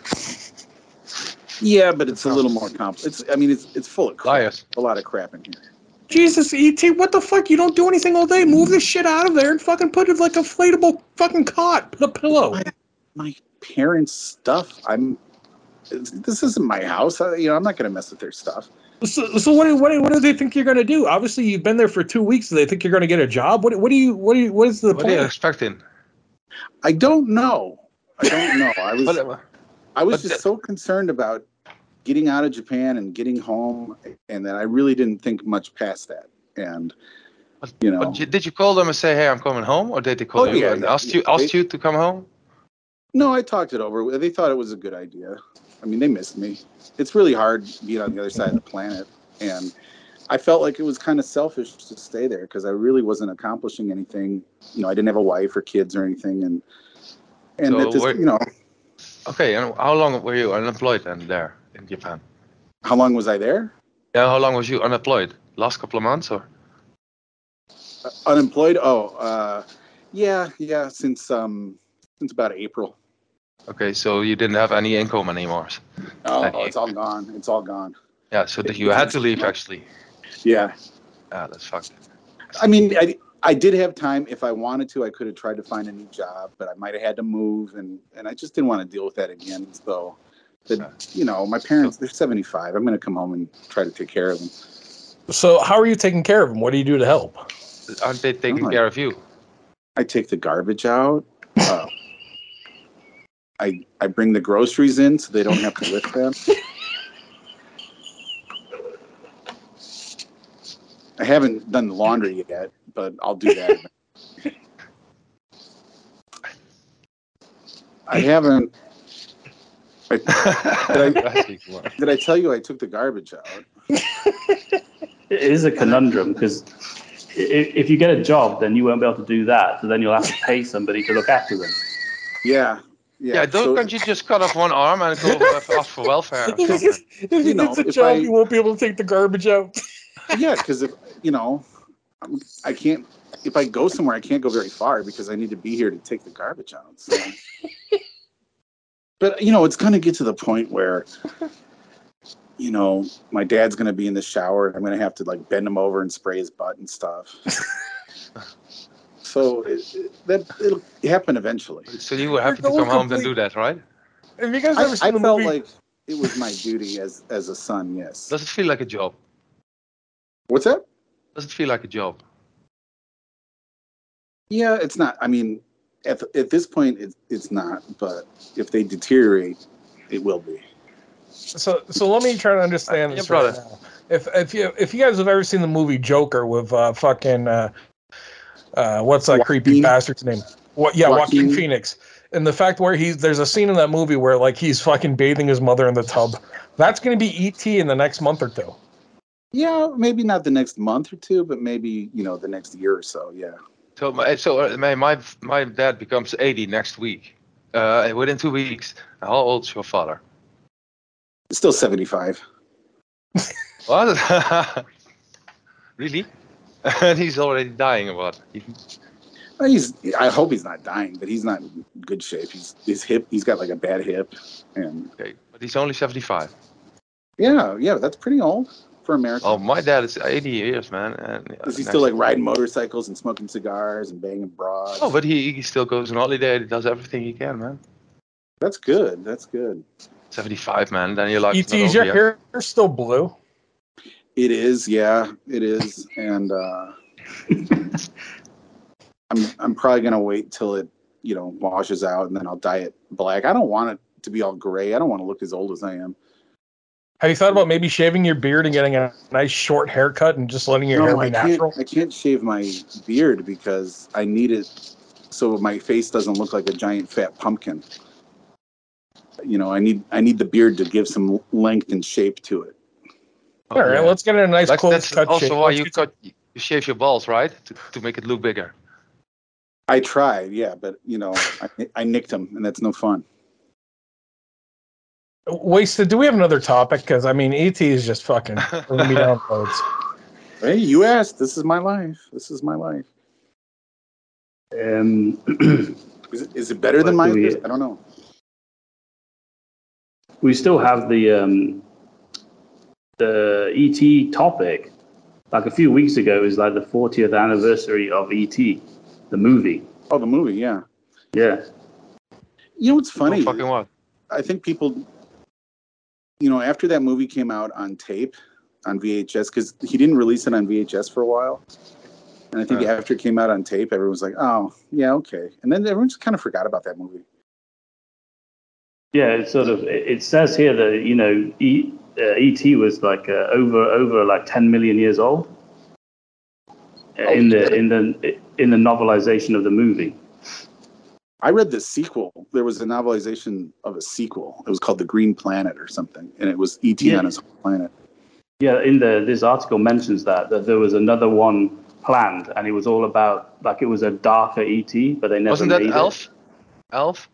Yeah, but it's a little oh. more complex. It's, I mean, it's it's full of crap. Liars. A lot of crap in here. Jesus, ET, what the fuck? You don't do anything all day. Move this shit out of there and fucking put it like a inflatable fucking cot. Put a pillow. my parents' stuff. I'm. This isn't my house. I, you know, I'm not going to mess with their stuff. So, so what, do- what, what do they think you're going to do? Obviously, you've been there for two weeks. Do they think you're going to get a job? What, what do you, what do you, what is the What are you expecting? I don't know. I don't know. I was. What, I was but just the- so concerned about getting out of Japan and getting home, and then I really didn't think much past that. And you know, but did you call them and say, "Hey, I'm coming home," or did they call Oh, you yeah, and yeah, asked yeah. you asked They- you to come home? no, I talked it over. They thought it was a good idea. I mean, they missed me. It's really hard being on the other side of the planet, and I felt like it was kind of selfish to stay there because I really wasn't accomplishing anything. You know, I didn't have a wife or kids or anything, and and So that just, you know, Okay, and how long were you unemployed then there in Japan? how long was I there? Yeah, how long was you unemployed? Last couple of months or? Unemployed? Oh, uh, yeah, yeah, since um, since about April. Okay, so you didn't have any income anymore. Oh, it's all gone. It's all gone. Yeah, so that you had to leave actually. Yeah. Yeah, that's fucked. I mean, I, I did have time. If I wanted to, I could have tried to find a new job, but I might have had to move, and, and I just didn't want to deal with that again. So, that, you know, my parents, they're 75. I'm going to come home and try to take care of them. So how are you taking care of them? What do you do to help? Aren't they taking Oh, care of you? I take the garbage out. Uh, <laughs> I, I bring the groceries in so they don't have to lift them. <laughs> I haven't done the laundry yet, but I'll do that. <laughs> I haven't. I, did, I, did I tell you I took the garbage out? It is a conundrum because if, if you get a job, then you won't be able to do that. So then you'll have to pay somebody to look after them. Yeah. Yeah. Yeah, don't, so- can't you just cut off one arm and go ask for welfare? <laughs> If he gets, You know, gets a job, I- he won't be able to take the garbage out. <laughs> yeah, because if you know, I'm- I can't. If I go somewhere, I can't go very far because I need to be here to take the garbage out. So. <laughs> but you know, it's gonna get to the point where, you know, my dad's gonna be in the shower, and I'm gonna have to like bend him over and spray his butt and stuff. so it, it- that it'll happen eventually. So you were happy to come going home and do that, right? Have you guys I, ever I seen the felt movie? like it was my duty as as a son. Yes. Does it feel like a job? What's that? Does it feel like a job? Yeah, it's not. I mean, at, at this point, it's it's not. But if they deteriorate, it will be. So, so let me try to understand Yeah, this right brother. now. If if you if you guys have ever seen the movie Joker with uh, fucking uh, uh, what's that creepy bastard's name? What? Yeah, Joaquin Joaquin. Phoenix. And the fact where he's there's a scene in that movie where like he's fucking bathing his mother in the tub. That's gonna be ET in the next month or two. Yeah, maybe not the next month or two, but maybe you know the next year or so. Yeah. So my so uh, my my, my dad becomes 80 next week. Uh, within two weeks. How old's your father? Still seventy five. <laughs> What? <laughs> really? and <laughs> he's already dying. What? He's. I hope he's not dying, but he's not in good shape. He's his hip. He's got like a bad hip, and Okay, but he's only 75. yeah, yeah, that's pretty old for America. Oh, my dad is 80 years, man. And, Is he still like riding motorcycles and smoking cigars and banging broads? Oh, but he, he still goes on holiday. He does everything he can, man. that's good. That's good. 75, man. Then you're like, ET, is your hair still blue? It is, yeah, it is, and uh, <laughs> I'm I'm probably gonna wait till it you know washes out, and then I'll dye it black. I don't want it to be all gray. I don't want to look as old as I am. Have you thought about maybe shaving your beard and getting a nice short haircut and just letting your hair No, I be can't. natural? I can't shave my beard because I need it so my face doesn't look like a giant fat pumpkin. You know, I need I need the beard to give some length and shape to it. Oh, All right, let's get a nice Like, close that's cut. also shave. why Let's you cut, you shave your balls, right? To, to make it look bigger. I tried, yeah, but you know, I, I nicked them, and that's no fun. Wasted. Do we have another topic? Because I mean, ET is just fucking bringing me down roads. <laughs> Hey, you asked. This is my life. This is my life. Um, <clears throat> Is it, is it better than What do mine? we- I don't know. we still have the um, the ET topic. Like a few weeks ago, it was like the 40th anniversary of ET, the movie. Oh, the movie, yeah. Yeah. You know what's funny? Oh, fucking what? I think people, you know, after that movie came out on tape, on VHS, because he didn't release it on VHS for a while. And I think Uh. after it came out on tape, everyone was like, oh, yeah, okay. And then everyone just kind of forgot about that movie. Yeah, it's sort of. It it says here that you know, e, uh, ET was like uh, over over like 10 million years old. Uh, in the in the in the novelization of the movie. I read the sequel. There was a novelization of a sequel. It was called The Green Planet or something. And it was E.T. Yeah. on his planet. Yeah, in the this article mentions that that there was another one planned, and it was all about like it was a darker ET, but they never Wasn't that made Elf? Elf?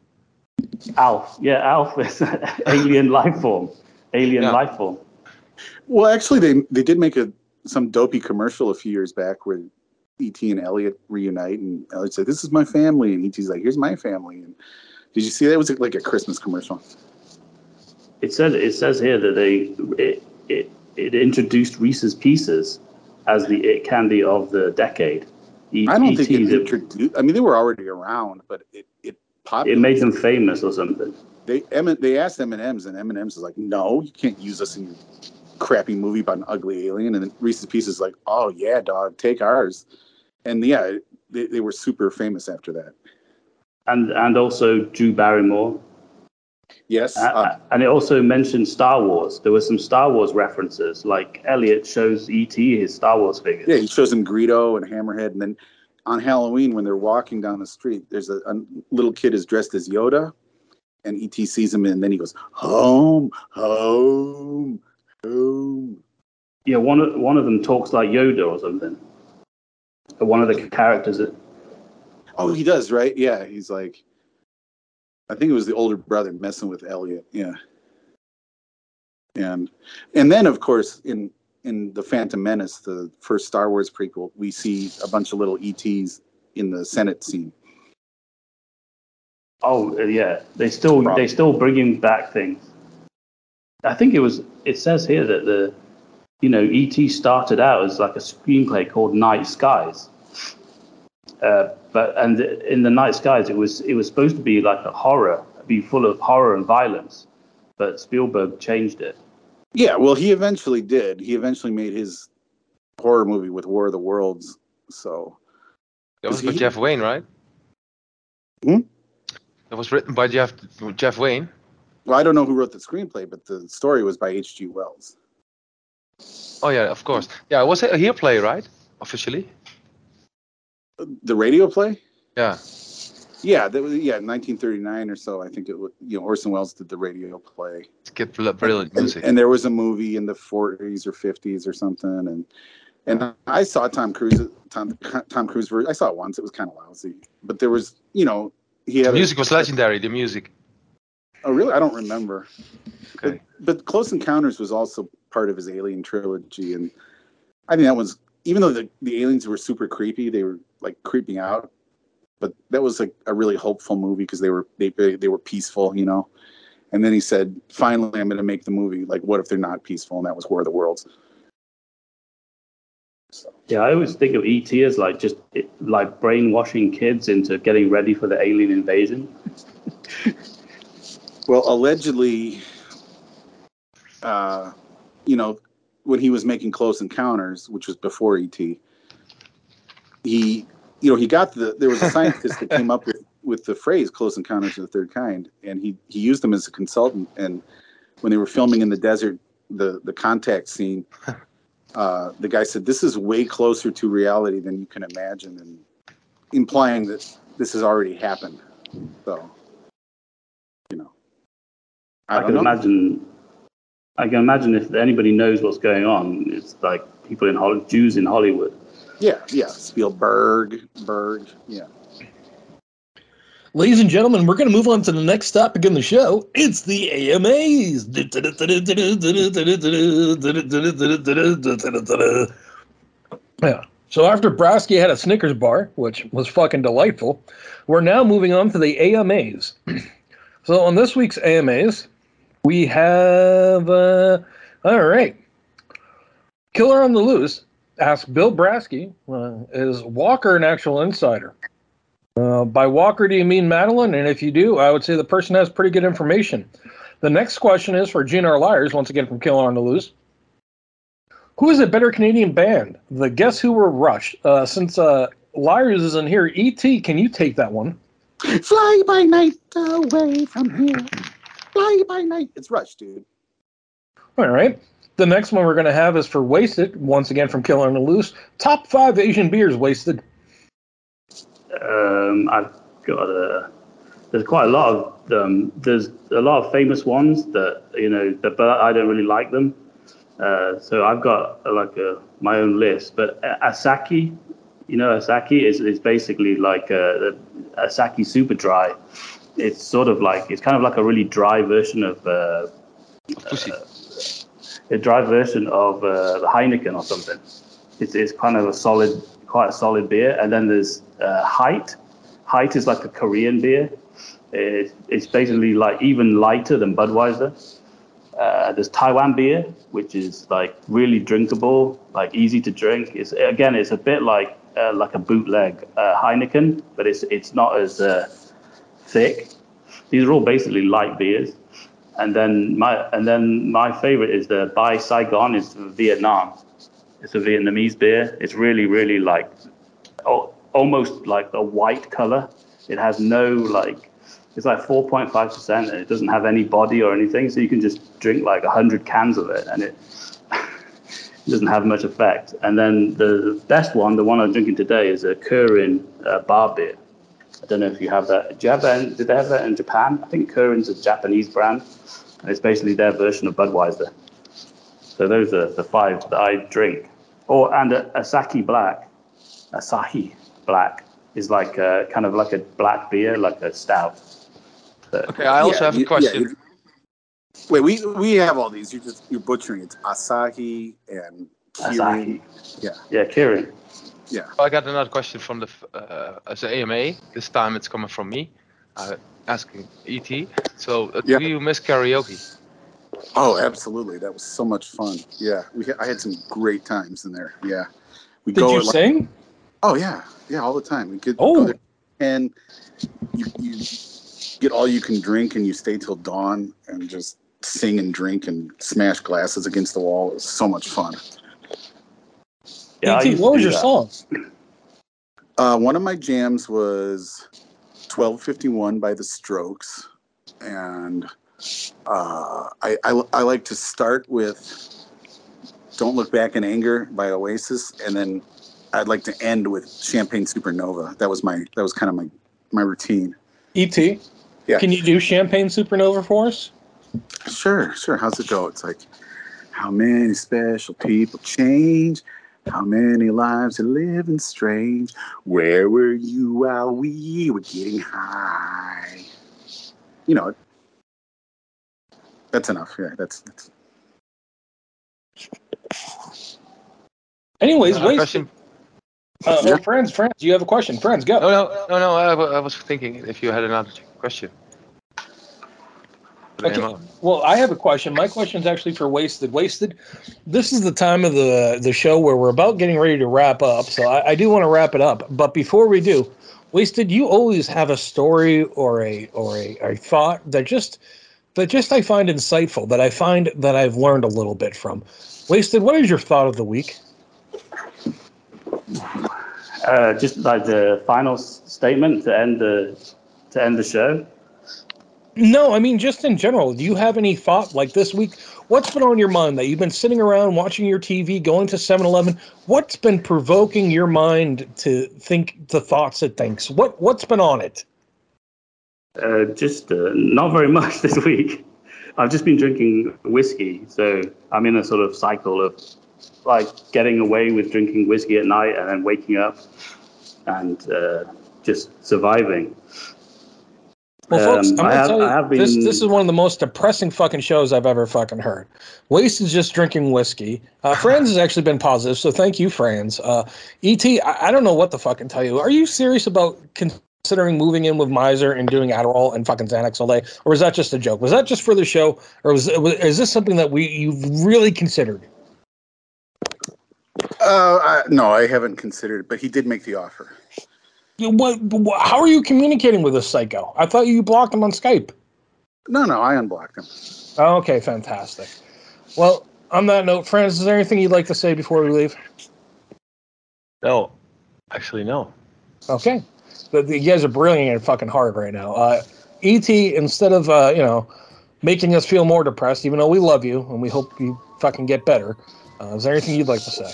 Alf, yeah, Alf is <laughs> alien life form, alien Yeah. life form. Well, actually, they they did make a some dopey commercial a few years back where E.T. and Elliot reunite, and Elliot said, "This is my family," and E.T.'s like, "Here's my family." And did you see that? It was like a Christmas commercial. It says it says here that they it it, it introduced Reese's Pieces as the it candy of the decade. E- I don't think ET, it introduced. I mean, they were already around, but it it popped. it made them famous or something. They M- they asked M and M's, and M and M's is like, "No, you can't use us in your crappy movie about an ugly alien." And then Reese's Pieces is like, "Oh yeah, dog, take ours." And yeah, they, they were super famous after that. And and also Drew Barrymore. Yes, Uh, uh, and it also mentioned Star Wars. There were some Star Wars references, like Elliot shows ET his Star Wars figures. Yeah, he shows him Greedo and Hammerhead, and then on Halloween when they're walking down the street, there's a, a little kid is dressed as Yoda, and ET sees him, and then he goes home, home, home. Yeah, one of one of them talks like Yoda or something. One of the characters. That, Oh, he does, right? Yeah, he's like, I think it was the older brother messing with Elliot. Yeah, and and then of course in in the Phantom Menace, the first Star Wars prequel, we see a bunch of little ETs in the Senate scene. oh uh, yeah, they still Right. they still bringing back things. I think it was. It says here that the, you know, ET started out as like a screenplay called Night Skies. Uh, but and in the Night Skies, it was it was supposed to be like a horror, be full of horror and violence, but Spielberg changed it. Yeah, well, he eventually did. He eventually made his horror movie with War of the Worlds. So That was Is by he- Jeff Wayne, right? Hmm? That was written by Jeff Jeff Wayne. well, I don't know who wrote the screenplay, but the story was by H.G. Wells. Oh yeah, of course. Yeah, it was it a here play, right? Officially. The radio play? Yeah. Yeah, that was yeah, 1939 or so. I think it was. You know, Orson Welles did the radio play. It's brilliant and, music. and there was a movie in the 40s or 50s or something and and I saw Tom Cruise Tom Tom Cruise ver- I saw it once it was kind of lousy but there was you know he the had a- music was legendary. The music. oh really I don't remember Okay. but, but Close Encounters was also part of his Alien trilogy and I think that was even though the, the aliens were super creepy they were like creeping out. But that was like a really hopeful movie because they were they, they were peaceful you know? And then he said finally I'm going to make the movie. Like what if they're not peaceful and that was War of the Worlds? Yeah, I always think of ET as like just like brainwashing kids into getting ready for the alien invasion. <laughs> Well, allegedly, uh, you know, when he was making Close Encounters, which was before ET, he, you know, he got the. There was a scientist that came up with with the phrase "Close Encounters of the Third Kind," and he he used them as a consultant. And when they were filming in the desert, the the contact scene, <laughs> uh, the guy said, "This is way closer to reality than you can imagine," and implying that this has already happened. So, you know, I, don't can know. imagine. I can imagine if anybody knows what's going on, it's like people in Hollywood, Jews in Hollywood. Yeah, yeah. Spielberg, Berg, yeah. Ladies and gentlemen, we're going to move on to the next topic in the show. It's the AMAs. Yeah. So after Brasky had a Snickers bar, which was fucking delightful, we're now moving on to the AMAs. <clears throat> so on this week's AMAs, we have uh, all right. Killer on the Loose asks Bill Brasky, uh, is Walker an actual insider? Uh, by Walker, do you mean Madeline? And if you do, I would say the person has pretty good information. The next question is for GNR Liars, once again from Killer on the Loose. Who is a better Canadian band? The Guess Who were Rush. Uh, since uh, Liars isn't here, E.T., can you take that one? Fly by night away from here. Fly by night. It's Rush, dude. All right. The next one we're going to have is for Wasted, once again from Kill on the Loose. Top five Asian beers, Wasted. Um, I've got a. There's quite a lot of them. There's a lot of famous ones that you know, that, but I don't really like them. Uh, so I've got uh, like a, my own list. But uh, Asahi, you know, Asahi is, is basically like a, a Asahi Super Dry. It's sort of like it's kind of like a really dry version of uh, Pussy. a dry version of uh, Heineken or something. It's, it's kind of a solid, quite a solid beer. And then there's uh, Hite. Hite is like a Korean beer. It, it's basically like even lighter than Budweiser. Uh, there's Taiwan beer, which is like really drinkable, like easy to drink. It's again, it's a bit like uh, like a bootleg uh, Heineken, but it's it's not as uh, thick. These are all basically light beers. And then my and then my favorite is the Bia Saigon is Vietnam. It's a Vietnamese beer. It's really really like oh, almost like a white color. It has no like it's like 4.5 percent and it doesn't have any body or anything. So you can just drink like 100 cans of it and <laughs> it doesn't have much effect. And then the best one, the one I'm drinking today, is a Kirin uh, bar beer. I don't know if you have that. Do you have that? In, did they have that in Japan? I think Kirin's a Japanese brand, and it's basically their version of Budweiser. So those are the five that I drink. Or and a, Asahi Black, Asahi Black is like a, kind of like a black beer, like a stout. So, Okay, I also Yeah, have a question. yeah, Wait, we we have all these. You're just you're butchering. It's Asahi and Asahi. Kirin. Yeah. Yeah, Kirin. I got another question from the uh, as an AMA. This time it's coming from me, uh, asking ET. So, uh, Yeah. do you miss karaoke? Oh, absolutely. That was so much fun. Yeah, we had, I had some great times in there. Yeah, we Did go you at, like- sing? Oh yeah, yeah, all the time. We could Oh. go there and you you get all you can drink and you stay till dawn and just sing and drink and smash glasses against the wall. It was so much fun. Yeah, I ET, what was your that. song? Uh, one of my jams was 1251 by the Strokes. And uh, I, I, I like to start with Don't Look Back in Anger by Oasis. And then I'd like to end with Champagne Supernova. That was my, that was kind of my, my routine. ET, Yeah. can you do Champagne Supernova for us? Sure, sure. How's it go? It's like, how many special people change? How many lives are living strange? Where were you while we were getting high? You know, that's enough. Yeah, that's, that's Anyways, Another wait. question? Uh, Yeah. oh, Frans, Frans, you have a question. Frans, go. No, no, no, no. I, I was thinking if you had another question. Lay 'em Okay. Well, I have a question. My question is actually for Wasted. Wasted, this is the time of the the show where we're about getting ready to wrap up. So I, I do want to wrap it up. But before we do, Wasted, you always have a story or a or a, a thought that just that just I find insightful. That I find that I've learned a little bit from. Wasted, what is your thought of the week? Uh, just like the final s- statement to end the to end the show. No, I mean just in general. Do you have any thought like this week? What's been on your mind that you've been sitting around watching your TV, going to 7-Eleven? What's been provoking your mind to think the thoughts it thinks? What what's been on it? Uh, just uh, not very <laughs> much this week. I've just been drinking whiskey, so I'm in a sort of cycle of like getting away with drinking whiskey at night and then waking up and uh, just surviving. Well, folks, Um, I'm I gonna have- tell you, I have this been- this is one of the most depressing fucking shows I've ever fucking heard. Waste is just drinking whiskey. Uh, <laughs> Frans has actually been positive, so thank you, Frans. Uh, Et, I, I don't know what to fucking tell you. Are you serious about considering moving in with Miser and doing Adderall and fucking Xanax all day, or was that just a joke? Was that just for the show, or was, was is this something that we you've really considered? Uh, I, no, I haven't considered it, but he did make the offer. What, what? How are you communicating with this psycho? I thought you blocked him on Skype. No, no, I unblocked him. Oh, okay, fantastic. Well, on that note, Francis, is there anything you'd like to say before we leave? No, actually, no. Okay. The, the, you guys are brilliant and fucking hard right now. Uh, ET, instead of uh, you know making us feel more depressed, even though we love you and we hope you fucking get better, uh, is there anything you'd like to say?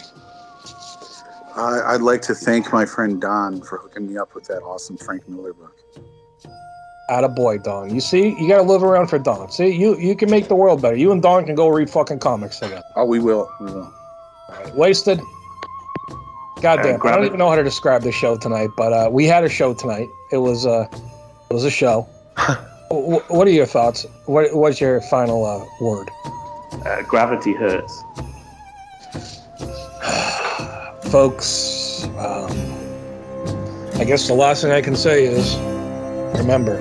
I, I'd like to thank my friend Don for hooking me up with that awesome Frank Miller book. Atta boy, Don. You see, you got to live around for Don. See, you you can make the world better. You and Don can go read fucking comics together. Oh, we will. We will. Wasted. Goddamn, I don't it. even know how to describe the show tonight, but uh, we had a show tonight. It was uh, it was a show. <laughs> W- what are your thoughts? What what's your final uh, word? Uh, gravity hurts. Folks. Um, I guess the last thing I can say is remember,